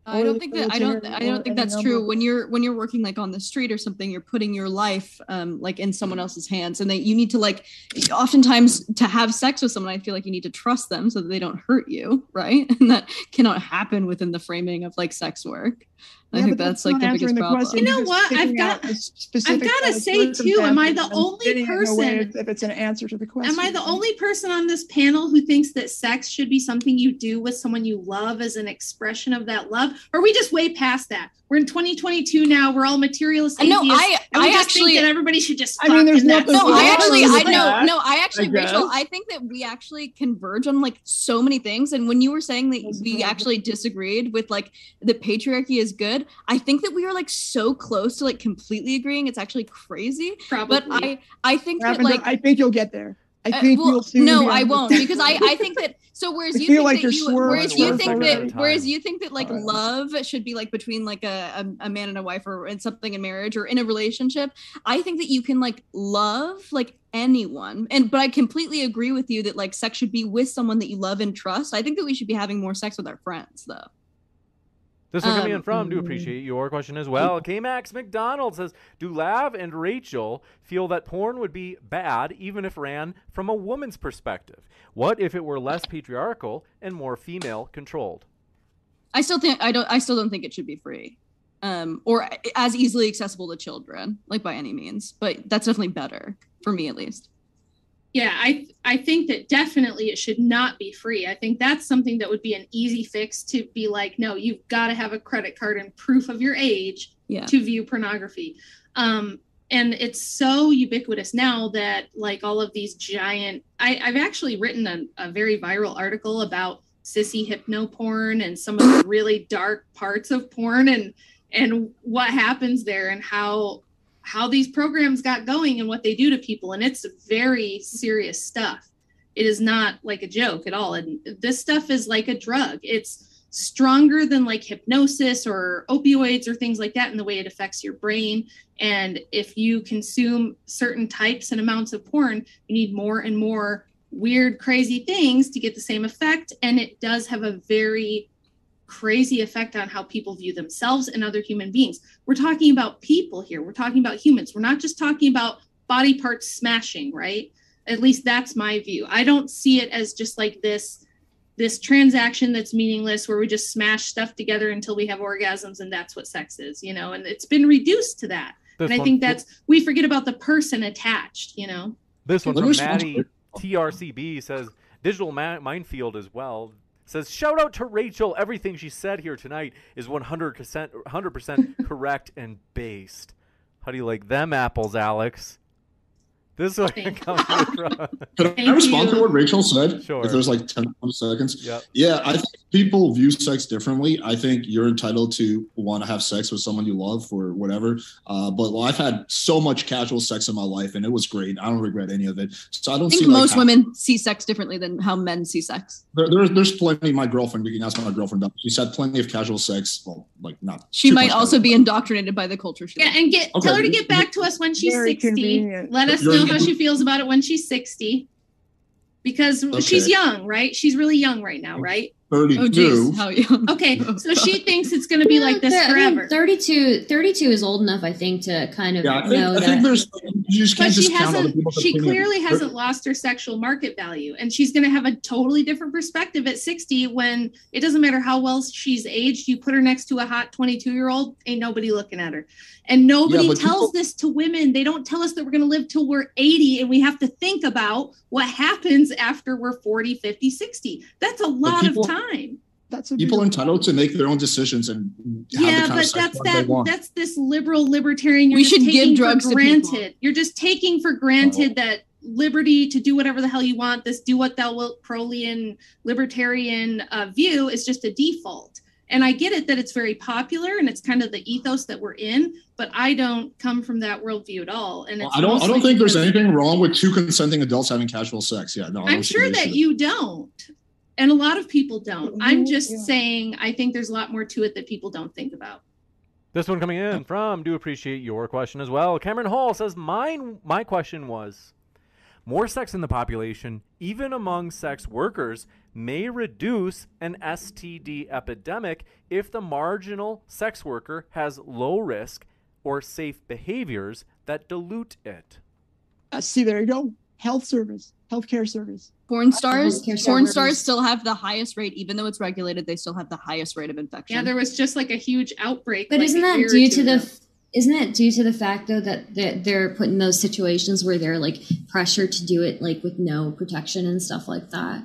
I don't think that I don't I don't think that's true. When you're when you're working like on the street or something, you're putting your life um like in someone else's hands, and that you need to like oftentimes to have sex with someone. I feel like you need to trust them so that they don't hurt you, right? [laughs] And that cannot happen within the framing of like sex work. I Yeah, think but that's, like the answering biggest problem. question. You know You're what? I've got- out a specific gotta say, too, am I the only fitting it in a way person- If, if it's an answer to the question. Am I the only person on this panel who thinks that sex should be something you do with someone you love as an expression of that love? Or are we just way past that? We're in 2022 now. We're all materialist Uh, no, I- I actually- think that everybody should just. I mean, fuck there's and that's nothing No, I actually, I know, no, I actually, I Rachel. I think that we actually converge on like so many things. And when you were saying that That's we right. actually disagreed with like the patriarchy is good, I think that we are like so close to like completely agreeing. It's actually crazy. Probably. But I, I think that like I think you'll get there. I Uh, think well, we'll soon no, I won't because I, I think that [laughs] so whereas I you think like that you whereas you think that whereas you think that like Alright. love should be like between like a, a, a man and a wife or in something in marriage or in a relationship I think that you can like love like anyone. And but I completely agree with you that like sex should be with someone that you love and trust. I think that we should be having more sex with our friends though This one coming in Um, from, do appreciate your question as well. K Max McDonald says, Do Lav and Rachel feel that porn would be bad even if ran from a woman's perspective? What if it were less patriarchal and more female controlled? I still think I don't I still don't think it should be free. Um or as easily accessible to children, like by any means. But that's definitely better for me at least. Yeah, I I think that definitely it should not be free. I think that's something that would be an easy fix to be like, no, you've got to have a credit card and proof of your age Yeah. to view pornography. Um, and it's so ubiquitous now that like all of these giant I, I've actually written a, a very viral article about sissy hypno porn and some of the really dark parts of porn and and what happens there and how how these programs got going and what they do to people. And it's very serious stuff. It is not like a joke at all. And this stuff is like a drug. It's stronger than like hypnosis or opioids or things like that in the way it affects your brain. And if you consume certain types and amounts of porn you need more and more weird crazy things to get the same effect. And it does have a very crazy effect on how people view themselves and other human beings. We're talking about people here. We're talking about humans. We're not just talking about body parts smashing, right? At least that's my view. I don't see it as just like this this transaction that's meaningless where we just smash stuff together until we have orgasms and that's what sex is, you know, and it's been reduced to that. This and I one- think that's we forget about the person attached, you know. This one from me respond to Maddie. TRCB says, Digital ma- Minefield as well. Says, shout out to Rachel. Everything she said here tonight is 100%, 100% correct and based. How do you like them apples, Alex? This one Thank comes from. [laughs] Can I respond you. to what Rachel said? Sure. If there's like 10 seconds. Yep. Yeah, I think people view sex differently. I think you're entitled to want to have sex with someone you love or whatever. Uh, but well, I've had so much casual sex in my life and it was great. I don't regret any of it. So I don't I think see like, most how- women see sex differently than how men see sex. There, there's there's plenty. My girlfriend, we can ask my girlfriend. She's had plenty of casual sex. Well, like not. She might also casual. be indoctrinated by the culture. she Yeah, and get Okay. tell her to get back to us when she's Very 60. convenient. Let us You're- know how she feels about it when she's 60. Because she's young, right? She's really young right now, right? 32. Oh geez, how young? [laughs] Okay, so she thinks it's going to be like this Th- I mean, forever. 32, 32 is old enough, I think, to kind of Yeah, I think, know I that. think there's. You just But can't she discount other hasn't. She clearly There- hasn't lost her sexual market value, and she's going to have a totally different perspective at sixty. When it doesn't matter how well she's aged, you put her next to a hot twenty-two-year-old, ain't nobody looking at her. And nobody but tells people- this to women. They don't tell us that we're going to live till we're eighty, and we have to think about what happens after we're 40, 50, 60. That's a lot people- of time. That's a People are entitled to make their own decisions and have the yeah kind of but that's life they that want. that's this liberal libertarian you're We just should give drugs for to granted you're just taking for granted that liberty to do whatever the hell you want this do what thou wilt Crowleyan libertarian uh, view is just a default and i get it that it's very popular and it's kind of the ethos that we're in but i don't come from that worldview at all and Well, I don't. I don't think there's anything wrong with two consenting adults having casual sex. Yeah, no. I I'm sure that you don't. And a lot of people don't. I'm just yeah. saying, I think there's a lot more to it that people don't think about. This one coming in from, do appreciate your question as well. Cameron Hall says, Mine, my question was more sex in the population, even among sex workers, may reduce an STD epidemic if the marginal sex worker has low risk or safe behaviors that dilute it. Uh, see, there you go. Health service, healthcare service. Porn stars, Healthcare porn services. stars still have the highest rate, even though it's regulated. They still have the highest rate of infection. Yeah, there was just like a huge outbreak. But like, isn't that due to the ago. isn't that due to the fact though that they're, they're put in those situations where they're like pressured to do it like with no protection and stuff like that?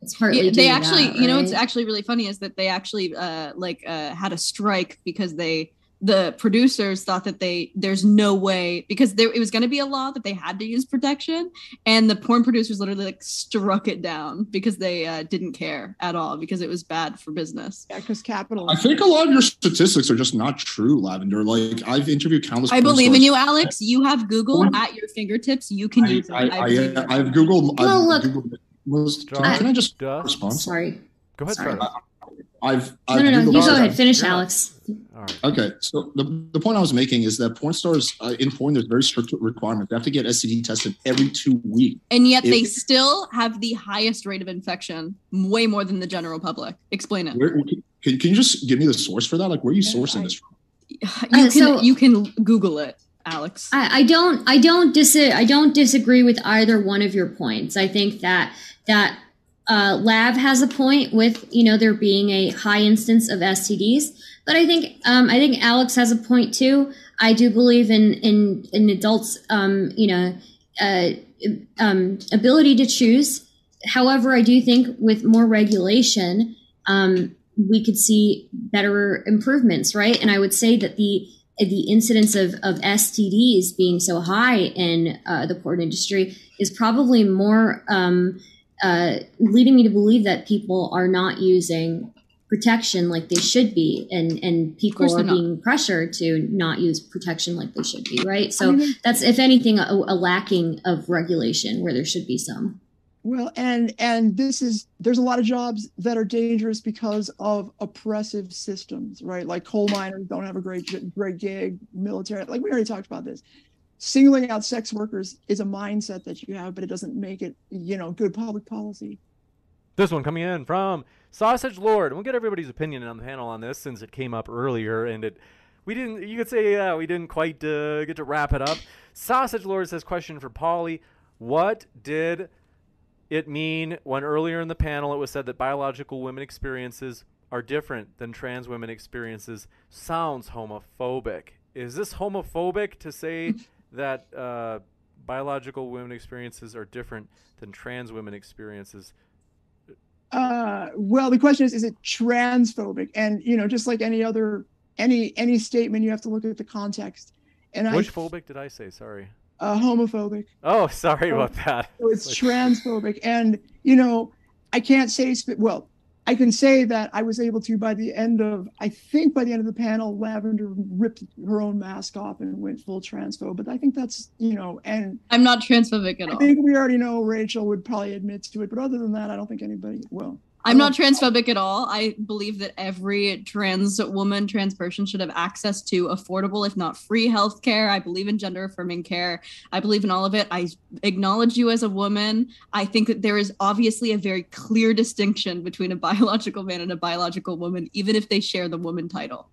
It's partly Yeah, they actually, that, you know, what's actually really funny is that they actually uh, like uh, had a strike because they the producers thought that they there's no way because there it was going to be a law that they had to use protection and the porn producers literally like struck it down because they uh, didn't care at all because it was bad for business yeah because capital I think a lot of your statistics are just not true, Lavender. Like I've interviewed countless. i porn believe in you alex you have google Porn- at your fingertips you can I, use it I, I believe I, it. I've googled. Well, I've look- Googled most, can, I just Duh. respond? Sorry. Go ahead, Sorry. Sarah. I've, No, I've no, no. Googled You go ahead. Finish, Yeah. Alex. All right. Okay, so the, the point I was making is that porn stars uh, in porn there's very strict requirements. They have to get STD tested every two weeks. and yet they still have the highest rate of infection way more than the general public explain it Where, can, can you just give me the source for that? Like, where are you Yeah, sourcing I- this from? you Uh, can so- you can google it alex I, I don't I don't dis I don't disagree with either one of your points. I think that that uh, Lav has a point with you know there being a high instance of STDs, but I think um, I think Alex has a point too. I do believe in in in adults um, you know uh, um, ability to choose. However, I do think with more regulation, um, we could see better improvements, right? And I would say that the the incidence of, of STDs being so high in uh, the porn industry is probably more um, uh, leading me to believe that people are not using protection like they should be, and and people are they're not. being pressured to not use protection like they should be, right? So I mean, that's if anything a, a lacking of regulation where there should be some. Well, and and this is there's a lot of jobs that are dangerous because of oppressive systems, right? Like coal miners don't have a great great gig, military. Like we already talked about this. Singling out sex workers is a mindset that you have, but it doesn't make it, you know, good public policy. This one coming in from Sausage Lord. We'll get everybody's opinion on the panel on this since it came up earlier and it we didn't you could say yeah, we didn't quite uh, get to wrap it up. Sausage Lord says question for Polly. What did it mean when earlier in the panel it was said that biological women experiences are different than trans women experiences? Sounds homophobic. Is this homophobic to say [laughs] that uh, biological women experiences are different than trans women experiences? Uh, well, the question is, is it transphobic? And you know, just like any other any any statement, you have to look at the context. And Which I phobic did I say? Sorry. uh, homophobic. Oh, sorry about that. So it's Like- [laughs] transphobic. And, you know, I can't say, well, I can say that I was able to, by the end of, I think by the end of the panel, Lavender ripped her own mask off and went full transphobe. But I think that's, you know, and i'm not transphobic at I all I think we already know Rachel would probably admit to it. But other than that, I don't think anybody will. I'm oh. not transphobic at all. I believe that every trans woman, trans person should have access to affordable, if not free health care. I believe in gender affirming care. I believe in all of it. I acknowledge you as a woman. I think that there is obviously a very clear distinction between a biological man and a biological woman, even if they share the woman title.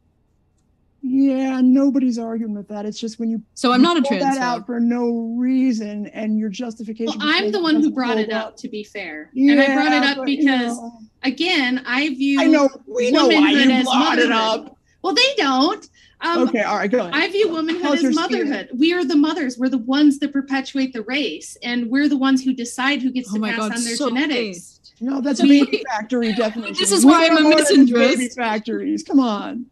Yeah, nobody's arguing with that. It's just when you So I'm not a pull that out for no reason and your justification. Well, I'm the one who brought it hold up, to be fair. and I brought it up but, you because, know, again, I view I know we know why you as brought it up. Well, they don't. Um, okay, all right, go ahead. I view womanhood us your as spiel. motherhood. We are the mothers. We're the ones that perpetuate the race, and we're the ones who decide who gets Oh to my pass God, on their so genetics. No, that's a baby factory [laughs] definition. This is We why I'm are a more than misandrist. Baby factories. Come on.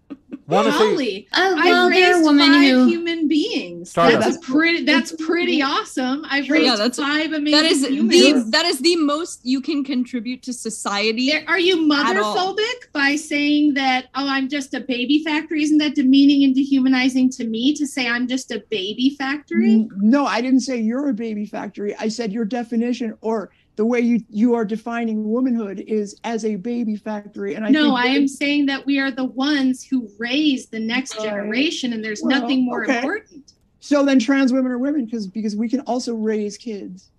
Want to say Holly, Oh, I've well, there are raised five who. human beings. Stardust. That's a pretty. That's pretty awesome. I've Yeah, raised that's- five amazing That is humans. the that is the most you can contribute to society. Are you At all. motherphobic by saying that, oh, I'm just a baby factory? Isn't that demeaning and dehumanizing to me to say I'm just a baby factory? No, I didn't say you're a baby factory. I said your definition or the way you you are defining womanhood is as a baby factory. And I no, I am saying that we are the ones who raise the next Right. generation, and there's Well, nothing more okay. important. So then trans women are women because because we can also raise kids.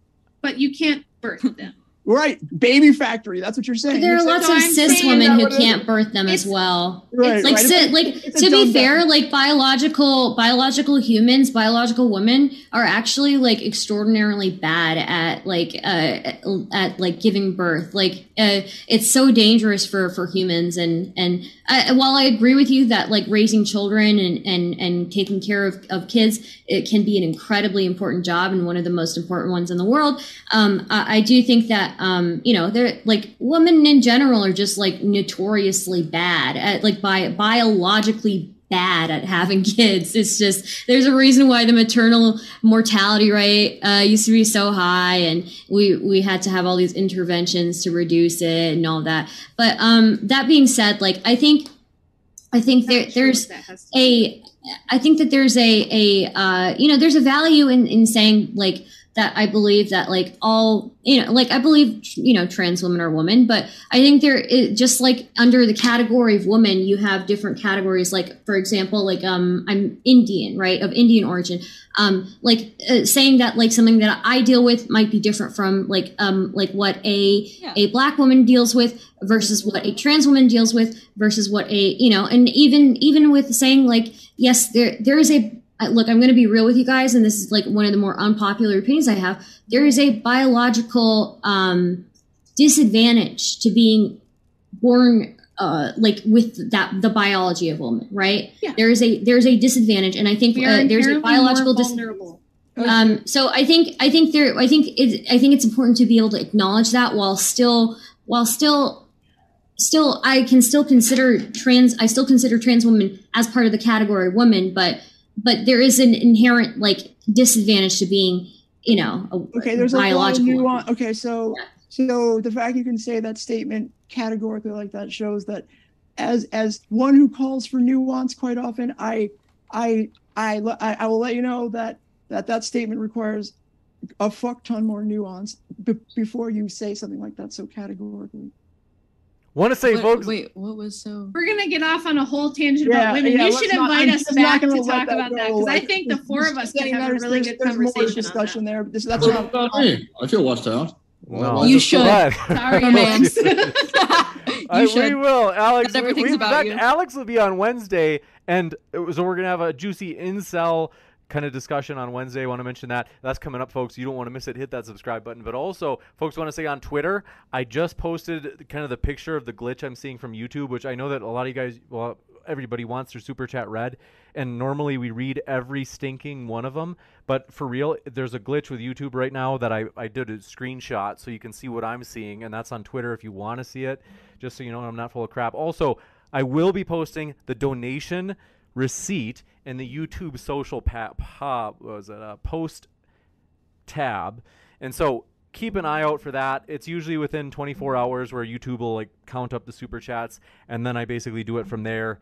But you can't birth them. Right, baby factory. That's what you're saying. There are You're lots of cis women who what it is. can't birth them as well. right, like right. si- It's- like it's to be fair definition. like biological biological humans biological women are actually like extraordinarily bad at like uh at like giving birth like uh it's so dangerous for for humans and and I, while i agree with you that like raising children and and and taking care of, of kids it can be an incredibly important job and one of the most important ones in the world um i, I do think that um you know they're like women in general are just like notoriously bad at like bi- biologically bad at having [laughs] kids. It's just there's a reason why the maternal mortality rate uh, used to be so high, and we we had to have all these interventions to reduce it and all that. But um, that being said, like I think I think there, there's a I think that there's a a uh, you know there's a value in in saying like that I believe that like all you know like I believe you know trans women are women, but I think there is just like under the category of woman you have different categories. Like for example, like um I'm Indian right of Indian origin. Um like uh, saying that like something that I deal with might be different from like um like what a Yeah. a black woman deals with versus what a trans woman deals with versus what a you know and even even with saying like yes there there is a I- look i'm going to be real with you guys and this is like one of the more unpopular opinions i have there is a biological um disadvantage to being born uh like with that the biology of woman right Yeah. there is a there's a disadvantage and i think uh, there's a biological disadvantage. um, so I think I think there I think it, I think it's important to be able to acknowledge that while still while still still I can still consider trans I still consider trans women as part of the category woman, but but there is an inherent like disadvantage to being you know a, Okay, there's a lot of biological. nuance. Okay, so so the fact you can say that statement categorically like that shows that as as one who calls for nuance quite often, I I I I, I will let you know that that that statement requires a fuck ton more nuance b- before you say something like that so categorically. Want to say, What- folks? Wait, what was so? We're gonna get off on a whole tangent Yeah, about women. yeah, you should not- invite I'm us back gonna talk that about that because I think the four of us saying could have a really good conversation discussion there. This, that's What what I'm- about me? I feel left out. No. You should. But- Sorry, [laughs] man. [laughs] [laughs] you I- we will, Alex. We, we- about in fact, you. Alex will be on Wednesday, and it was- so we're gonna have a juicy incel kind of discussion on Wednesday. I want to mention that that's coming up, folks. You don't want to miss it. Hit that subscribe button. But also, folks, want to say on Twitter, I just posted kind of the picture of the glitch I'm seeing from YouTube, which I know that a lot of you guys, well, everybody wants their super chat read, and normally we read every stinking one of them. But for real, there's a glitch with YouTube right now that I, I did a screenshot so you can see what I'm seeing, and that's on Twitter if you want to see it, just so you know I'm not full of crap. Also, I will be posting the donation receipt in the YouTube social pa- pa- was it, uh, post tab. And so keep an eye out for that. It's usually within 24 hours where YouTube will like count up the super chats and then I basically do it from there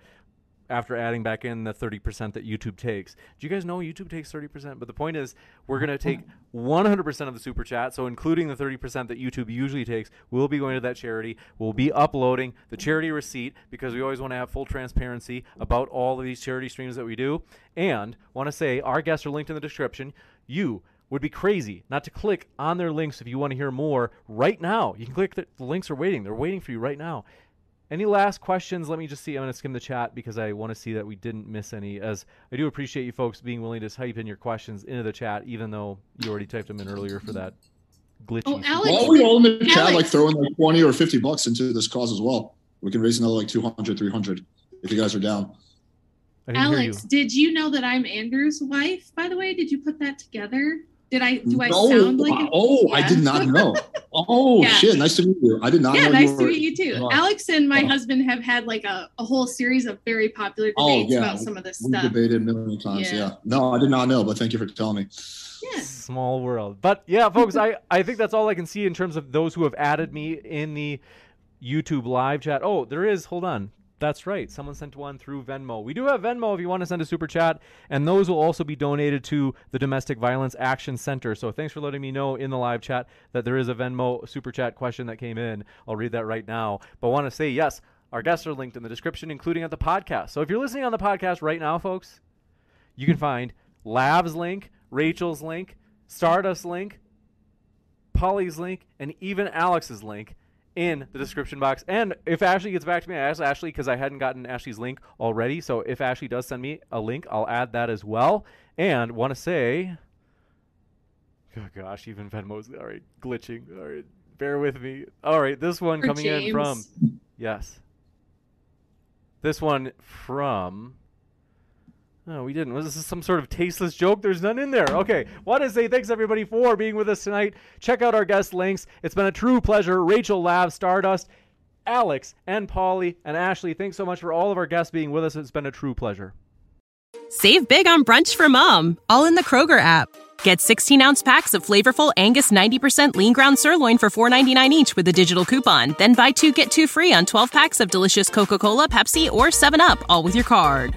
after adding back in the 30% that YouTube takes. Do you guys know YouTube takes 30%? But the point is we're going to take 100% of the super chat, so including the 30% that YouTube usually takes, we'll be going to that charity. We'll be uploading the charity receipt because we always want to have full transparency about all of these charity streams that we do. And want to say our guests are linked in the description. You would be crazy not to click on their links if you want to hear more right now. You can click the, the links are waiting. They're waiting for you right now. Any last questions? Let me just see. I'm going to skim the chat because I want to see that we didn't miss any. As I do appreciate you folks being willing to type in your questions into the chat, even though you already typed them in earlier for that glitchy. Oh, super Alex, Why chat. don't we all in the chat like throwing like 20 or 50 bucks into this cause as well? We can raise another like 200, 300 if you guys are down. I didn't Alex, did you know that I'm Andrew's wife? By the way, did you put that together? Did I? Do I no, sound like? an- oh, I did not [laughs] know. Oh Yeah. shit, nice to meet you. I did not Yeah, know nice you to meet you too. Oh. Alex and my Oh. husband have had like a, a whole series of very popular Oh, debates yeah. about some of this We stuff. debated a million times. Yeah. Yeah. No, I did not know, but thank you for telling me. Yeah. Small world. But yeah, folks, I, I think that's all I can see in terms of those who have added me in the YouTube live chat. Oh, there is. Hold on. That's right. Someone sent one through Venmo. We do have Venmo if you want to send a super chat, and those will also be donated to the Domestic Violence Action Center. So thanks for letting me know in the live chat that there is a Venmo super chat question that came in. I'll read that right now. But want to say yes, our guests are linked in the description, including at the podcast. So if you're listening on the podcast right now, folks, you can find Lav's link, Rachel's link, Stardust link, Polly's link, and even Alex's link in the description box. And if Ashley gets back to me, I asked Ashley because I hadn't gotten Ashley's link already. So if Ashley does send me a link, I'll add that as well. And want to say, oh gosh, even Venmo's all right, glitching. All right, bear with me. All right, this one For coming in from yes, this one from. Oh, we didn't. Was this some sort of tasteless joke? There's none in there. Okay. Want to say thanks everybody for being with us tonight. Check out our guest links. It's been a true pleasure. Rachel Lav, Stardust, Alex and Polly and Ashley. Thanks so much for all of our guests being with us. It's been a true pleasure. Save big on brunch for mom, all in the Kroger app. Get 16 ounce packs of flavorful Angus 90% lean ground sirloin for $4.99 each with a digital coupon. Then buy two get two free on 12 packs of delicious Coca Cola, Pepsi, or 7UP, all with your card.